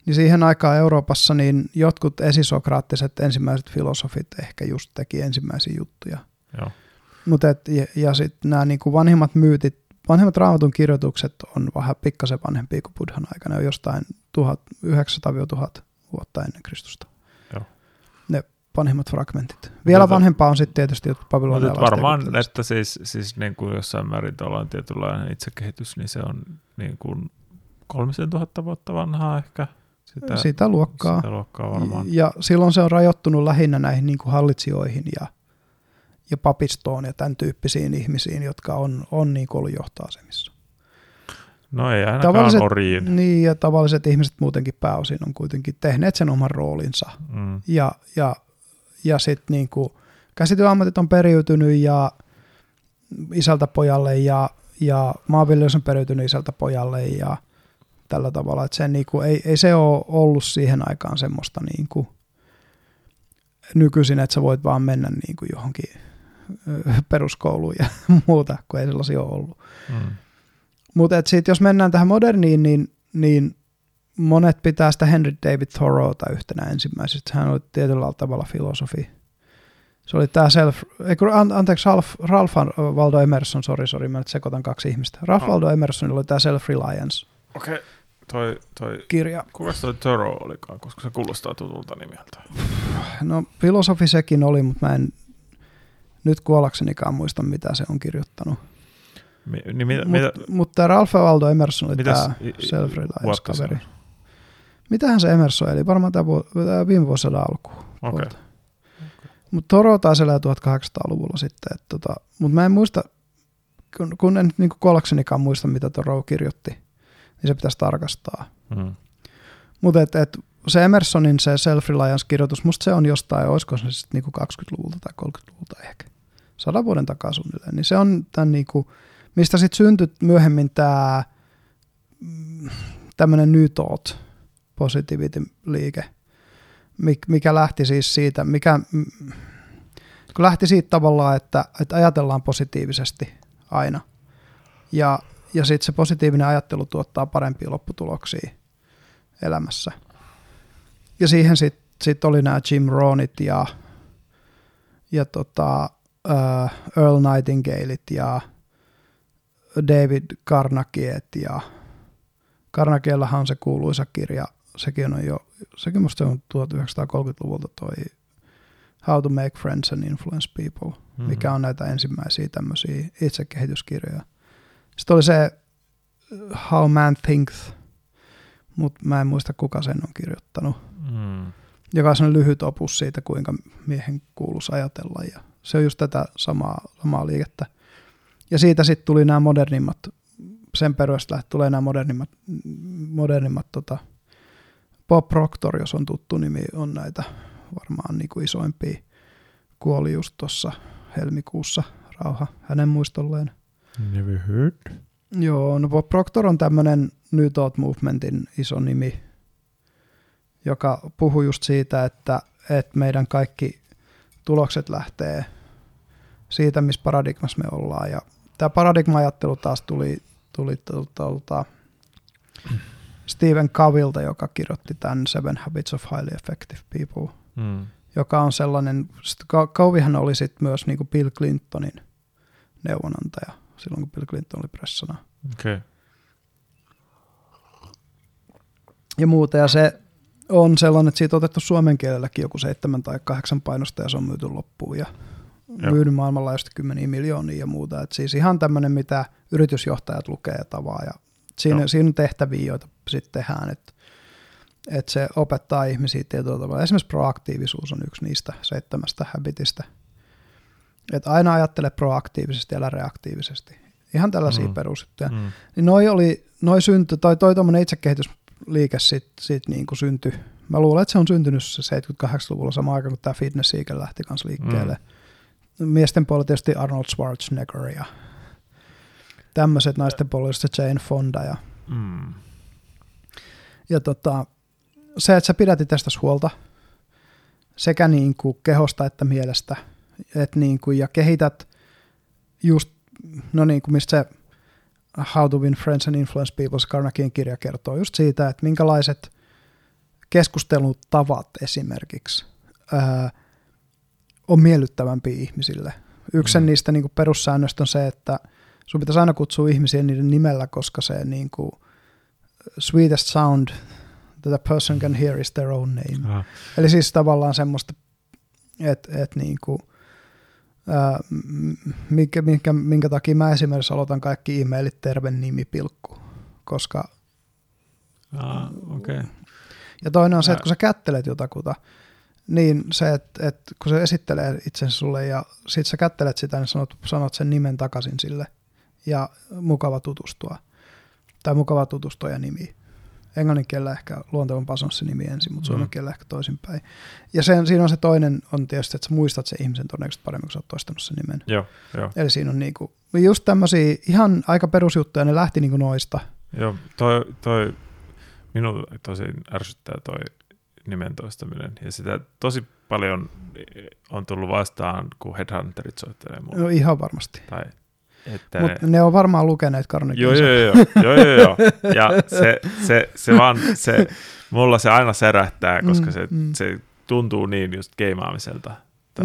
Niin siihen aikaan Euroopassa niin jotkut esisokraattiset ensimmäiset filosofit ehkä just teki ensimmäisiä juttuja. Joo. Mut et, ja, ja sitten nämä niinku vanhimmat myytit, vanhimmat raamatun kirjoitukset on vähän pikkasen vanhempia kuin Buddhan aikana, on jostain 1900-1000 vuotta ennen Kristusta. Joo. Ne vanhimmat fragmentit. Vielä mutta, vanhempaa on sitten tietysti babylonialaiset. Varmaan, että siis, siis niin kuin jossain määrin on tietynlainen itsekehitys, niin se on niin kuin 3000 vuotta vanhaa ehkä. Sitä, sitä luokkaa. Sitä luokkaa varmaan. Ja silloin se on rajoittunut lähinnä näihin niin kuin hallitsijoihin ja, ja papistoon ja tämän tyyppisiin ihmisiin, jotka on, on niin kuin ollut johtoasemissa. No ei ainakaan tavalliset, oriin. Niin, ja tavalliset ihmiset muutenkin pääosin on kuitenkin tehneet sen oman roolinsa. Mm. Ja, ja, ja sitten niin käsityöammatit on periytynyt ja isältä pojalle ja, ja maanviljelys on periytynyt isältä pojalle ja tällä tavalla, että sen, niin kuin, ei, ei se ole ollut siihen aikaan semmoista niin kuin, nykyisin, että sä voit vaan mennä niin kuin johonkin peruskouluun ja muuta, kun ei sellaisia ole ollut. Mm. Mutta sitten jos mennään tähän moderniin, niin, niin monet pitää sitä Henry David Thoreauta yhtenä ensimmäisestä. Hän oli tietyllä tavalla filosofi. Se oli tämä self, anteeksi, Ralph, Ralph Waldo Emerson, sorry, sorry, mä nyt sekoitan kaksi ihmistä. Ralph oh. Waldo Emerson oli tämä self-reliance. Okei, okay. toi, toi, kirja. Kuka toi Thoreau olikaan, koska se kuulostaa tutulta nimeltä? No filosofi sekin oli, mutta mä en nyt kuollaksenikaan muista, mitä se on kirjoittanut. Niin mitä, Mut, mutta Ralph Waldo Emerson oli tämä self-reliance kaveri. Mitähän se Emerson eli? Varmaan tämä, tämä viime vuosisadan alku. Okay. okay. Mutta Toro taisi elää 1800-luvulla sitten. tota, Mutta mä en muista, kun, kun en niin kolaksenikaan muista, mitä Toro kirjoitti, niin se pitäisi tarkastaa. Mm. Mutta et, et, se Emersonin se self-reliance-kirjoitus, musta se on jostain, olisiko se sitten niinku 20-luvulta tai 30-luvulta ehkä, sadan vuoden takaa suunnilleen, niin se on tämän niinku, mistä sitten syntyi myöhemmin tämä mm, tämmöinen Thought, positivity-liike, mikä lähti siis siitä, mikä mm, kun lähti siitä tavallaan, että, että ajatellaan positiivisesti aina. Ja, ja sitten se positiivinen ajattelu tuottaa parempia lopputuloksia elämässä. Ja siihen sitten sit oli nämä Jim Rohnit ja, ja tota, uh, Earl Nightingaleit ja David Carnagiet ja Carnagiellahan on se kuuluisa kirja, sekin on jo, sekin musta on 1930-luvulta toi How to Make Friends and Influence People, mm-hmm. mikä on näitä ensimmäisiä tämmöisiä itsekehityskirjoja. Sitten oli se How Man Thinks, mutta mä en muista kuka sen on kirjoittanut. Mm. Joka on lyhyt opus siitä, kuinka miehen kuuluisi ajatella. Ja se on just tätä samaa, samaa liikettä. Ja siitä sitten tuli nämä modernimmat, sen perusteella tulee nämä modernimmat, modernimmat tota, Bob Proctor, jos on tuttu nimi, on näitä varmaan niin kuin isoimpia. Kuoli just tuossa helmikuussa, rauha hänen muistolleen. Never heard. Joo, no Bob Proctor on tämmöinen New Thought Movementin iso nimi, joka puhuu just siitä, että, että meidän kaikki tulokset lähtee siitä, missä paradigmassa me ollaan. Ja tämä paradigma-ajattelu taas tuli, tuli tuolta Stephen Covillta, joka kirjoitti tämän Seven Habits of Highly Effective People, mm. joka on sellainen, Covihan oli sitten myös niin kuin Bill Clintonin neuvonantaja silloin, kun Bill Clinton oli pressana. Okay. Ja muuta, ja se on sellainen, että siitä on otettu suomen kielelläkin joku seitsemän tai kahdeksan painosta, ja se on myyty loppuun, ja myynyt maailmanlaajuisesti kymmeniä miljoonia ja muuta. Et siis ihan tämmöinen, mitä yritysjohtajat lukee ja tavaa ja Siinä, siinä on tehtäviä, joita sitten tehdään, että että se opettaa ihmisiä tietyllä tavalla. Esimerkiksi proaktiivisuus on yksi niistä seitsemästä habitista. Että aina ajattele proaktiivisesti, älä reaktiivisesti. Ihan tällaisia mm. perusjuttuja. Mm. Niin noi, oli, noi synty, tai toi tuommoinen itsekehitysliike sit, sit niin kuin syntyi. Mä luulen, että se on syntynyt se 78-luvulla sama aika, kun tämä fitness lähti kanssa liikkeelle. Mm. Miesten puolella tietysti Arnold Schwarzenegger ja tämmöiset naisten puolella Jane Fonda ja, mm. ja tota, se, että sä pidät itsestäsi huolta sekä niin kuin kehosta että mielestä, et niin kuin, ja kehität just, no niin kuin mistä se How to Win Friends and Influence People, Carnagien kirja kertoo just siitä, että minkälaiset keskustelutavat esimerkiksi ää, on miellyttävämpiä ihmisille. Yksi mm. niistä niin kuin perussäännöistä on se, että sun pitäisi aina kutsua ihmisiä niiden nimellä, koska se niin kuin, sweetest sound that a person can hear is their own name. Aha. Eli siis tavallaan semmoista, että et niinku, ää, minkä, minkä, minkä takia mä esimerkiksi aloitan kaikki e-mailit terve nimi pilkku, koska ah, okay. Ja toinen on se, että kun sä kättelet jotakuta, niin se, että, että kun se esittelee itsensä sulle ja sit sä kättelet sitä, niin sanot, sanot sen nimen takaisin sille ja mukava tutustua. Tai mukava tutustua ja nimi englannin kielellä ehkä luontevan pasonssi nimi ensin, mutta mm. suomen kielellä ehkä toisinpäin. Ja sen, siinä on se toinen on tietysti, että sä muistat sen ihmisen todennäköisesti paremmin, kun sä oot toistanut sen nimen. Joo, jo. Eli siinä on niinku, just tämmöisiä ihan aika perusjuttuja, ne lähti niinku noista. Joo, toi, toi minun tosi ärsyttää toi nimen toistaminen. Ja sitä tosi paljon on tullut vastaan, kun headhunterit soittelee mulle. No ihan varmasti. Tai että Mutta ne... ne on varmaan lukeneet Carnegie. Joo, joo, joo, joo, joo, joo. Ja se, se, se vaan, se, mulla se aina särähtää, koska mm, se, mm. se tuntuu niin just geimaamiselta.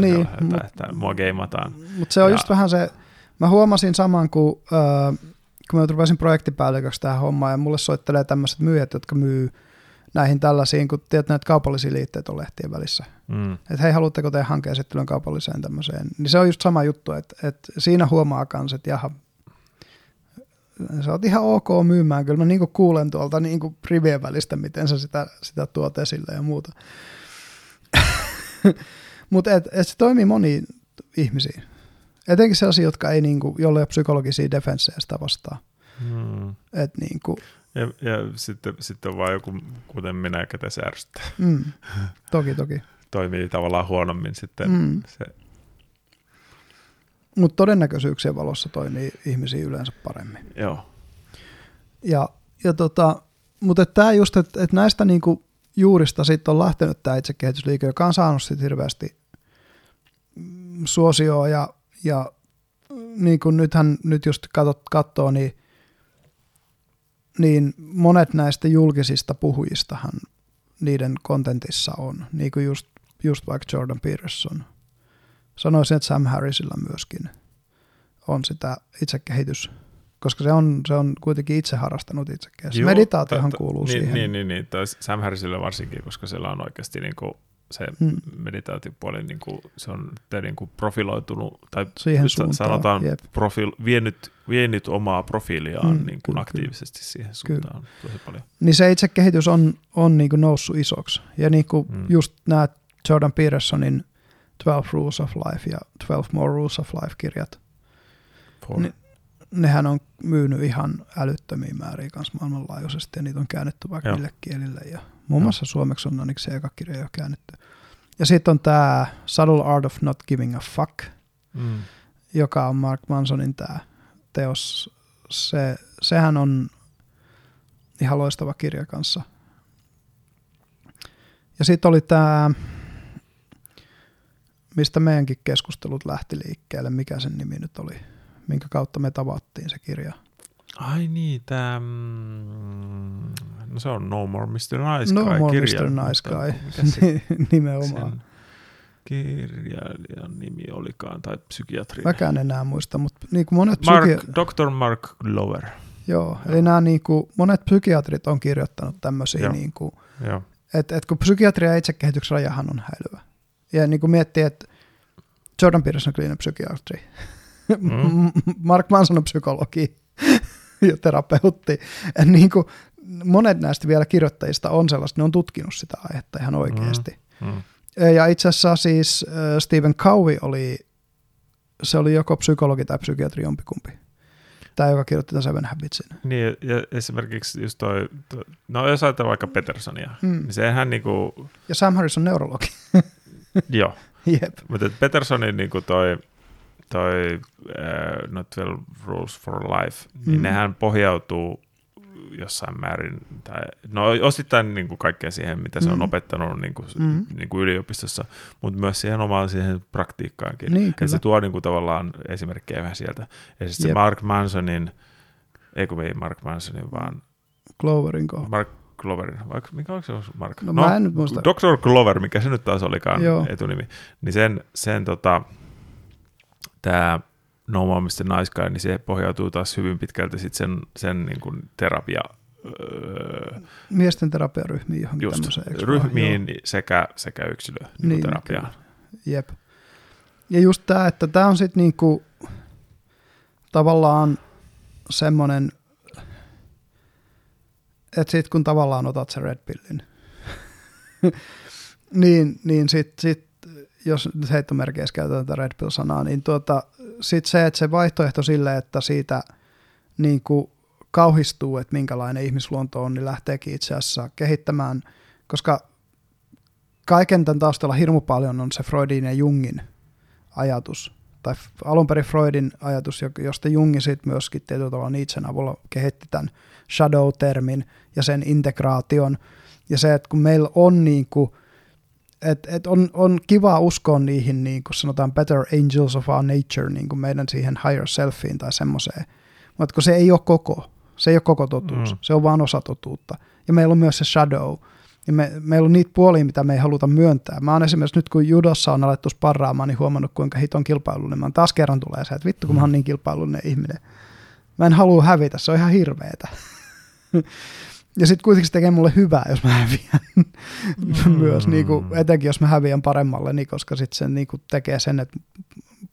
Niin, että, mut, että mua geimataan. Mutta se on ja, just vähän se, mä huomasin saman, kun, äh, kun mä rupesin projektipäälliköksi tähän hommaan, ja mulle soittelee tämmöiset myyjät, jotka myy näihin tällaisiin, kun tiedät, näitä kaupallisia liitteitä on lehtien välissä. Mm. Että hei, haluatteko tehdä hankeesittelyn kaupalliseen tämmöiseen. Niin se on just sama juttu, että, että siinä huomaa kans, että jaha, sä oot ihan ok myymään. Kyllä mä niinku kuulen tuolta niinku rivien välistä, miten sä sitä, sitä tuot esille ja muuta. Mutta et, et se toimii moniin ihmisiin. Etenkin sellaisia, jotka ei niinku, jolle ole psykologisia defenssejä sitä vastaan. Mm. Et niinku, ja, ja sitten, sitten on vaan joku, kuten minä, ketä se ärsyttää. Mm. Toki, toki. Toimii tavallaan huonommin sitten mm. se. Mutta todennäköisyyksien valossa toimii ihmisiä yleensä paremmin. Joo. Ja, ja tota, mutta tämä just, että et näistä niinku juurista sitten on lähtenyt tämä itsekehitysliike, joka on saanut sitten hirveästi suosioa ja, ja niin kuin nythän nyt just katsoo, niin niin monet näistä julkisista puhujistahan niiden kontentissa on, niin kuin just, just vaikka Jordan Peterson. Sanoisin, että Sam Harrisilla myöskin on sitä itsekehitys, koska se on, se on kuitenkin itse harrastanut itsekehitys. Meditaatiohan kuuluu niin, siihen. Niin, niin, niin. Tai Sam Harrisilla varsinkin, koska siellä on oikeasti niin kuin se mm. meditaatiopuoli, niin kuin, se on niin kuin profiloitunut, tai siihen sanotaan profil, vienyt, vienyt omaa profiiliaan mm, niin kuin kyllä, aktiivisesti kyllä. siihen suuntaan kyllä. tosi paljon. Niin se itse kehitys on, on niin kuin noussut isoksi. Ja niin kuin mm. just nämä Jordan Petersonin 12 Rules of Life ja 12 More Rules of Life-kirjat, niin nehän on myynyt ihan älyttömiä määriä kanssa maailmanlaajuisesti, ja niitä on käännetty vaikka Joo. mille kielille, ja muun muassa suomeksi on onneksi se eka kirja jo käännetty. Ja sitten on tämä Subtle Art of Not Giving a Fuck, mm. joka on Mark Mansonin tämä teos. Se, sehän on ihan loistava kirja kanssa. Ja sitten oli tämä, mistä meidänkin keskustelut lähti liikkeelle, mikä sen nimi nyt oli, minkä kautta me tavattiin se kirja. Ai niin, tämä, mm, no se on No More Mr. Nice no Guy. No More kirja, Mr. Nice Guy, nimenomaan. Kirjailijan nimi olikaan, tai psykiatri. Mäkään enää muista, mutta niin kuin monet Mark, psyki... Dr. Mark Glover. Joo, Joo. eli nämä niin kuin, monet psykiatrit on kirjoittanut tämmöisiä, Joo. Niin kuin, Joo. että et kun psykiatria ja itsekehityksen rajahan on häilyvä. Ja niin kuin miettii, että Jordan Peterson on kliininen psykiatri, mm. Mark Manson on psykologi, ja terapeutti. Et niin kuin, monet näistä vielä kirjoittajista on sellaista, ne on tutkinut sitä aihetta ihan oikeasti. Mm, mm. Ja itse asiassa siis Stephen Covey oli, se oli joko psykologi tai psykiatri jompikumpi. Tämä, joka kirjoitti tämän Seven Habitsin. Niin, ja esimerkiksi just toi, no jos ajatellaan vaikka Petersonia, mm. niin sehän niinku... Ja Sam Harris on neurologi. joo. Jep. Mutta Petersonin niinku toi, toi uh, Not 12 Rules for Life, niin mm. nehän pohjautuu jossain määrin, tai, no osittain niin kuin kaikkea siihen, mitä se on mm. opettanut niin kuin, mm. niin kuin yliopistossa, mutta myös siihen omaan siihen praktiikkaankin. Niin, se tuo niin kuin, tavallaan esimerkkejä vähän sieltä. Ja sitten se Mark Mansonin, ei kun ei Mark Mansonin, vaan... Cloverin kohdalla. Mark Cloverin, vaikka mikä onko se Mark? No, no mä en nyt muista. Dr. Clover, mikä se nyt taas olikaan Joo. etunimi, niin sen, sen tota, tämä No More Mr. Nice Guy, niin se pohjautuu taas hyvin pitkälti sit sen, sen niin kuin terapia... Öö, Miesten terapiaryhmiin johonkin just, tämmöiseen. Ryhmiin Joo. sekä, sekä yksilö niin niin, terapiaan. Jep. Ja just tämä, että tämä on sitten niinku tavallaan semmoinen, että sitten kun tavallaan otat sen red pillin, niin, niin sitten sit jos heittomerkeissä käytetään tätä Red Pill-sanaa, niin tuota, sitten se, että se vaihtoehto sille, että siitä niin kuin kauhistuu, että minkälainen ihmisluonto on, niin lähteekin itse asiassa kehittämään, koska kaiken tämän taustalla hirmu paljon on se Freudin ja Jungin ajatus, tai alun perin Freudin ajatus, josta Jungi sitten myöskin tietyllä tavalla Nietzschen avulla kehitti tämän shadow-termin ja sen integraation, ja se, että kun meillä on niin kuin et, et on, on kiva uskoa niihin, niin kuin sanotaan, better angels of our nature, niin kuin meidän siihen higher selfiin tai semmoiseen. Mutta kun se ei ole koko, se ei ole koko totuus, mm. se on vain osa totuutta. Ja meillä on myös se shadow, ja me, meillä on niitä puolia, mitä me ei haluta myöntää. Mä oon esimerkiksi nyt, kun judossa on alettu sparraamaan, niin huomannut, kuinka hiton kilpailullinen. Mä taas kerran tulee se, että vittu, kun mä oon niin kilpailullinen ihminen. Mä en halua hävitä, se on ihan hirveetä. Ja sitten kuitenkin se tekee mulle hyvää, jos mä häviän mm. myös, niin kuin, etenkin jos mä häviän paremmalle, niin koska sitten se niin kuin, tekee sen, että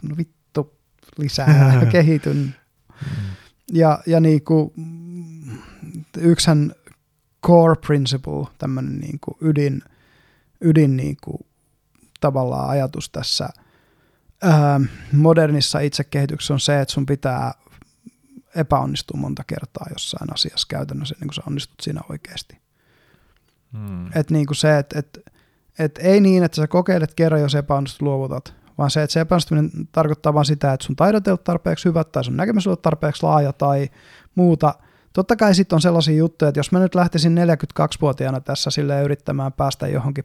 no vittu lisää kehityn. Mm. Ja, ja niin kuin, yksihän core principle, tämmöinen niin kuin ydin, ydin niin kuin, tavallaan ajatus tässä ää, modernissa itsekehityksessä on se, että sun pitää epäonnistuu monta kertaa jossain asiassa käytännössä, niin kuin sä onnistut siinä oikeasti. Hmm. Että niin kuin se, että et, et ei niin, että sä kokeilet kerran, jos epäonnistut, luovutat, vaan se, että se epäonnistuminen tarkoittaa vain sitä, että sun taidot ei ole tarpeeksi hyvät tai sun näkemys ei ole tarpeeksi laaja tai muuta. Totta kai sitten on sellaisia juttuja, että jos mä nyt lähtisin 42-vuotiaana tässä sille yrittämään päästä johonkin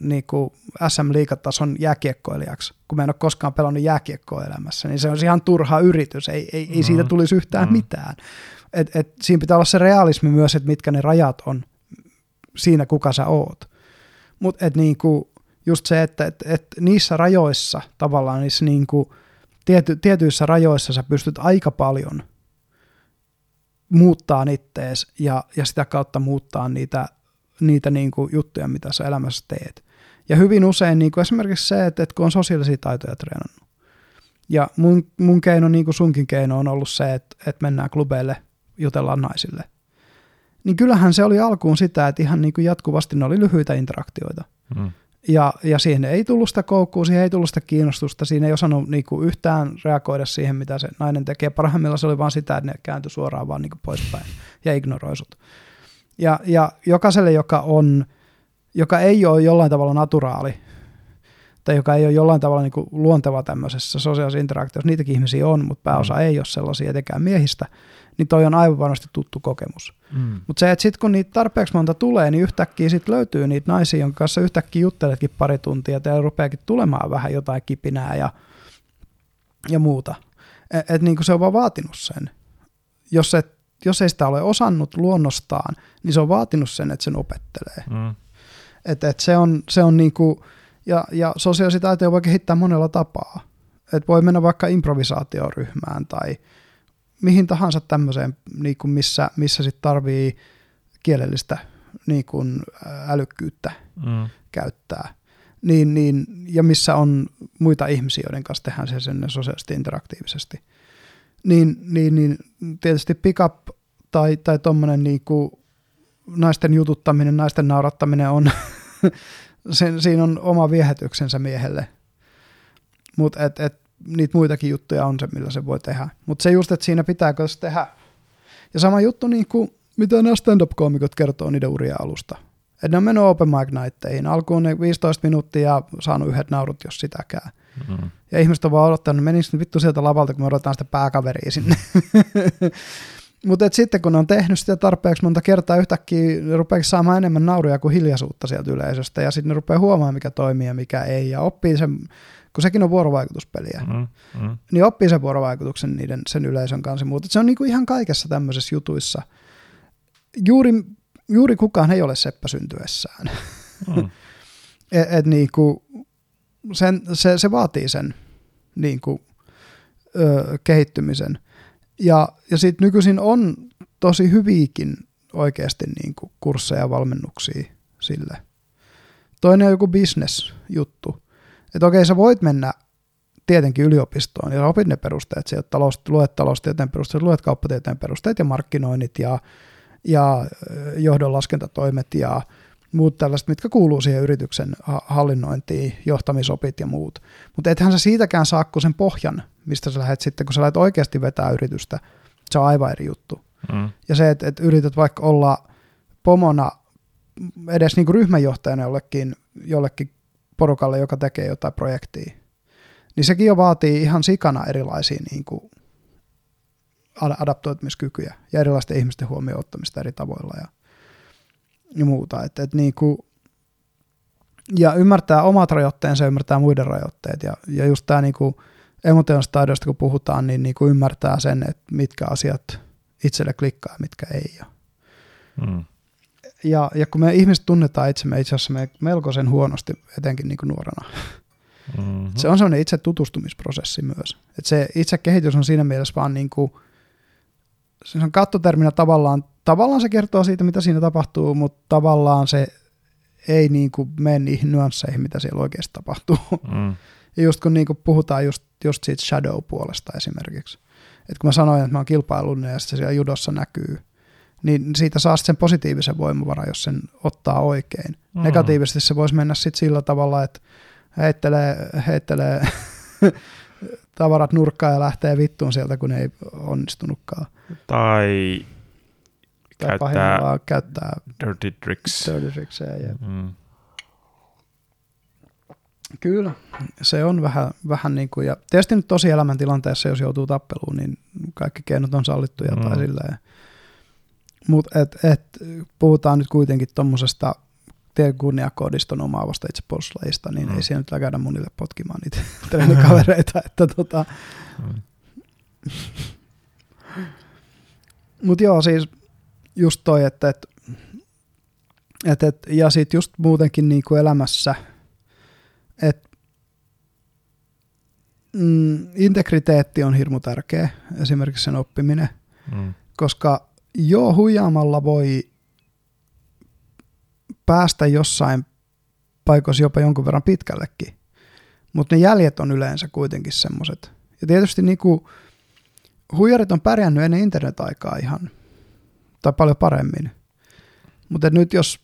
niin kuin SM-liigatason jääkiekkoilijaksi, kun mä en ole koskaan pelannut jääkiekkoa elämässä, niin se on ihan turha yritys, ei, ei, ei siitä mm-hmm. tulisi yhtään mm. mitään. Et, et siinä pitää olla se realismi myös, että mitkä ne rajat on siinä, kuka sä oot. Mutta niin just se, että et, et niissä rajoissa, tavallaan niissä niinku, tiety, tietyissä rajoissa sä pystyt aika paljon muuttaa ittees ja, ja sitä kautta muuttaa niitä, niitä niinku juttuja, mitä sä elämässä teet. Ja hyvin usein niin kuin esimerkiksi se, että, että kun on sosiaalisia taitoja treenannut. Ja mun, mun keino, niin kuin sunkin keino, on ollut se, että, että mennään klubeille, jutellaan naisille. Niin kyllähän se oli alkuun sitä, että ihan niin kuin jatkuvasti ne oli lyhyitä interaktioita. Mm. Ja, ja siihen ei tullut sitä koukkua, siihen ei tullut sitä kiinnostusta, siinä ei osannut niin kuin yhtään reagoida siihen, mitä se nainen tekee. Parhaimmillaan se oli vaan sitä, että ne kääntyi suoraan vaan niin kuin poispäin ja ignoroi sut. Ja, ja jokaiselle, joka on joka ei ole jollain tavalla naturaali, tai joka ei ole jollain tavalla niin luonteva tämmöisessä sosiaalisessa interaktiossa, niitäkin ihmisiä on, mutta pääosa mm. ei ole sellaisia etenkään miehistä, niin toi on aivan varmasti tuttu kokemus. Mm. Mutta se, että sitten kun niitä tarpeeksi monta tulee, niin yhtäkkiä sitten löytyy niitä naisia, jonka kanssa yhtäkkiä jutteletkin pari tuntia, ja teillä rupeakin tulemaan vähän jotain kipinää ja, ja muuta. Että et niin se on vaan vaatinut sen. Jos, et, jos ei sitä ole osannut luonnostaan, niin se on vaatinut sen, että sen opettelee. Mm. Et, et se on, se on niinku, ja, ja sosiaalisia taitoja voi kehittää monella tapaa. Et voi mennä vaikka improvisaatioryhmään tai mihin tahansa tämmöiseen, niinku missä, missä sit tarvii kielellistä niinku älykkyyttä mm. käyttää. Niin, niin, ja missä on muita ihmisiä, joiden kanssa tehdään se sen sosiaalisesti interaktiivisesti. niin, niin, niin tietysti pickup tai, tai tuommoinen niinku naisten jututtaminen, naisten naurattaminen on, sen, siinä on oma viehätyksensä miehelle. Mutta et, et, niitä muitakin juttuja on se, millä se voi tehdä. Mutta se just, että siinä pitääkö se tehdä. Ja sama juttu, niin kuin, mitä nämä stand-up-koomikot kertoo niiden uria alusta. Että ne on mennyt open mic nightteihin. Alkuun ne 15 minuuttia ja saanut yhdet naurut, jos sitäkään. Mm. Ja ihmiset on vaan odottanut, menikö vittu sieltä lavalta, kun me odotetaan sitä pääkaveria sinne. Mutta sitten kun ne on tehnyt sitä tarpeeksi monta kertaa, yhtäkkiä ne rupeaa saamaan enemmän nauruja kuin hiljaisuutta sieltä yleisöstä, ja sitten ne rupeaa huomaamaan, mikä toimii ja mikä ei, ja oppii sen, kun sekin on vuorovaikutuspeliä, mm, mm. niin oppii sen vuorovaikutuksen niiden, sen yleisön kanssa. Mutta se on niinku ihan kaikessa tämmöisessä jutuissa. Juuri, juuri kukaan ei ole seppä syntyessään. Mm. et, et niinku, sen, se, se vaatii sen niinku, ö, kehittymisen. Ja, ja sitten nykyisin on tosi hyviäkin oikeasti niin kuin kursseja ja valmennuksia sille. Toinen on joku business-juttu. Että okei, sä voit mennä tietenkin yliopistoon ja opit ne perusteet sieltä, talous, luet taloustieteen perusteet, luet kauppatieteen perusteet ja markkinoinnit ja, ja johdonlaskentatoimet ja muut tällaiset, mitkä kuuluu siihen yrityksen hallinnointiin, johtamisopit ja muut. Mutta ethän sä siitäkään saa kuin sen pohjan, mistä sä lähdet sitten, kun sä lähdet oikeasti vetää yritystä, se on aivan eri juttu. Mm. Ja se, että, että yrität vaikka olla pomona edes niin kuin ryhmänjohtajana jollekin, jollekin porukalle, joka tekee jotain projektia, niin sekin jo vaatii ihan sikana erilaisia niin kuin adaptoitumiskykyjä ja erilaisten ihmisten huomioon ottamista eri tavoilla ja, ja muuta. Et, et niin kuin, ja ymmärtää omat rajoitteensa ja ymmärtää muiden rajoitteet. Ja, ja just tämä niin emotionaalista taidoista kun puhutaan, niin, niin kuin ymmärtää sen, että mitkä asiat itselle klikkaa ja mitkä ei. Ja, mm. ja, ja kun me ihmiset tunnetaan itsemme itse asiassa me melkoisen huonosti, etenkin niin kuin nuorena, mm-hmm. se on sellainen itse tutustumisprosessi myös. Et se itse kehitys on siinä mielessä vaan niin kuin, se on kattoterminä tavallaan, tavallaan se kertoo siitä, mitä siinä tapahtuu, mutta tavallaan se ei niin kuin mene niihin nyansseihin, mitä siellä oikeasti tapahtuu. Mm. Ja just kun niin kuin puhutaan just, just siitä shadow-puolesta esimerkiksi, että kun mä sanoin, että mä oon kilpailullinen ja se siellä judossa näkyy, niin siitä saa sen positiivisen voimavaran, jos sen ottaa oikein. Mm. Negatiivisesti se voisi mennä sitten sillä tavalla, että heittelee, heittelee tavarat nurkkaan ja lähtee vittuun sieltä, kun ei onnistunutkaan. Tai, tai käyttää, käyttää dirty tricks. Dirty tricks, ja, mm. Kyllä, se on vähän, vähän niin kuin, ja tietysti nyt tosi elämäntilanteessa, jos joutuu tappeluun, niin kaikki keinot on sallittuja mm. tai silleen. Mutta et, et, puhutaan nyt kuitenkin tuommoisesta kunniakoodiston omaavasta itsepuolustuslajista, niin mm. ei siellä nyt käydä monille potkimaan niitä treenikavereita. että tota. Mm. Mutta joo, siis just toi, että et, et, et, ja sitten just muutenkin niin kuin elämässä – että mm, integriteetti on hirmu tärkeä, esimerkiksi sen oppiminen, mm. koska jo huijaamalla voi päästä jossain paikoissa jopa jonkun verran pitkällekin, mutta ne jäljet on yleensä kuitenkin semmoiset. Ja tietysti niinku, huijarit on pärjännyt ennen internet-aikaa ihan, tai paljon paremmin. Mutta nyt jos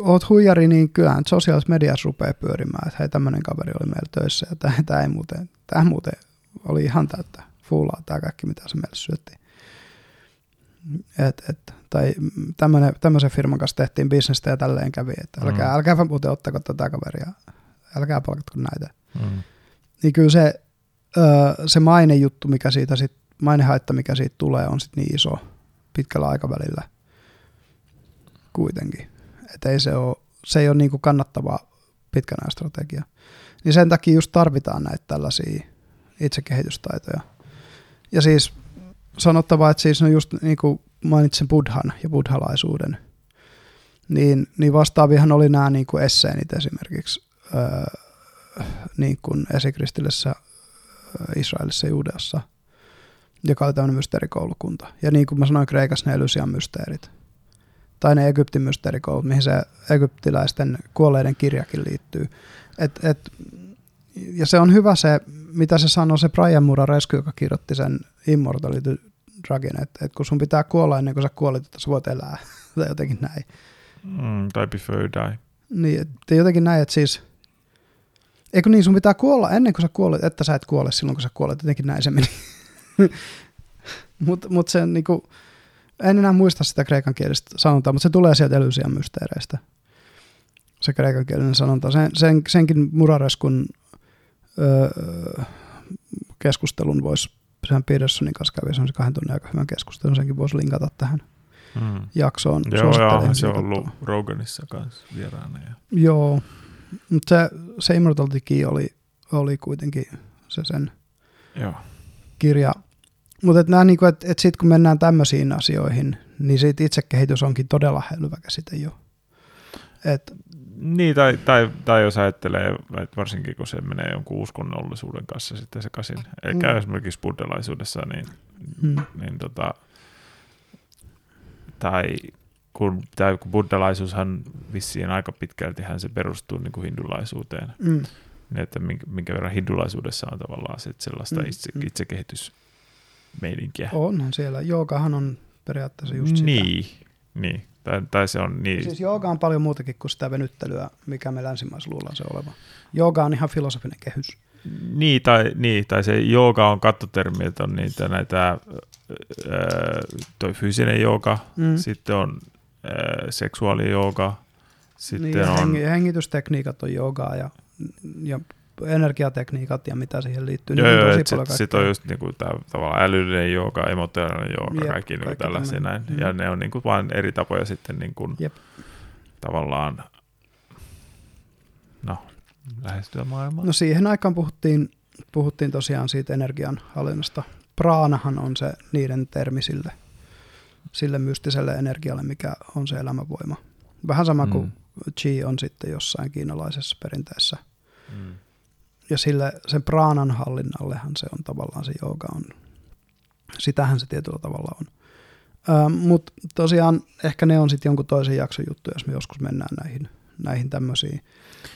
oot huijari, niin kyllähän sosiaalisessa mediassa rupeaa pyörimään, että hei tämmöinen kaveri oli meillä töissä ja tämä ei muuten, tämä muuten oli ihan täyttä fuulaa tämä kaikki, mitä se meille syötti. Et, et, tai tämmöisen firman kanssa tehtiin bisnestä ja tälleen kävi, että älkää, mm. älkää muuten ottako tätä kaveria, älkää palkatko näitä. Mm. Niin kyllä se, se mainejuttu, mikä siitä sit, mainehaitta, mikä siitä tulee, on sitten niin iso pitkällä aikavälillä kuitenkin että ei se, ole, se ei ole niin kuin kannattava pitkän ajan strategia. Niin sen takia just tarvitaan näitä tällaisia itsekehitystaitoja. Ja siis sanottava, että siis no just niin kuin mainitsin buddhan ja buddhalaisuuden, niin, niin vastaavihan oli nämä niin kuin esseenit esimerkiksi öö, niin kuin esikristillisessä Israelissa ja Juudeassa, joka oli tämmöinen mysteerikoulukunta. Ja niin kuin mä sanoin, Kreikassa ne Elysian mysteerit – tai ne Egyptin mysteerikoulut, mihin se egyptiläisten kuolleiden kirjakin liittyy. Et, et, ja se on hyvä se, mitä se sanoi se Brian Muraresku, joka kirjoitti sen Immortality Dragin, että, että kun sun pitää kuolla ennen kuin sä kuolet, että sä voit elää, tai jotenkin näin. Mm, tai before die. Niin, että jotenkin näin, että siis, eikö niin, sun pitää kuolla ennen kuin sä kuolet, että sä et kuole silloin, kun sä kuolet, jotenkin näin se meni. mutta mut se niinku, en enää muista sitä kreikan kielistä sanontaa, mutta se tulee sieltä Elysian mysteereistä. Se kreikan kielinen sanonta. Sen, sen, senkin Murareskun öö, keskustelun voisi, sehän Petersonin kanssa kävi se kahden tunnin aika hyvän keskustelun, senkin voisi linkata tähän mm. jaksoon. Joo, joo se on ollut Roganissa kanssa vieraana. Ja. Joo, mutta se, se Immortality Key oli, oli kuitenkin se sen joo. Kirja. Mutta niinku, et, et sitten kun mennään tämmöisiin asioihin, niin siitä itsekehitys onkin todella hyvä käsite jo. Et, niin, tai, tai, tai jos ajattelee, että varsinkin kun se menee jonkun uskonnollisuuden kanssa sitten sekaisin, eikä mm. esimerkiksi buddhalaisuudessa, niin, mm. niin tota, tai kun, tai kun buddhalaisuushan vissiin aika pitkälti se perustuu niin kuin hindulaisuuteen, mm. Että minkä, minkä verran hindulaisuudessa on tavallaan sit sellaista mm. itse, mm. itsekehitysmeininkiä. Onhan siellä, joogahan on periaatteessa just sitä. Niin, niin. Tai, tai se on niin. Siis jooga on paljon muutakin kuin sitä venyttelyä, mikä me länsimaissa luullaan se oleva. Jooga on ihan filosofinen kehys. Niin, tai, niin, tai se jooga on kattotermi, että on niitä näitä, ää, toi fyysinen jooga, mm. sitten on ää, seksuaalijooga, sitten niin, on... Heng, hengitystekniikat on joogaa ja, ja energiatekniikat ja mitä siihen liittyy. Joo, niin joo, sitten sit on just niinku tää, tavallaan älyllinen jooga, emotionaalinen jooga, Jep, kaikki, niinku tällaisia näin. Mm. Ja ne on niinku vain eri tapoja sitten niinku, tavallaan no, lähestyä maailmaa. No siihen aikaan puhuttiin, puhuttiin tosiaan siitä energian hallinnasta. Praanahan on se niiden termi sille, sille mystiselle energialle, mikä on se elämänvoima. Vähän sama mm. kuin chi on sitten jossain kiinalaisessa perinteessä. Mm ja sille, sen praanan hallinnallehan se on tavallaan se jooga on. Sitähän se tietyllä tavalla on. Mutta tosiaan ehkä ne on sitten jonkun toisen jakson juttu, jos me joskus mennään näihin, näihin tämmöisiin.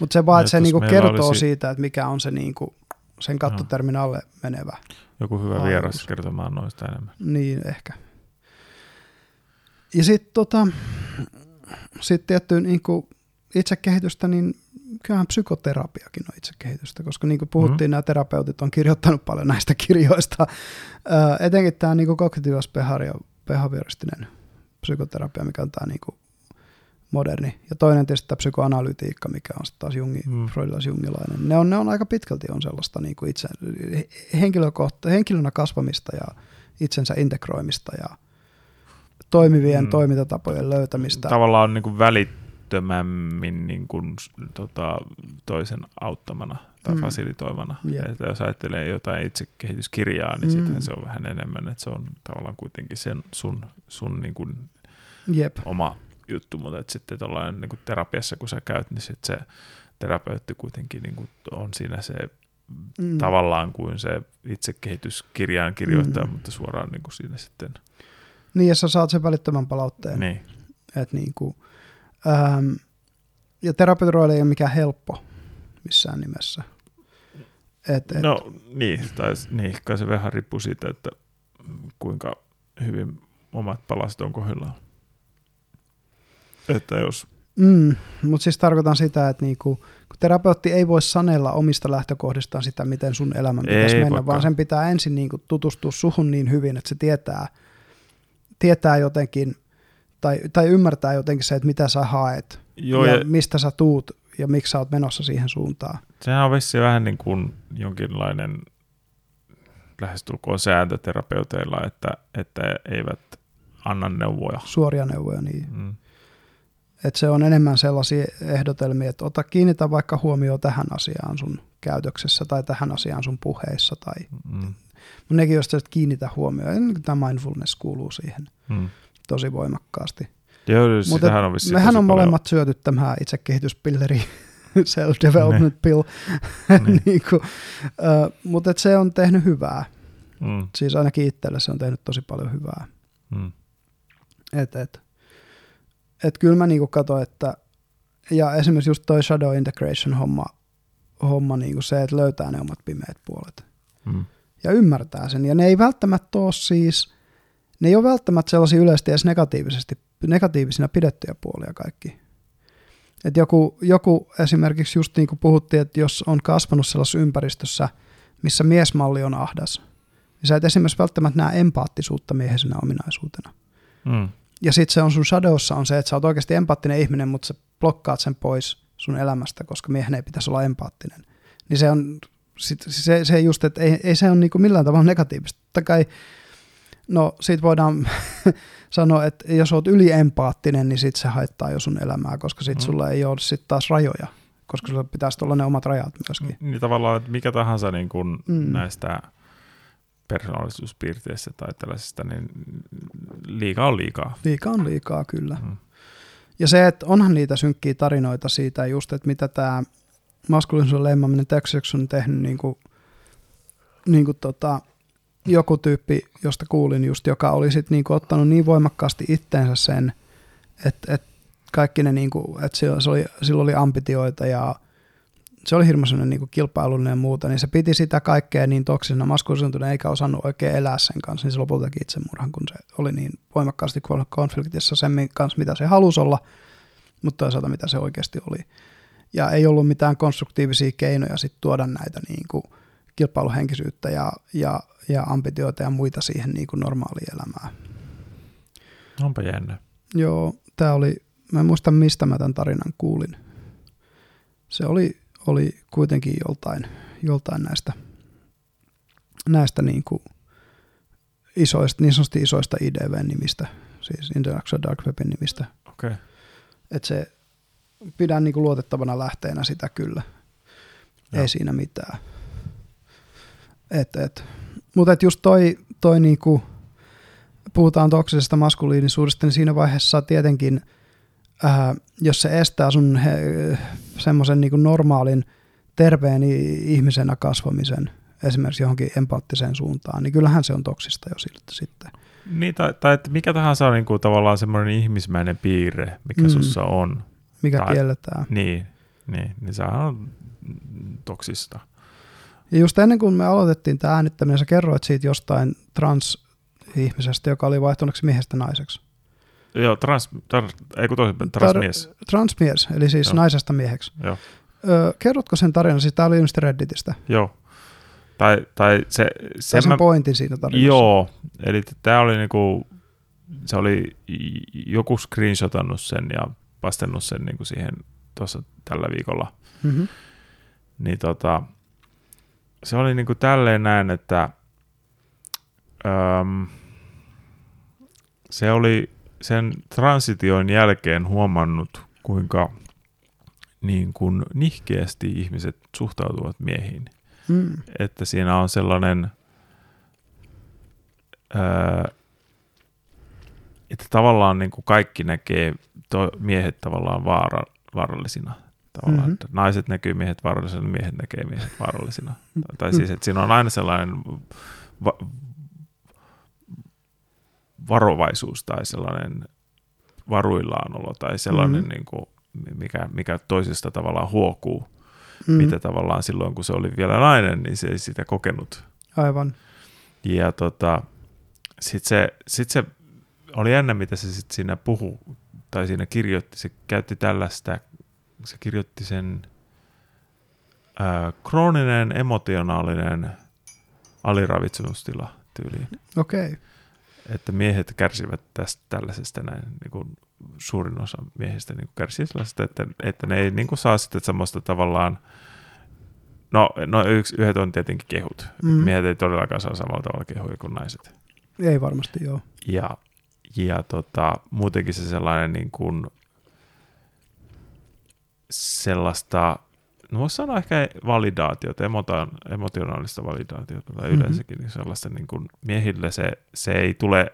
Mutta se vaan, että se niinku kertoo olisi... siitä, että mikä on se niinku, sen kattotermin alle menevä. Joku hyvä ajatus. vieras kertomaan noista enemmän. Niin, ehkä. Ja sitten tota, sit tietty niinku itsekehitystä, niin kyllähän psykoterapiakin on itsekehitystä, koska niin kuin puhuttiin, mm. nämä terapeutit on kirjoittanut paljon näistä kirjoista. Ö, etenkin tämä niin kognitiivas behavioristinen psykoterapia, mikä on tämä niin kuin moderni. Ja toinen tietysti tämä psykoanalytiikka, mikä on sitten taas jungi, mm. freudilas-jungilainen. Ne on, ne on aika pitkälti on sellaista niin kuin itse, henkilökohta, henkilönä kasvamista ja itsensä integroimista ja toimivien mm. toimintatapojen löytämistä. Tavallaan niin kuin välit välittömämmin niin kuin, tota, toisen auttamana tai mm. fasilitoivana. Yep. Että jos ajattelee jotain itsekehityskirjaa, niin mm. sitten se on vähän enemmän, että se on tavallaan kuitenkin sen sun, sun niin kuin yep. oma juttu, mutta että sitten tuollainen niin kuin terapiassa, kun sä käyt, niin sitten se terapeutti kuitenkin niin kuin on siinä se mm. tavallaan kuin se itsekehityskirjaan kirjoittaa, mm. mutta suoraan niin kuin siinä sitten. Niin, ja sä saat sen välittömän palautteen. Niin. Että niin kuin, Ähm, ja terapeutin ei ole mikään helppo missään nimessä. Et, et, no niin, tai niin, kai se vähän riippuu siitä, että kuinka hyvin omat palaset on kohdillaan. Että jos... Mm, mutta siis tarkoitan sitä, että niinku, kun terapeutti ei voi sanella omista lähtökohdistaan sitä, miten sun elämän pitäisi ei, mennä, vaikka. vaan sen pitää ensin niinku tutustua suhun niin hyvin, että se tietää, tietää jotenkin – tai, tai ymmärtää jotenkin se, että mitä sä haet Joo, ja, ja mistä sä tuut ja miksi sä oot menossa siihen suuntaan. Sehän on vissi vähän niin kuin jonkinlainen lähestulkoon sääntöterapeuteilla, että, että eivät anna neuvoja. Suoria neuvoja, niin. Mm. Et se on enemmän sellaisia ehdotelmia, että ota kiinnitä vaikka huomioon tähän asiaan sun käytöksessä tai tähän asiaan sun puheissa. Tai, mm. Nekin jos että kiinnitä huomioon, tämä mindfulness kuuluu siihen. Mm tosi voimakkaasti. Joo, siis Mutta on mehän on molemmat paljon. syöty tämä itsekehityspilleri, self-development ne. pill, niin. niin kuin, uh, mutta se on tehnyt hyvää. Mm. Siis ainakin itselle se on tehnyt tosi paljon hyvää. Mm. Et, et, et kyllä mä niinku katsoin, että ja esimerkiksi just toi shadow integration homma homma niin kuin se, että löytää ne omat pimeät puolet. Mm. Ja ymmärtää sen. Ja ne ei välttämättä ole siis, ne ei ole välttämättä sellaisia yleisesti edes negatiivisesti, negatiivisina pidettyjä puolia kaikki. Et joku, joku esimerkiksi just niin kuin puhuttiin, että jos on kasvanut sellaisessa ympäristössä, missä miesmalli on ahdas, niin sä et esimerkiksi välttämättä näe empaattisuutta miehisenä ominaisuutena. Mm. Ja sitten se on sun shadowssa on se, että sä oot oikeasti empaattinen ihminen, mutta sä blokkaat sen pois sun elämästä, koska miehen ei pitäisi olla empaattinen. Niin se on sit, se, se just, että ei, ei se ole niinku millään tavalla negatiivista. Totta kai, no siitä voidaan sanoa, että jos oot yliempaattinen, niin sit se haittaa jo sun elämää, koska sit mm. sulla ei ole sit taas rajoja, koska sulla pitäisi olla ne omat rajat myöskin. Niin tavallaan, että mikä tahansa niin kun mm. näistä persoonallisuuspiirteistä tai tällaisesta, niin liikaa on liikaa. Liikaa on liikaa, kyllä. Mm. Ja se, että onhan niitä synkkiä tarinoita siitä just, että mitä tämä maskuliinisuuden leimaminen Texas on tehnyt niin kuin, niin kuin tota, joku tyyppi, josta kuulin just, joka oli sit niin kuin ottanut niin voimakkaasti itteensä sen, että, että kaikki ne, niin kuin, että sillä, oli, sillä oli ambitioita ja se oli hirveän niin kilpailullinen ja muuta, niin se piti sitä kaikkea niin toksisena maskulisoituneen eikä osannut oikein elää sen kanssa, niin se lopulta itsemurhan, kun se oli niin voimakkaasti konfliktissa sen kanssa, mitä se halusi olla, mutta toisaalta mitä se oikeasti oli. Ja ei ollut mitään konstruktiivisia keinoja sit tuoda näitä niin kuin kilpailuhenkisyyttä ja, ja, ja ambitioita ja muita siihen niin kuin normaaliin elämään. Onpa jännä. Joo, tämä oli, mä en muista mistä mä tämän tarinan kuulin. Se oli oli kuitenkin joltain, joltain näistä, näistä niin kuin isoista, niin sanotusti isoista IDV-nimistä, siis International Dark Webin nimistä. Okay. Että se pidän niin kuin luotettavana lähteenä sitä kyllä. Joo. Ei siinä mitään. Et, et. Mutta et just toi, toi niinku, puhutaan toksisesta maskuliinisuudesta, niin siinä vaiheessa tietenkin – äh, jos se estää sun semmoisen niin normaalin terveen ihmisenä kasvamisen esimerkiksi johonkin empaattiseen suuntaan, niin kyllähän se on toksista jo siltä sitten. Niin, tai, tai että mikä tahansa on niin kuin tavallaan semmoinen ihmismäinen piirre, mikä mm. sussa on. Mikä tai, kielletään. Niin, niin, niin se on toksista. Ja just ennen kuin me aloitettiin tämä äänittäminen, sä kerroit siitä jostain trans-ihmisestä, joka oli vaihtunut miehestä naiseksi. Joo, trans, trans, ei kun toisin, transmies. Tar, transmies, eli siis Joo. naisesta mieheksi. Joo. Ö, kerrotko sen tarinan? Siis tämä oli ilmeisesti Redditistä. Joo. Tai, tai se, se sen mä, pointin siitä tarinassa. Joo, eli tämä oli niinku, se oli joku screenshotannut sen ja pastennut sen niinku siihen tuossa tällä viikolla. Mm-hmm. Niin tota, se oli niinku tälleen näin, että öm, se oli sen transition jälkeen huomannut, kuinka niin kuin nihkeästi ihmiset suhtautuvat miehiin. Mm. Että siinä on sellainen, ää, että tavallaan niin kuin kaikki näkee to, miehet tavallaan vaara, vaarallisina. Tavallaan, mm-hmm. että naiset näkyy miehet vaarallisina, miehet näkee miehet vaarallisina. tai siis, että siinä on aina sellainen va- varovaisuus tai sellainen varuillaanolo tai sellainen, mm-hmm. niin kuin, mikä, mikä toisesta tavallaan huokuu, mm-hmm. mitä tavallaan silloin, kun se oli vielä nainen, niin se ei sitä kokenut. Aivan. Ja tota, sitten se, sit se oli jännä, mitä se sitten siinä puhu tai siinä kirjoitti. Se käytti tällaista, se kirjoitti sen ää, krooninen emotionaalinen aliravitsemustila tyyliin. Okei. Okay että miehet kärsivät tästä tällaisesta näin, niin kuin suurin osa miehistä niin kuin kärsii sellaisesta, että, että ne ei niin kuin saa sitten semmoista tavallaan, no, no yksi, yhdet on tietenkin kehut. Mm. Miehet ei todellakaan saa samalla tavalla kehuja kuin naiset. Ei varmasti, joo. Ja, ja tota, muutenkin se sellainen niin kuin, sellaista no voisi sanoa ehkä validaatiota, emotionaalista validaatiota tai mm-hmm. yleensäkin niin sellaista niin kuin miehille se, se ei tule,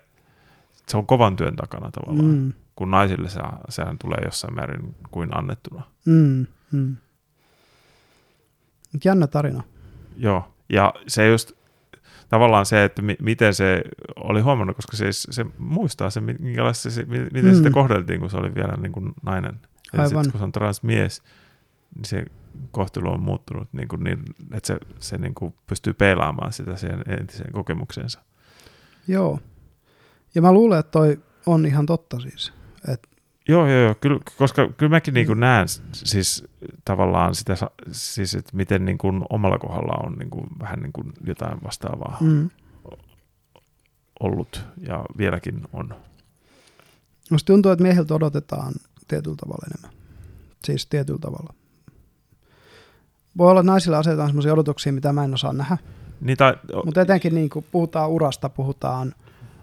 se on kovan työn takana tavallaan, mm. kun naisille se, sehän tulee jossain määrin kuin annettuna. Mm, mm. Jännä tarina. Joo, ja se just tavallaan se, että mi- miten se oli huomannut, koska se, se muistaa se, minkälaista se, miten mm. sitä kohdeltiin, kun se oli vielä niin kuin nainen. Ja Aivan. Sit, kun se on transmies, niin se kohtelu on muuttunut niin, kuin niin että se, se niin kuin pystyy peilaamaan sitä siihen entiseen kokemukseensa. Joo. Ja mä luulen, että toi on ihan totta siis. Joo, joo, joo. Kyllä, koska kyllä mäkin niin kuin näen siis tavallaan sitä, siis, että miten niin kuin omalla kohdalla on niin kuin vähän niin kuin jotain vastaavaa mm. ollut ja vieläkin on. Musta tuntuu, että miehiltä odotetaan tietyllä tavalla enemmän. Siis tietyllä tavalla. Voi olla, että naisilla asetetaan sellaisia odotuksia, mitä mä en osaa nähdä. Niin tai... Mutta etenkin niin kuin puhutaan urasta, puhutaan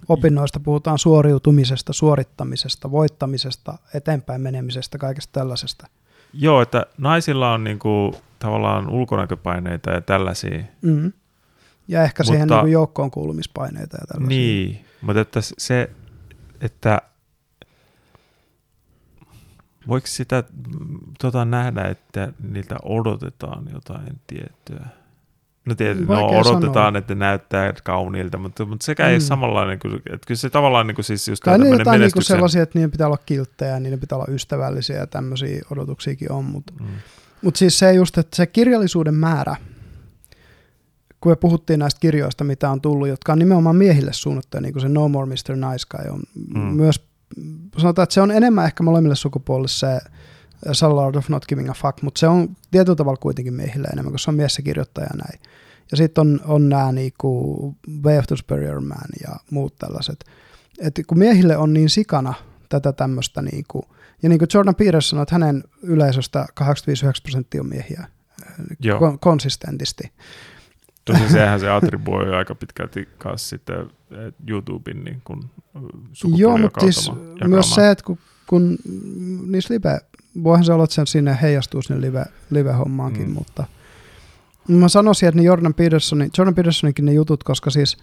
opinnoista, puhutaan suoriutumisesta, suorittamisesta, voittamisesta, eteenpäin menemisestä, kaikesta tällaisesta. Joo, että naisilla on niin kuin, tavallaan ulkonäköpaineita ja tällaisia. Mm. Ja ehkä mutta, siihen niin kuin joukkoon kuulumispaineita ja tällaisia. Niin, mutta että se, että Voiko sitä tota, nähdä, että niiltä odotetaan jotain tiettyä? No, tiety, no odotetaan, sanoa. että ne näyttää kauniilta, mutta, mutta sekä mm. ei samanlainen, että kyllä se tavallaan niin kuin siis just tai niin, jotain niin kuin sellaisia, että niiden pitää olla kilttejä, niiden pitää olla ystävällisiä ja tämmöisiä odotuksiakin on, mutta, mm. mutta siis se just, että se kirjallisuuden määrä, kun me puhuttiin näistä kirjoista, mitä on tullut, jotka on nimenomaan miehille suunnattuja, niin kuin se No More Mr. Nice Guy on mm. myös sanotaan, että se on enemmän ehkä molemmille sukupuolille se Salad of Not Giving a Fuck, mutta se on tietyllä tavalla kuitenkin miehille enemmän, koska se on mies se kirjoittaja ja näin. Ja sitten on, on nämä niinku Way of the Superior Man ja muut tällaiset. Et kun miehille on niin sikana tätä tämmöistä, niinku, ja niin kuin Jordan Peterson sanoi, että hänen yleisöstä 85-9 prosenttia on miehiä Joo. konsistentisti. Tosin sehän se attribuoi aika pitkälti kanssa sitten YouTuben niin kun Joo, mutta siis myös se, että kun, kun niissä live, voihan se olla, että sen sinne heijastuu sinne live, live-hommaankin, mm. mutta mä sanoisin, että ne Jordan, Petersonin, Jordan Petersoninkin ne jutut, koska siis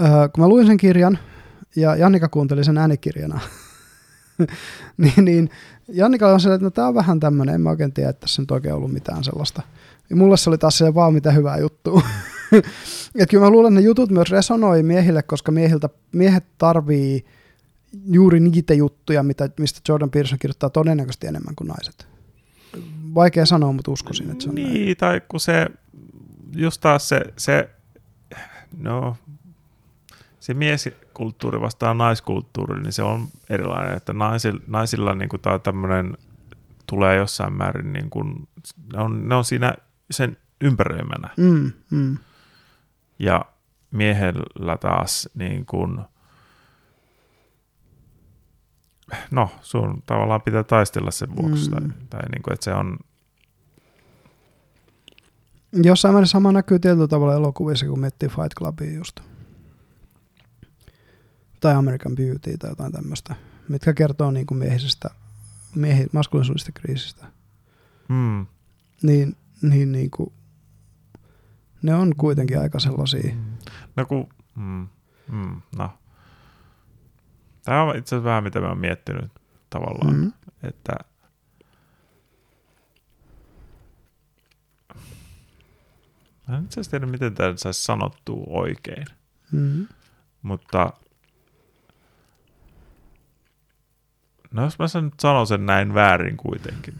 äh, kun mä luin sen kirjan ja Jannika kuunteli sen äänikirjana, niin, niin Jannika on se, että no, tämä on vähän tämmöinen, en mä oikein tiedä, että tässä nyt oikein ollut mitään sellaista. Ja mulle se oli taas se vaan mitä hyvää juttua. Et kyllä mä luulen, että ne jutut myös resonoi miehille, koska miehiltä, miehet tarvii juuri niitä juttuja, mitä, mistä Jordan Peterson kirjoittaa todennäköisesti enemmän kuin naiset. Vaikea sanoa, mutta uskoisin, että se on Niin, näin. tai kun se, just taas se, se no, se mieskulttuuri vastaan naiskulttuuri, niin se on erilainen, että naisilla, naisilla niin kuin tämä tämmöinen tulee jossain määrin, niin kuin, ne, on, ne on siinä sen ympäröimänä. Mm, mm. Ja miehellä taas niin kuin, no sun tavallaan pitää taistella sen vuoksi. Mm. Tai, tai niin kuin, että se on... Jossain määrin sama näkyy tietyllä tavalla elokuvissa, kun miettii Fight Clubia just. Tai American Beauty tai jotain tämmöistä, mitkä kertoo niin kuin miehisestä, miehi, maskulisuudesta kriisistä. Mm. Niin, niin, niin kuin, ne on kuitenkin aika sellaisia. Mm. No kun, mm, mm, no. Tämä on itse asiassa vähän mitä mä oon miettinyt tavallaan, mm. että Mä en itse asiassa tiedä, miten tämä saisi sanottua oikein. Mm. Mutta no jos mä nyt sanon sen näin väärin kuitenkin,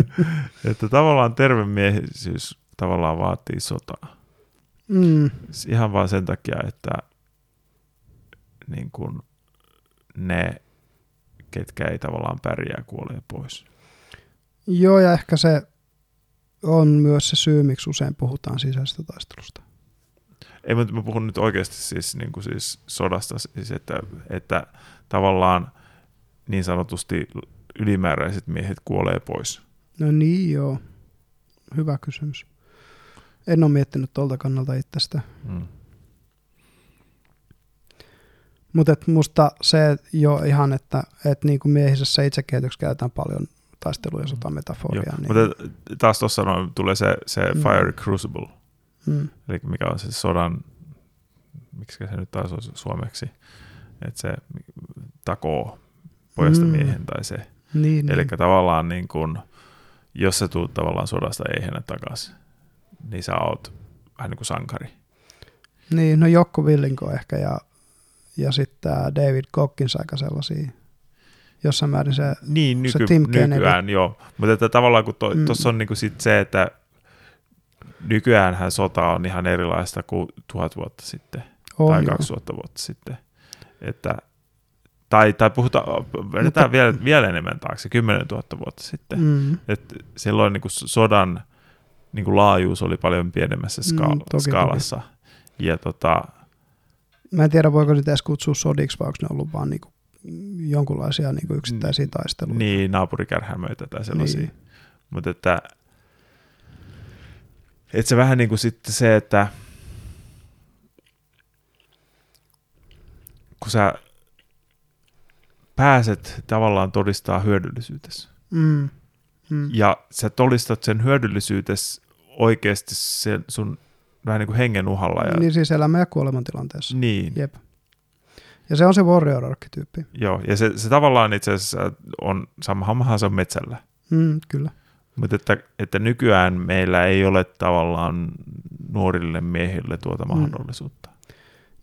että tavallaan tervemiehisyys tavallaan vaatii sotaa. Mm. Ihan vain sen takia, että niin kun ne, ketkä ei tavallaan pärjää, kuolee pois. Joo, ja ehkä se on myös se syy, miksi usein puhutaan sisäisestä taistelusta. Ei, mutta mä puhun nyt oikeasti siis, niin kuin siis sodasta, siis että, että tavallaan niin sanotusti ylimääräiset miehet kuolee pois. No niin, joo. Hyvä kysymys. En ole miettinyt tuolta kannalta itsestä. Mm. Mutta musta se jo ihan, että et niinku miehisessä itsekehityksessä käytetään paljon taistelu- ja mm. sotametaforia. Niin... Mutta taas tuossa no, tulee se, se mm. Fire Crucible, mm. eli mikä on se sodan, miksi se nyt taas on suomeksi, että se takoo pojasta mm. miehen tai se. Niin, eli niin. tavallaan niin kun, jos sä tuut tavallaan sodasta eihän takaisin, niin sä oot vähän niin kuin sankari. Niin, no Jokko Villinko ehkä ja, ja sitten David Cockins aika sellaisia. jossain määrin se, niin, nyky, se Tim nykyään, Kennedy. joo. Mutta että tavallaan kun tuossa Mm. on niinku sit se, että nykyäänhän sota on ihan erilaista kuin tuhat vuotta sitten on, tai joo. 2000 vuotta sitten. Että, tai, tai puhutaan, vedetään vielä, vielä enemmän taakse, 10 000 vuotta sitten. Mm. Et silloin niin kuin sodan niin kuin laajuus oli paljon pienemmässä ska- Mm, toki, skaalassa. Ja tota, Mä en tiedä, voiko sitä edes kutsua sodiksi, vai onko ne ollut vaan niinku jonkunlaisia niinku yksittäisiä taisteluja. niin, naapurikärhämöitä tai sellaisia. Niin. Niin. Mutta että, että se vähän niin kuin sitten se, että kun sä pääset tavallaan todistaa hyödyllisyytesi Mm. Mm. ja sä todistat sen hyödyllisyytesi oikeasti sen sun vähän niin kuin hengen uhalla. Ja, Niin siis elämä- ja kuolemantilanteessa. niin, Jep. Ja se on se warrior-arkkityyppi. joo. Ja se, se tavallaan itse asiassa on sama hommahan se on metsällä. Mm, kyllä. Mutta että, että nykyään meillä ei ole tavallaan nuorille miehille tuota Mm. mahdollisuutta.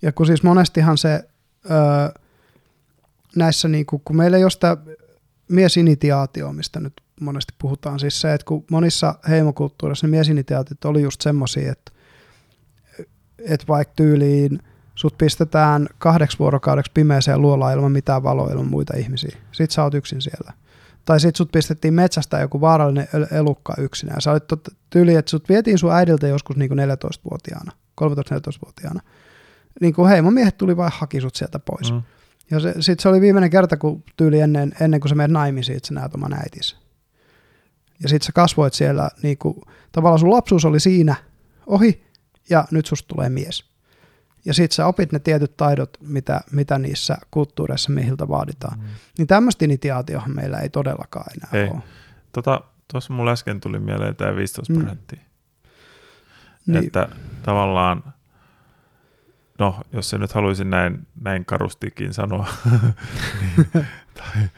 Ja kun siis monestihan se öö, näissä, niinku, kun meillä ei ole sitä miesinitiaatio, mistä nyt monesti puhutaan, siis se, että kun monissa heimokulttuurissa ne miesinitiaatit oli just semmoisia, että, että vaikka tyyliin sut pistetään kahdeksi vuorokaudeksi pimeäseen luolaan ilman mitään valoa ilman muita ihmisiä. Sit sä oot yksin siellä. Tai sit sut pistettiin metsästä joku vaarallinen el- elukka yksinään. Sä olit tyyli, että sut vietiin sun äidiltä joskus niin 14-vuotiaana, 13-14-vuotiaana. Niin kuin heimomiehet tuli vaan haki sut sieltä pois. Mm. Ja se, sit se oli viimeinen kerta, kun tyyli ennen, ennen kuin sä menet naimisiin, että sä näet oman äitis. Ja sit sä kasvoit siellä, niin kuin, tavallaan sun lapsuus oli siinä ohi, ja nyt susta tulee mies. Ja sit sä opit ne tietyt taidot, mitä, mitä niissä kulttuureissa miehiltä vaaditaan. Mm. Niin tämmöistä initiaatiohan meillä ei todellakaan enää Ei. ole. Tota, tuossa mulla äsken tuli mieleen tämä 15 Mm. prosenttia. Niin, Että tavallaan, no jos se nyt haluaisin näin, näin karustikin sanoa, niin, tai,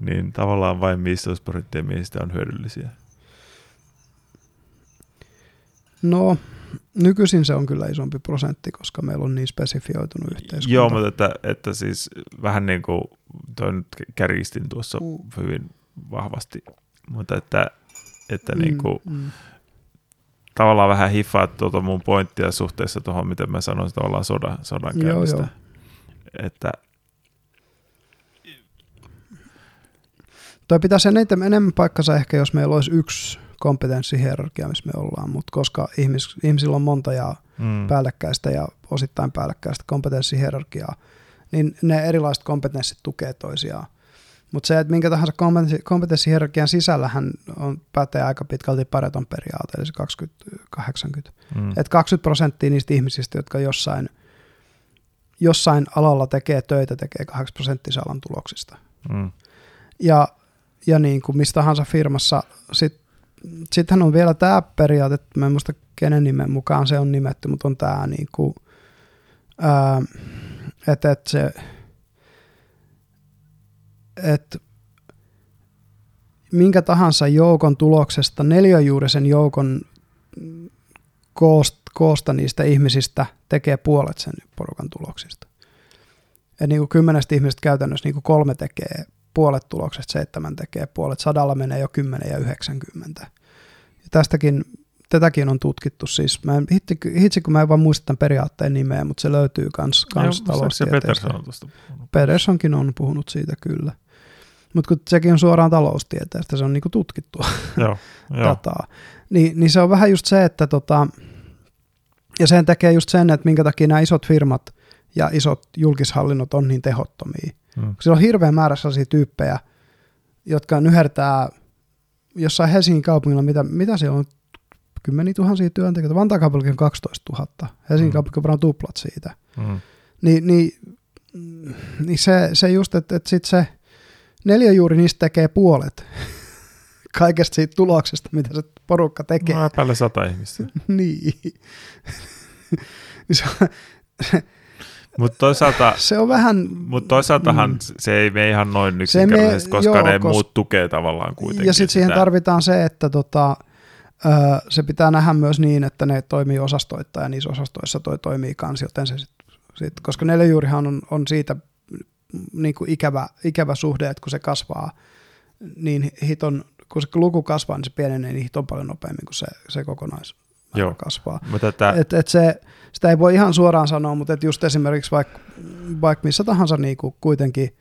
niin tavallaan vain 15 prosenttia miehistä on hyödyllisiä. no, nykyisin se on kyllä isompi prosentti, koska meillä on niin spesifioitunut yhteiskunta. Joo, mutta että, että siis vähän niin kuin, toi nyt kärjistin tuossa Mm. hyvin vahvasti, mutta että, että niin kuin, mm. tavallaan vähän hiffaat tuota mun pointtia suhteessa tuohon, miten mä sanoin tavallaan sodan, sodan Joo, käynnistä. joo. Että Toi pitäisi eniten, enemmän paikkansa ehkä, jos meillä olisi yksi kompetenssihierarkia, missä me ollaan, mutta koska ihmis, ihmisillä on monta ja mm, päällekkäistä ja osittain päällekkäistä kompetenssihierarkiaa, niin ne erilaiset kompetenssit tukee toisiaan. Mutta se, että minkä tahansa kompetenssi- kompetenssihierarkian sisällähän on, pätee aika pitkälti Pareton periaate, eli se 20-80. mm, Että 20 prosenttia niistä ihmisistä, jotka jossain, jossain alalla tekee töitä, tekee 8 prosenttia alan tuloksista. mm, Ja, ja niin kuin missä tahansa firmassa, sit, sittenhän on vielä tämä periaate, että mä en muista kenen nimen mukaan se on nimetty, mutta on tämä niin kuin, että, että se, että minkä tahansa joukon tuloksesta neliöjuurisen joukon koosta, koosta niistä ihmisistä tekee puolet sen porukan tuloksista. Et niin kuin kymmenestä ihmisestä käytännössä niin kuin kolme tekee puolet tuloksesta, seitsemän tekee puolet, sadalla menee jo 10 ja 90. Ja tästäkin, tätäkin on tutkittu siis, mä en, hitsi, hitsi kun mä en vaan muista tämän periaatteen nimeä, mutta se löytyy kans, kans se taloustieteestä. Peterson on tuosta puhunut. Pedersonkin on puhunut siitä kyllä. Mutta kun sekin on suoraan taloustieteestä, se on niinku tutkittua Joo, joo. dataa. Niin, niin se on vähän just se, että tota, ja sen tekee just sen, että minkä takia nämä isot firmat ja isot julkishallinnot on niin tehottomia. Mm. Siellä on hirveän määrä sellaisia tyyppejä, jotka nyhertää jossain Helsingin kaupungilla, mitä, mitä siellä on, kymmeniä tuhansia työntekijöitä, Vantaan kaupunki on 12 000, Helsingin Mm. kaupunki on varmaan tuplat siitä. Mm. Niin, niin, niin se, se just, että, että sit se neljä juuri niistä tekee puolet kaikesta siitä tuloksesta, mitä se porukka tekee. No, päälle sata ihmistä. niin. Niin se, Mutta toisaalta, se on vähän... mut toisaaltahan Mm. se ei mene ihan noin yksinkertaisesti, koska joo, ne kos- muut tukee tavallaan kuitenkin. Ja sitten siihen tarvitaan se, että tota, se pitää nähdä myös niin, että ne toimii osastoittain ja niissä osastoissa toi toimii kans, joten se sit, sit, koska neljäjuurihan on, on siitä niin kuin ikävä, ikävä suhde, että kun se kasvaa, niin hiton, kun se luku kasvaa, niin se pienenee niin hiton paljon nopeammin kuin se, se kokonais Joo. kasvaa. Mutta et, et se, sitä ei voi ihan suoraan sanoa, mutta et just esimerkiksi vaikka vaik missä tahansa niin kuin kuitenkin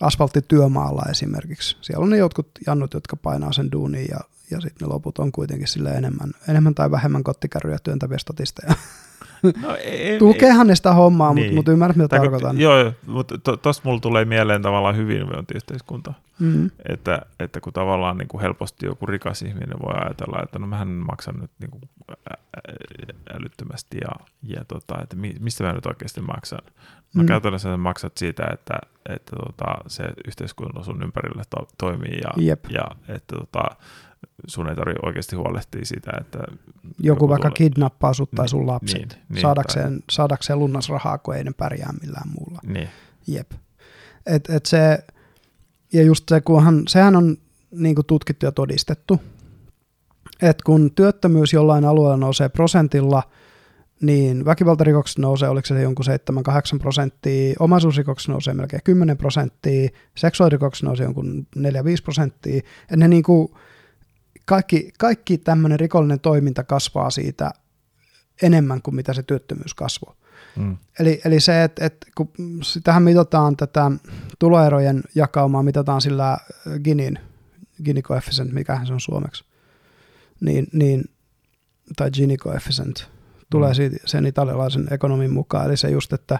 asfalttityömaalla esimerkiksi. Siellä on ne jotkut jannut, jotka painaa sen duuniin ja, ja sitten ne loput on kuitenkin sille enemmän, enemmän tai vähemmän kottikärryjä työntäviä statisteja. No, ei, Tukeehan ne sitä hommaa, niin. mutta mut ymmärrät, mitä tai tarkoitan. Joo, mutta tuosta mulla tulee mieleen tavallaan hyvinvointiyhteiskunta. Mm-hmm. Että, että kun tavallaan niin kuin helposti joku rikas ihminen voi ajatella, että no mähän maksan nyt niin kuin älyttömästi ja, ja tota, että mistä mä nyt oikeasti maksan. No mm. käytännössä maksat siitä, että, että tota, se yhteiskunta sun ympärillä to, toimii ja, Jep. ja että tota, sun ei tarvitse oikeasti huolehtia siitä, että... Joku, joku vaikka tulee... kidnappaa sut tai sun niin, lapset niin, niin, saadakseen, tai... saadakseen lunnasrahaa, kun ei ne pärjää millään muulla. Niin. Jep. Et, et se, ja just se, kunhan, sehän on niin kuin tutkittu ja todistettu, että kun työttömyys jollain alueella nousee prosentilla, niin väkivaltarikokset nousee, oliko se jonkun 7-8 prosenttia, omaisuusrikokset nousee melkein 10 prosenttia, seksuaalirikokset nousee jonkun 4-5 prosenttia, että ne niin kuin, kaikki, kaikki tämmöinen rikollinen toiminta kasvaa siitä enemmän kuin mitä se työttömyys kasvoi. Mm. Eli, eli se, että, että kun tähän mitataan tätä tuloerojen jakaumaa, mitataan sillä Ginin, Gini coefficient, mikä se on suomeksi, niin, niin, tai Gini coefficient, tulee mm. siitä, sen italialaisen ekonomin mukaan, eli se just, että,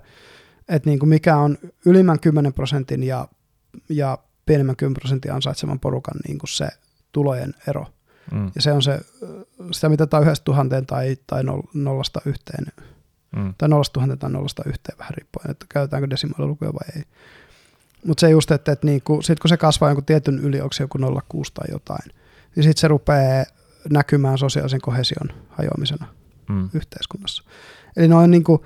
että niin kuin mikä on ylimmän 10 prosentin ja, ja pienemmän 10 prosentin ansaitsevan porukan niin kuin se tulojen ero. Mm. Ja se on se, sitä mitataan yhdestä tuhanteen tai, tai nollasta yhteen. Mm. Tai nollasta tuhanteen tai nollasta yhteen vähän riippuen, että käytetäänkö desimaalilukuja vai ei. Mutta se just, että, että niinku, sit kun se kasvaa jonkun tietyn yli, onko se joku 0,6 tai jotain, niin sitten se rupeaa näkymään sosiaalisen kohesion hajoamisena mm. yhteiskunnassa. Eli noin niinku,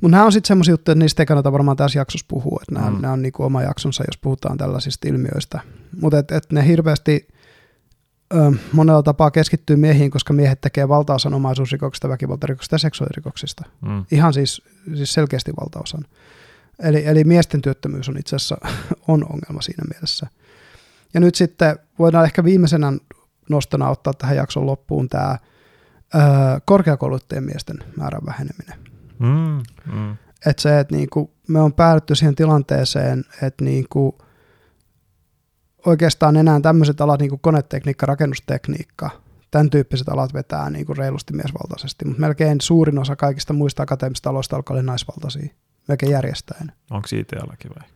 mutta nämä on sitten semmoisia juttuja, että niistä ei kannata varmaan tässä jaksossa puhua, että nämä, mm. nämä on niinku oma jaksonsa, jos puhutaan tällaisista ilmiöistä. Mutta et, et ne hirveästi ö, monella tapaa keskittyy miehiin, koska miehet tekee valtaosan omaisuusrikoksista, väkivaltarikoksista ja seksuaalirikoksista. Mm. Ihan siis, siis selkeästi valtaosan. Eli, eli miesten työttömyys on itse asiassa on ongelma siinä mielessä. Ja nyt sitten voidaan ehkä viimeisenä nostona ottaa tähän jakson loppuun tämä korkeakouluttajien miesten määrän väheneminen. Mm, mm. Että se, että niinku, me on päädytty siihen tilanteeseen, että niinku, oikeastaan enää tämmöiset alat, niin kuin konetekniikka, rakennustekniikka, tämän tyyppiset alat vetää niin kuin reilusti miesvaltaisesti, mutta melkein suurin osa kaikista muista akateemisista aloista alkaa olla naisvaltaisia, melkein järjestäen. Onko IT-alakin vai?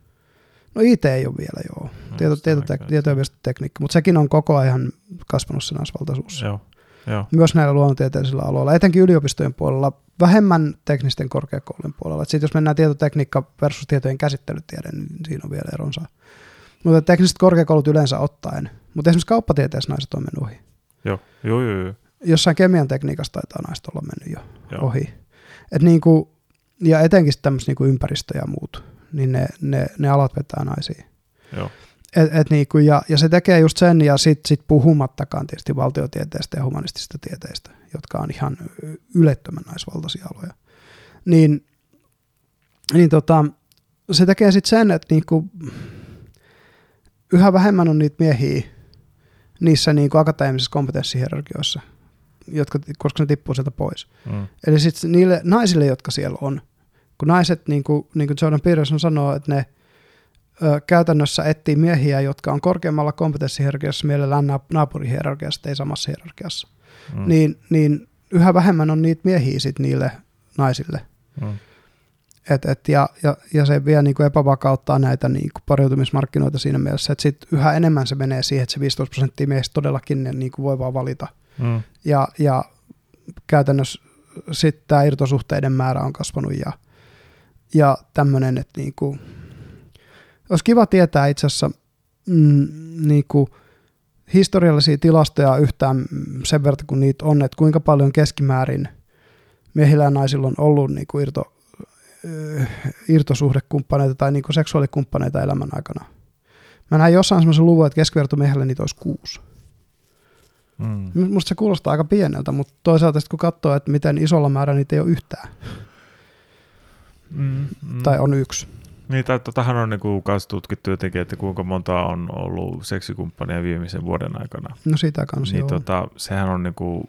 No IT ei ole vielä, joo. No, tieto, tieto, tieto, ja viestintätekniikka, mutta sekin on koko ajan kasvanut se naisvaltaisuus. Joo. Joo. Myös näillä luonnontieteellisillä aloilla, etenkin yliopistojen puolella, vähemmän teknisten korkeakoulujen puolella. Sitten jos mennään tietotekniikka versus tietojen käsittelytiede, niin siinä on vielä eronsa. Mutta tekniset korkeakoulut yleensä ottaen. Mutta esimerkiksi kauppatieteessä naiset on mennyt ohi. Joo, joo, joo. joo. Jossain kemian tekniikassa taitaa naiset olla mennyt jo joo. ohi. Et niinku, ja etenkin tämmöistä niinku ympäristö ja muut, niin ne, ne, ne alat vetää naisia. Joo. Et, et niinku, ja, ja se tekee just sen, ja sitten sit puhumattakaan tietysti valtiotieteestä ja humanistisista tieteistä, jotka on ihan ylettömän naisvaltaisia aloja. Niin, niin tota, se tekee sitten sen, että niinku, yhä vähemmän on niitä miehiä niissä niin kuin akateemisissa kompetenssihierarkioissa, jotka, koska ne tippuu sieltä pois. Mm. Eli sitten niille naisille, jotka siellä on, kun naiset, niin kuin, niin kuin Jordan Peterson sanoo, että ne ö, käytännössä etsii miehiä, jotka on korkeammalla kompetenssihierarkiassa mielellään naapurihierarkiassa, ei samassa hierarkiassa, mm. niin, niin yhä vähemmän on niitä miehiä sit niille naisille. Mm. Et, et, ja, ja, ja se vie niin kuin epävakauttaa näitä niin kuin pariutumismarkkinoita siinä mielessä, että sit yhä enemmän se menee siihen, että se 15 prosenttia miehistä todellakin ne niin kuin voi vaan valita. Mm. Ja, ja käytännössä sitten tämä irtosuhteiden määrä on kasvanut ja, ja tämmöinen, että niin kuin, olisi kiva tietää itse asiassa mm, niin kuin historiallisia tilastoja yhtään sen verran, kun niitä on, että kuinka paljon keskimäärin miehillä ja naisilla on ollut niin kuin irto, irtosuhdekumppaneita tai niin seksuaalikumppaneita elämän aikana. Mä näin jossain semmoisen luvun, että keskivertomiehelle niitä olisi kuusi. Mm. Musta se kuulostaa aika pieneltä, mutta toisaalta kun katsoo, että miten isolla määrä niitä ei ole yhtään. Mm, mm. Tai on yksi. Niin, totahan on niinku kanssa tutkittu jotenkin, että kuinka monta on ollut seksikumppania viimeisen vuoden aikana. No sitä kanssa niin, tota, sehän on niinku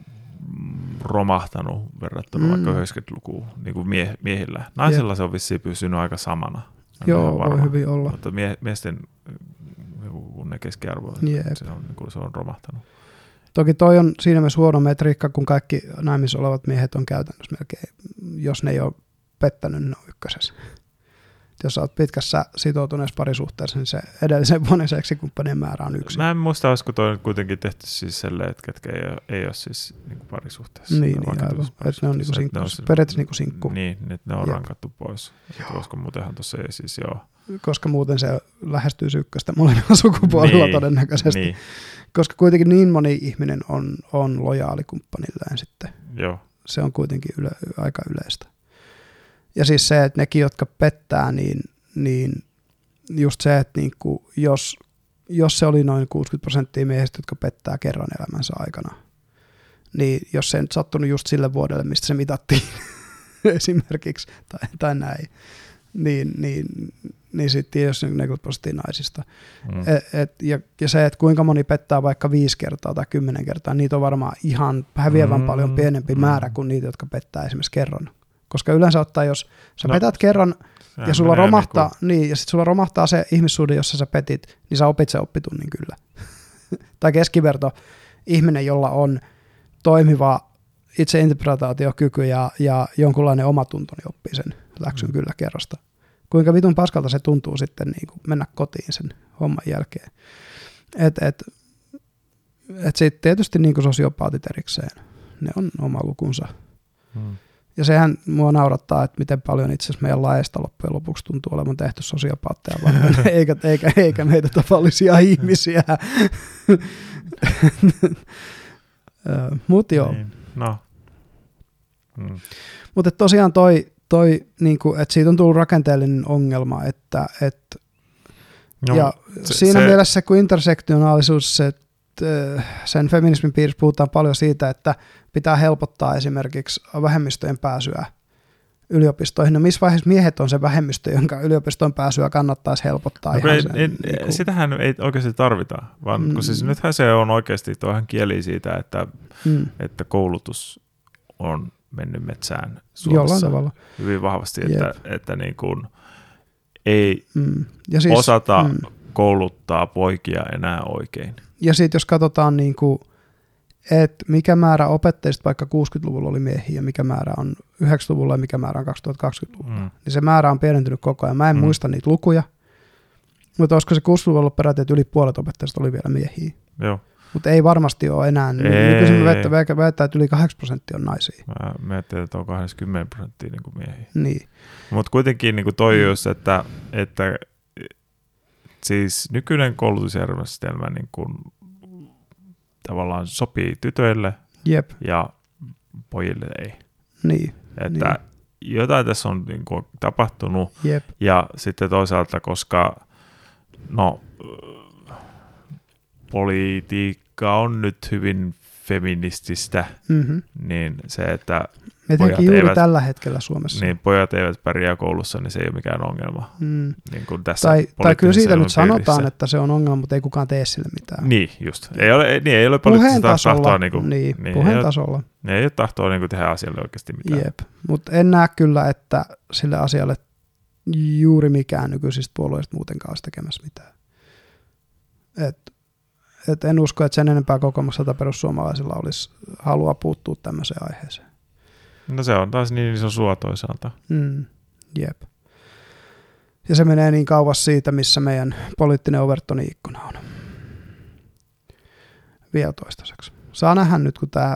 romahtanut verrattuna mm. vaikka 90-lukuun niin mie- miehillä. Naisilla Jep. se on vissiin pysynyt aika samana. Joo, voi hyvin olla. Mutta mie- miesten kun ne keskiarvo, se on, niin kuin, se on romahtanut. Toki toi on siinä mielessä huono metriikka, kun kaikki naimissa olevat miehet on käytännössä melkein, jos ne ei ole pettänyt, ne on ykkösessä. Jos olet pitkässä sitoutuneessa parisuhteessa, niin se edellisen monen seksikumppanien määrä on yksi. Mä en muista, olisiko toi kuitenkin tehty siis sellainen, että ketkä ei ole, ei ole siis niin kuin parisuhteessa. Niin, niin aivan. Että ne on niin kuin sinkku, periaatteessa niin kuin sinkku. Niin, että ne on Jep. rankattu pois. Koska muutenhan tuossa ei siis joo. Koska muuten se lähestyy sykköstä molemmilla sukupuolilla niin, todennäköisesti. Niin. Koska kuitenkin niin moni ihminen on, on lojaali kumppanilleen sitten. Joo. Se on kuitenkin yle, aika yleistä. Ja siis se, että nekin, jotka pettää, niin, niin just se, että niin kuin, jos, jos se oli noin 60 prosenttia miehistä, jotka pettää kerran elämänsä aikana, niin jos se ei nyt sattunut just sille vuodelle, mistä se mitattiin esimerkiksi, tai, tai näin, niin, niin, niin sitten jos 40 prosenttia naisista. Mm. Et, et, ja, ja se, että kuinka moni pettää vaikka viisi kertaa tai kymmenen kertaa, niitä on varmaan ihan häviävän mm. paljon pienempi mm. määrä kuin niitä, jotka pettää esimerkiksi kerran koska yleensä ottaa, jos sä no, petät kerran ja sulla romahtaa, niin, ja sit sulla romahtaa se ihmissuhde, jossa sä petit, niin sä opit se oppitunnin kyllä. tai keskiverto ihminen, jolla on toimiva itseinterpretaatiokyky ja, ja jonkunlainen omatunto, niin oppii sen läksyn mm. kyllä kerrasta. Kuinka vitun paskalta se tuntuu sitten niin kuin mennä kotiin sen homman jälkeen. Et, et, et sitten tietysti niin kuin sosiopaatit erikseen, ne on oma lukunsa. Hmm. Ja sehän mua naurattaa, että miten paljon itse asiassa meidän laajasta loppujen lopuksi tuntuu olevan tehty sosiopaatteja varten, eikä, eikä, eikä meitä tavallisia ihmisiä. Mutta joo. Niin. No. Mm. Mutta tosiaan toi, toi niinku, että siitä on tullut rakenteellinen ongelma, että et, no, ja se, siinä se... mielessä kun intersektionaalisuus, se, sen feminismin piirissä puhutaan paljon siitä, että pitää helpottaa esimerkiksi vähemmistöjen pääsyä yliopistoihin. No missä vaiheessa miehet on se vähemmistö, jonka yliopiston pääsyä kannattaisi helpottaa? No, ei, sen, ei, niin kuin... Sitähän ei oikeasti tarvita, vaan mm. kun siis nythän se on oikeasti tuohan kieli siitä, että, mm. että koulutus on mennyt metsään Suomessa hyvin vahvasti, että, että, että niin kuin ei mm. ja siis, osata mm. kouluttaa poikia enää oikein. Ja sitten jos katsotaan niin kuin että mikä määrä opettajista vaikka 60-luvulla oli miehiä ja mikä määrä on 90-luvulla ja mikä määrä on 2020-luvulla, mm. niin se määrä on pienentynyt koko ajan. Mä en mm. muista niitä lukuja, mutta olisiko se 60-luvulla peräti, että yli puolet opettajista oli vielä miehiä. Joo. Mutta ei varmasti ole enää. Nykyisin mä väittää, väittää, että yli 8 prosenttia on naisia. Mä mietin, että on 20 prosenttia niin kuin miehiä. Niin. Mutta kuitenkin niin kuin toi just, että, että siis nykyinen koulutusjärjestelmä niin kuin tavallaan sopii tytöille Jep. ja pojille ei. Niin. Että niin. jotain tässä on niin kuin, tapahtunut Jep. ja sitten toisaalta, koska no, politiikka on nyt hyvin feminististä, mm-hmm. niin se, että Etenkin juuri eivät, tällä hetkellä Suomessa. Niin, pojat eivät pärjää koulussa, niin se ei ole mikään ongelma. Mm. Niin kuin tässä tai, tai kyllä siitä nyt sanotaan, että se on ongelma, mutta ei kukaan tee sille mitään. Niin, just. Ei ole, niin, ei ole poliittista tasolla, tahtoa. Niin, kuin, niin, niin puheen ei tasolla. Ole, ei ole tahtoa niin kuin tehdä asialle oikeasti mitään. Jep, mutta en näe kyllä, että sille asialle juuri mikään nykyisistä puolueista muutenkaan olisi tekemässä mitään. Et, et en usko, että sen enempää kokoomukselta perussuomalaisilla olisi halua puuttua tämmöiseen aiheeseen. No se on taas niin iso sua toisaalta. Mm, jep. Ja se menee niin kauas siitä, missä meidän poliittinen Overtonin ikkuna on. Vielä toistaiseksi. Saa nähdä nyt, kun tämä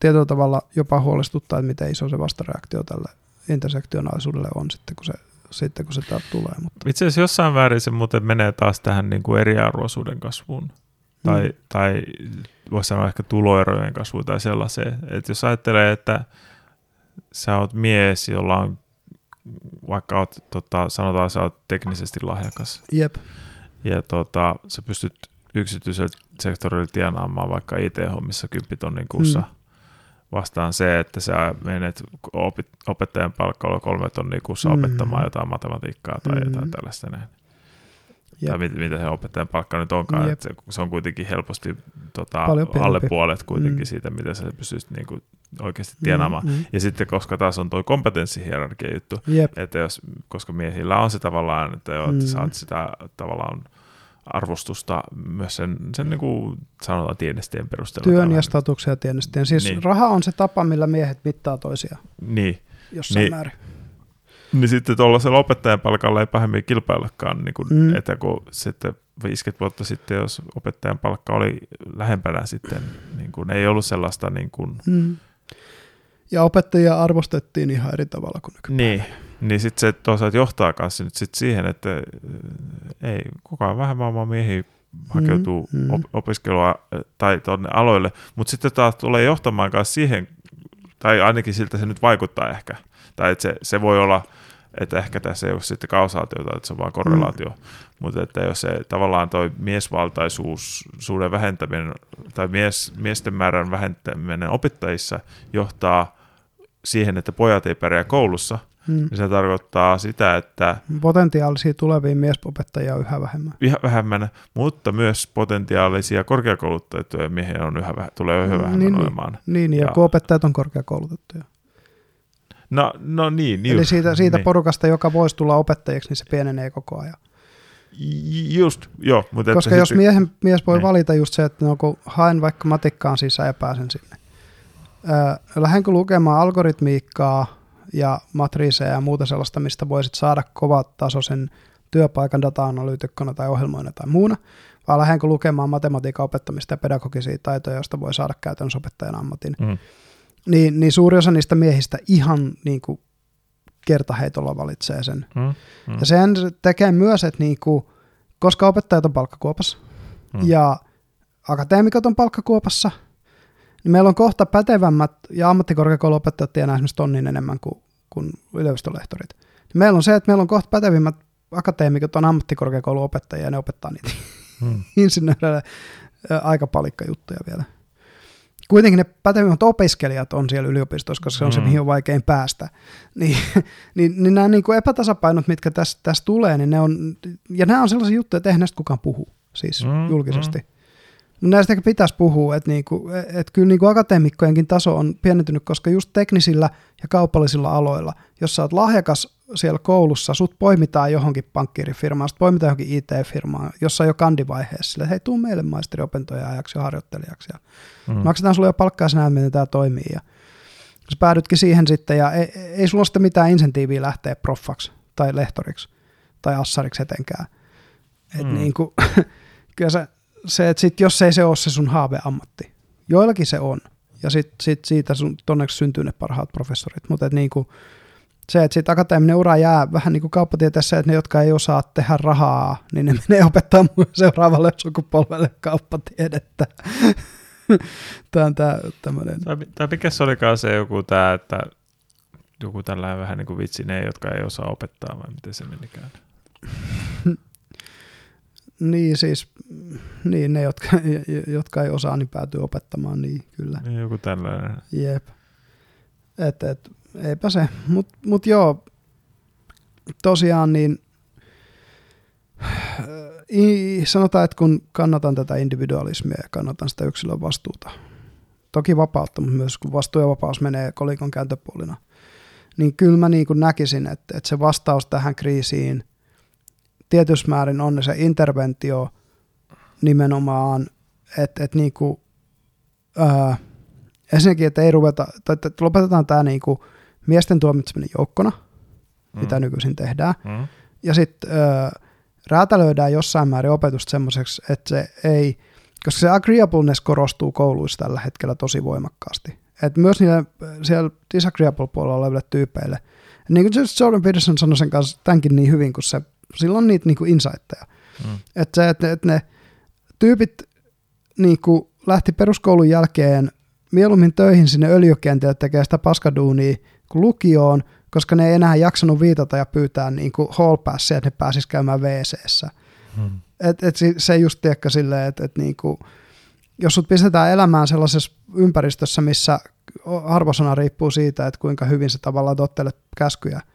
tietyllä tavalla jopa huolestuttaa, että miten iso se vastareaktio tälle intersektionaalisuudelle on sitten, kun se, sitten, kun se tulee. Mutta. Itse asiassa jossain väärin se muuten menee taas tähän niin kuin eriarvoisuuden kasvuun. Tai, mm. tai voisi sanoa ehkä tuloerojen kasvu tai sellaiseen. Että jos ajattelee, että sä oot mies, jolla on, vaikka oot, tota, sanotaan, sä oot teknisesti lahjakas. Jep. Ja tota, sä pystyt yksityisellä sektorilla tienaamaan vaikka IT-hommissa 10 tonnin kuussa. Mm. Vastaan se, että sä menet opettajan palkkalla kolme tonnia kuussa mm. opettamaan jotain matematiikkaa tai mm. jotain tällaista näin. Jep. Tai mit, mitä se opettajan palkka nyt onkaan, että se, se on kuitenkin helposti tota, alle puolet kuitenkin mm. siitä, mitä sä pystyisit niinku oikeasti tienaamaan. Mm, mm. Ja sitten koska taas on tuo kompetenssihierarkia juttu, Jep. että jos, koska miehillä on se tavallaan, että, jo, että mm. saat sitä tavallaan arvostusta myös sen, sen niin kuin sanotaan tiedestien perusteella. Työn ja statuksen ja. Siis niin. raha on se tapa, millä miehet mittaa toisia. Niin. Jossain niin. määrin. Niin sitten tuollaisella opettajan palkalla ei pahemmin kilpaillakaan, niin kuin, mm. että kun sitten 50 vuotta sitten, jos opettajan palkka oli lähempänä sitten, niin kuin, ei ollut sellaista niin kuin, mm. Ja opettajia arvostettiin ihan eri tavalla kuin nykypäivänä. Niin, niin sitten se toisaalta johtaa kanssa nyt sit siihen, että ei kukaan vähemmän vaan miehiä hakeutuu mm, mm. Op- opiskelua tai tuonne aloille, mutta sitten taas tulee johtamaan kanssa siihen, tai ainakin siltä se nyt vaikuttaa ehkä, tai että se, se voi olla, että ehkä tässä ei ole sitten kausaatiota, että se on vaan korrelaatio, mm. mutta että jos se tavallaan toi miesvaltaisuuden vähentäminen tai mies, miesten määrän vähentäminen opettajissa johtaa siihen, että pojat ei pärjää koulussa, Hmm. Niin se tarkoittaa sitä, että... Potentiaalisia tulevia miesopettajia on yhä vähemmän. Yhä vähemmän, mutta myös potentiaalisia korkeakoulutettuja miehiä on yhä, tulee yhä vähemmän niin, olemaan. Niin, ja, ja kun opettajat on korkeakoulutettuja. No, no niin. Eli just, siitä, siitä niin. porukasta, joka voisi tulla opettajaksi, niin se pienenee koko ajan. Just, joo. Mutta Koska jos sitten, miehen, mies voi niin. valita just se, että no, kun haen vaikka matikkaan sisään ja pääsen sinne. Lähdenkö lukemaan algoritmiikkaa ja matriiseja ja muuta sellaista, mistä voisit saada kovatasoisen työpaikan data-analyytikkona tai ohjelmoina tai muuna, vai lähdenkö lukemaan matematiikan opettamista ja pedagogisia taitoja, joista voi saada käytännössä opettajan ammatin. Mm niin, niin suuri osa niistä miehistä ihan niin kuin kertaheitolla valitsee sen. Mm, mm. Ja sen tekee myös, että niin kuin, koska opettajat on palkkakuopassa mm. ja akateemikot on palkkakuopassa, niin meillä on kohta pätevämmät ja ammattikorkeakouluopettajat tienaa esimerkiksi tonnin enemmän kuin, kuin yliopistolehtorit. Meillä on se, että meillä on kohta pätevimmät akateemikot on ammattikorkeakouluopettajia ja ne opettaa niitä mm. insinööreille aika palikka juttuja vielä kuitenkin ne pätevimmät opiskelijat on siellä yliopistossa, koska se on se, mm. mihin on vaikein päästä. Niin, niin, niin nämä niin kuin epätasapainot, mitkä tässä, tässä tulee, niin ne on, ja nämä on sellaisia juttuja, että eihän näistä kukaan puhu, siis mm, julkisesti. Mm. Näistä pitäisi puhua, että, niinku, että kyllä niinku akateemikkojenkin taso on pienentynyt, koska just teknisillä ja kaupallisilla aloilla, jos sä oot lahjakas siellä koulussa, sut poimitaan johonkin pankkiirifirmaan, sut poimitaan johonkin IT-firmaan, jossa on jo kandivaiheessa, sille, hei, tuu meille maisteriopintoja ajaksi ja harjoittelijaksi. Ja mm. Maksetaan sulle jo palkkaa, sä näet, miten tämä toimii. Ja sä päädytkin siihen sitten, ja ei, ei sulla ole sitten mitään insentiiviä lähteä proffaksi tai lehtoriksi tai assariksi etenkään. Et mm. niin kuin, kyllä se, se että sit, jos ei se ole se sun haaveammatti, joillakin se on, ja sit, sit siitä sun tonneksi syntyy ne parhaat professorit, mutta niin kuin, se, että sitten akateeminen ura jää vähän niin kuin kauppatieteessä, että ne, jotka ei osaa tehdä rahaa, niin ne menee opettaa seuraavalle sukupolvelle kauppatiedettä. tämä on tämä tämmöinen. Tai, tai mikä se olikaan se joku tämä, että joku tällainen vähän niin kuin vitsi, ne, jotka ei osaa opettaa, vai miten se menikään? niin siis, niin ne, jotka, jotka ei osaa, niin päätyy opettamaan, niin kyllä. Niin, joku tällainen. Jep. Et, et, eipä se, mutta mut joo, tosiaan niin sanotaan, että kun kannatan tätä individualismia ja kannatan sitä yksilön vastuuta, toki vapautta, mutta myös kun vastuu ja vapaus menee kolikon kääntöpuolina, niin kyllä mä niin kuin näkisin, että, että se vastaus tähän kriisiin tietyssä määrin on se interventio nimenomaan, että, että niin kuin, ää, ensinnäkin, että ei ruveta, tai että lopetetaan tämä niin kuin miesten tuomitseminen joukkona, mm. mitä nykyisin tehdään, mm. ja sitten räätälöidään jossain määrin opetusta semmoiseksi, että se ei, koska se agreeableness korostuu kouluissa tällä hetkellä tosi voimakkaasti. Et myös niille siellä disagreeable puolella oleville tyypeille, niin kuin Jordan Peterson sanoi sen kanssa tämänkin niin hyvin, kun se, sillä on niitä niin kuin insightteja. Mm. Että se, että, että ne tyypit niin kuin lähti peruskoulun jälkeen mieluummin töihin sinne öljykentille tekee sitä paskaduunia kuin lukioon, koska ne ei enää jaksanut viitata ja pyytää niin kuin hall passia, että ne pääsisi käymään wc hmm. Et, et se just tiedäkö silleen, että et niin kuin, jos sut pistetään elämään sellaisessa ympäristössä, missä arvosana riippuu siitä, että kuinka hyvin se tavallaan tottelet käskyjä –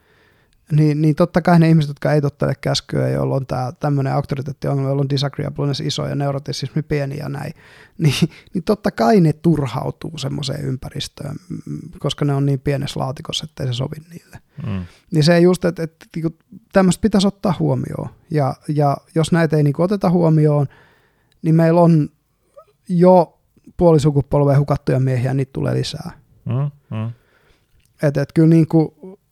niin, niin totta kai ne ihmiset, jotka ei tottele käskyä, joilla on tämä tämmöinen auktoriteettiongelma, joilla on disagreeableness iso ja neurotisismi pieni ja näin, niin, niin totta kai ne turhautuu semmoiseen ympäristöön, koska ne on niin pienessä laatikossa, ettei se sovi niille. Mm. Niin se just, että, että, että niinku tämmöistä pitäisi ottaa huomioon. Ja, ja jos näitä ei niin oteta huomioon, niin meillä on jo puolisukupolveen hukattuja miehiä, niitä tulee lisää. Mm, mm. Että et kyllä niin kuin,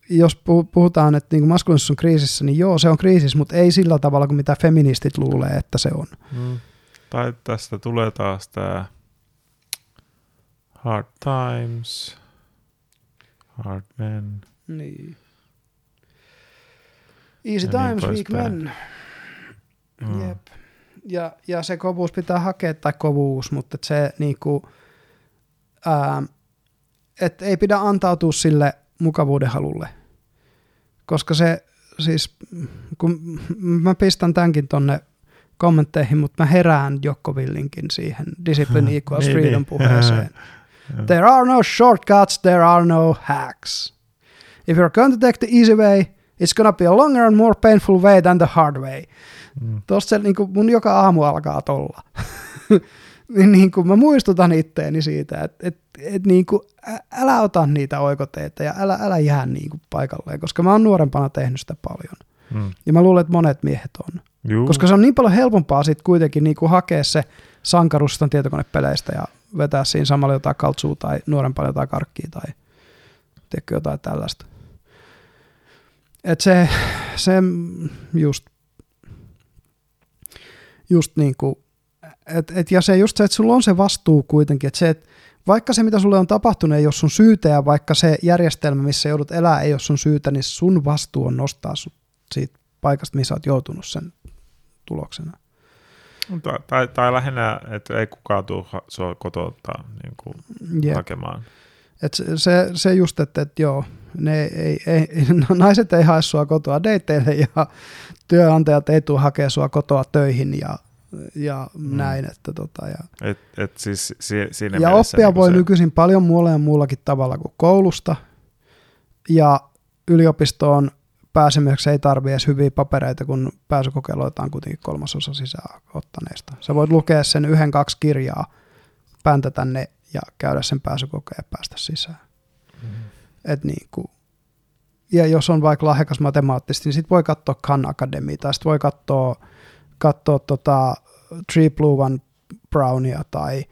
jos puhutaan, että niin maskuliinisuus on kriisissä, niin joo, se on kriisissä, mutta ei sillä tavalla kuin mitä feministit luulee, että se on. Mm. Tai tästä tulee taas tämä hard times, hard men. Niin. Easy ja niin times, niin weak men. Mm. Jep. Ja, ja se kovuus pitää hakea, tai kovuus, mutta se niinku, ää, et ei pidä antautua sille mukavuuden halulle koska se siis, kun mä pistän tämänkin tonne kommentteihin, mutta mä herään Jokkovillinkin siihen Discipline Equals niin, Freedom niin. puheeseen. There are no shortcuts, there are no hacks. If you're going to take the easy way, it's gonna be a longer and more painful way than the hard way. Mm. Tuossa se, niin kuin mun joka aamu alkaa tolla. niin, niin kuin mä muistutan itteeni siitä, että, että, että niin kuin, älä ota niitä oikoteita ja älä, älä jää niin kuin paikalleen, koska mä oon nuorempana tehnyt sitä paljon. Hmm. Ja mä luulen, että monet miehet on. Juu. Koska se on niin paljon helpompaa sitten kuitenkin niin kuin hakea se sankaruus tietokonepeleistä ja vetää siinä samalla jotain kaltsua tai nuorempana jotain karkkia tai teekö jotain tällaista. Et se, se just, just niin kuin et, et, ja se just se, että sulla on se vastuu kuitenkin, että se, että vaikka se, mitä sulle on tapahtunut, ei ole sun syytä, ja vaikka se järjestelmä, missä joudut elää, ei ole sun syytä, niin sun vastuu on nostaa sut siitä paikasta, missä olet joutunut sen tuloksena. Tai, tai, tai lähinnä, että ei kukaan tule sua kotouttaa niin kuin yep. hakemaan. Et se, se, se just, että, että joo, ne ei, ei, no, naiset ei hae sua kotoa dateille ja työnantajat ei tule hakea sua kotoa töihin ja ja mm. näin. Että tota, ja et, et siis si, siinä ja oppia niin voi se... nykyisin paljon muulla ja muullakin tavalla kuin koulusta. Ja yliopistoon pääsemiseksi ei tarvitse edes hyviä papereita, kun pääsykokeiluita on kuitenkin kolmasosa sisään ottaneista. Sä voit lukea sen yhden, kaksi kirjaa, päntätä ne ja käydä sen pääsykokeen ja päästä sisään. Mm. Et niin kuin, ja jos on vaikka lahjakas matemaattisesti, niin sitten voi katsoa Khan Academy, tai sitten voi katsoa katsoa tota Tree Blue One Brownia tai,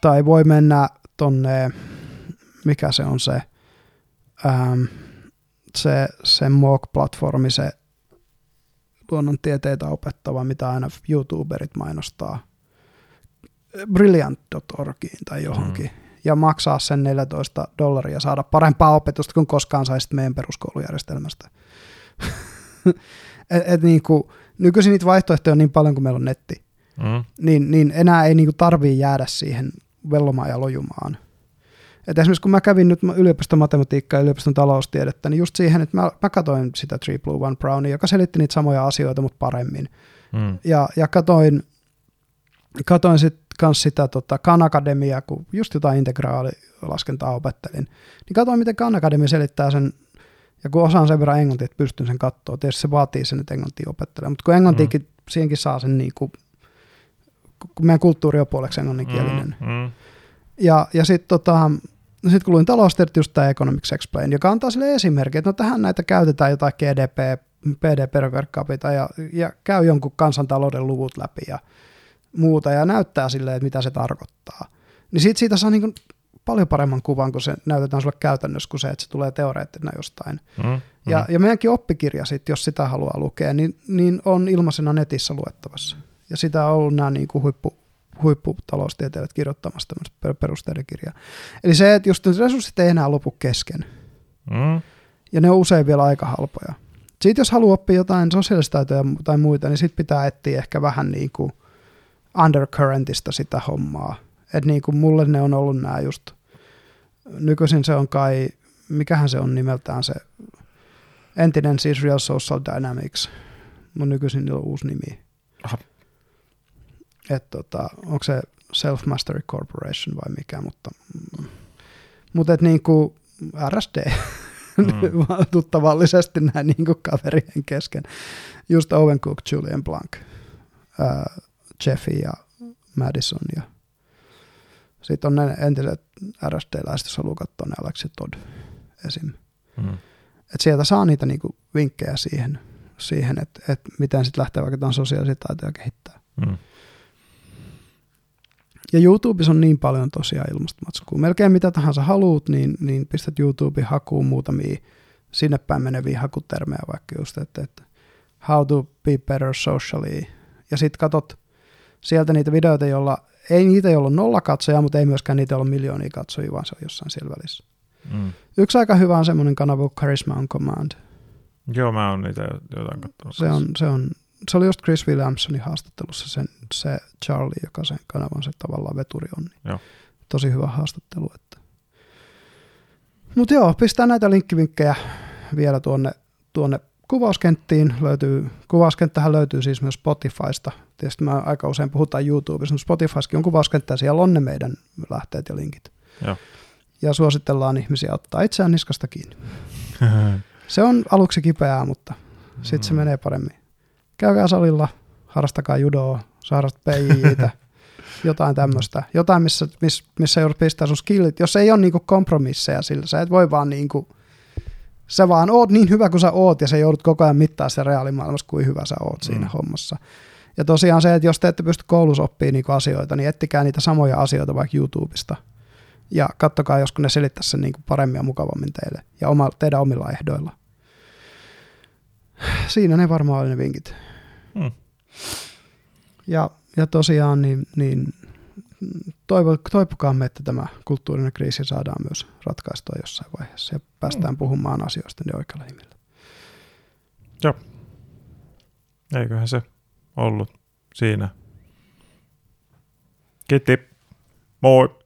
tai voi mennä tonne, mikä se on se, ähm, se, se MOOC-platformi, se luonnontieteitä opettava, mitä aina YouTuberit mainostaa, brilliant.orgiin tai johonkin, mm. ja maksaa sen 14 dollaria saada parempaa opetusta kuin koskaan saisit meidän peruskoulujärjestelmästä. et, et niin kuin, nykyisin niitä vaihtoehtoja on niin paljon, kuin meillä on netti, mm. niin, niin enää ei niinku tarvii jäädä siihen vellomaan ja lojumaan. Et esimerkiksi kun mä kävin nyt yliopiston matematiikkaa ja yliopiston taloustiedettä, niin just siihen, että mä, mä katsoin sitä Tree Blue One Brownia, joka selitti niitä samoja asioita, mutta paremmin. Mm. Ja, ja katoin, katoin sitten kans sitä tota, Khan Academia, kun just jotain integraalilaskentaa opettelin, niin katoin, miten Khan Academy selittää sen ja kun osaan sen verran englantia, että pystyn sen katsoa, tietysti se vaatii sen, että englantia opettelee, mutta kun englantiikin, mm. siihenkin saa sen niin kuin, kun meidän kulttuuri on puoleksi englanninkielinen. Mm, mm. Ja, ja sitten tota, sit kun luin taloustiedot, just tämä Economics Explain, joka antaa sille esimerkki, että no tähän näitä käytetään jotain GDP, PDP per capita ja, ja käy jonkun kansantalouden luvut läpi ja muuta ja näyttää sille, että mitä se tarkoittaa. Niin siitä, siitä saa niin paljon paremman kuvan, kun se näytetään sulle käytännössä, kuin se, että se tulee teoreettina jostain. Mm, mm. Ja, ja meidänkin oppikirja, sit, jos sitä haluaa lukea, niin, niin on ilmaisena netissä luettavassa. Ja sitä on ollut nämä niin kuin huippu, huipputaloustieteilijät kirjoittamassa tämmöistä perusteiden kirjaa. Eli se, että just resurssit ei enää lopu kesken. Mm. Ja ne on usein vielä aika halpoja. Sitten jos haluaa oppia jotain sosiaalistaitoja tai muita, niin sitten pitää etsiä ehkä vähän niin kuin undercurrentista sitä hommaa. Että niin kuin mulle ne on ollut nämä just nykyisin se on kai, mikähän se on nimeltään se entinen siis Real Social Dynamics, mutta nykyisin niillä on uusi nimi. Että tota, onko se Self Mastery Corporation vai mikä, mutta Mutta niin kuin RSD, mm. tuttavallisesti näin niin kuin kaverien kesken. Just Owen Cook, Julian Blanc, äh, Jeffy ja Madison ja sitten on ne entiset RSD-läiset, jos haluaa katsoa ne Alex ja Todd esim. Mm. Et sieltä saa niitä niinku vinkkejä siihen, siihen että et miten sitten lähtee vaikka tämän sosiaalisia taitoja kehittää. Mm. Ja YouTubessa on niin paljon tosiaan ilmastomatskua. Melkein mitä tahansa haluat, niin, niin pistät YouTubeen hakuun muutamia sinne päin meneviä hakutermejä, vaikka just, että, että how to be better socially. Ja sitten katot sieltä niitä videoita, joilla ei niitä, joilla on nolla katsojaa, mutta ei myöskään niitä, joilla on miljoonia katsojia, vaan se on jossain siellä välissä. Mm. Yksi aika hyvä on semmoinen kanava Charisma on Command. Joo, mä oon niitä jotain katsonut. Se on, se on, se oli just Chris Williamsonin haastattelussa sen, se Charlie, joka sen kanavan se tavallaan veturi on. Niin joo. Tosi hyvä haastattelu. Että. Mutta joo, pistää näitä linkkivinkkejä vielä tuonne, tuonne kuvauskenttiin. Löytyy, kuvauskenttähän löytyy siis myös Spotifysta. Tietysti mä aika usein puhutaan YouTubessa, mutta Spotifyskin on kuvauskenttä ja siellä on ne meidän lähteet ja linkit. Joo. Ja suositellaan ihmisiä ottaa itseään niskasta kiinni. se on aluksi kipeää, mutta sitten se mm. menee paremmin. Käykää salilla, harrastakaa judoa, saarat PJitä, jotain tämmöistä. Jotain, missä, missä, missä joudut pistää sun skillit. Jos ei ole niinku kompromisseja sillä, sä et voi vaan niinku, sä vaan oot niin hyvä kuin sä oot ja sä joudut koko ajan mittaa se reaalimaailmassa, kuin hyvä sä oot siinä mm. hommassa. Ja tosiaan se, että jos te ette pysty koulussa oppimaan niinku asioita, niin ettikää niitä samoja asioita vaikka YouTubesta. Ja kattokaa, josko ne selittäisi sen niinku paremmin ja mukavammin teille ja oma, teidän omilla ehdoilla. Siinä ne varmaan oli ne vinkit. Mm. Ja, ja tosiaan niin, niin toivo, toipukaamme, että tämä kulttuurinen kriisi saadaan myös ratkaistua jossain vaiheessa ja päästään mm. puhumaan asioista niin oikealla nimellä. Joo. Eiköhän se ollut siinä. Kiitti. Moi.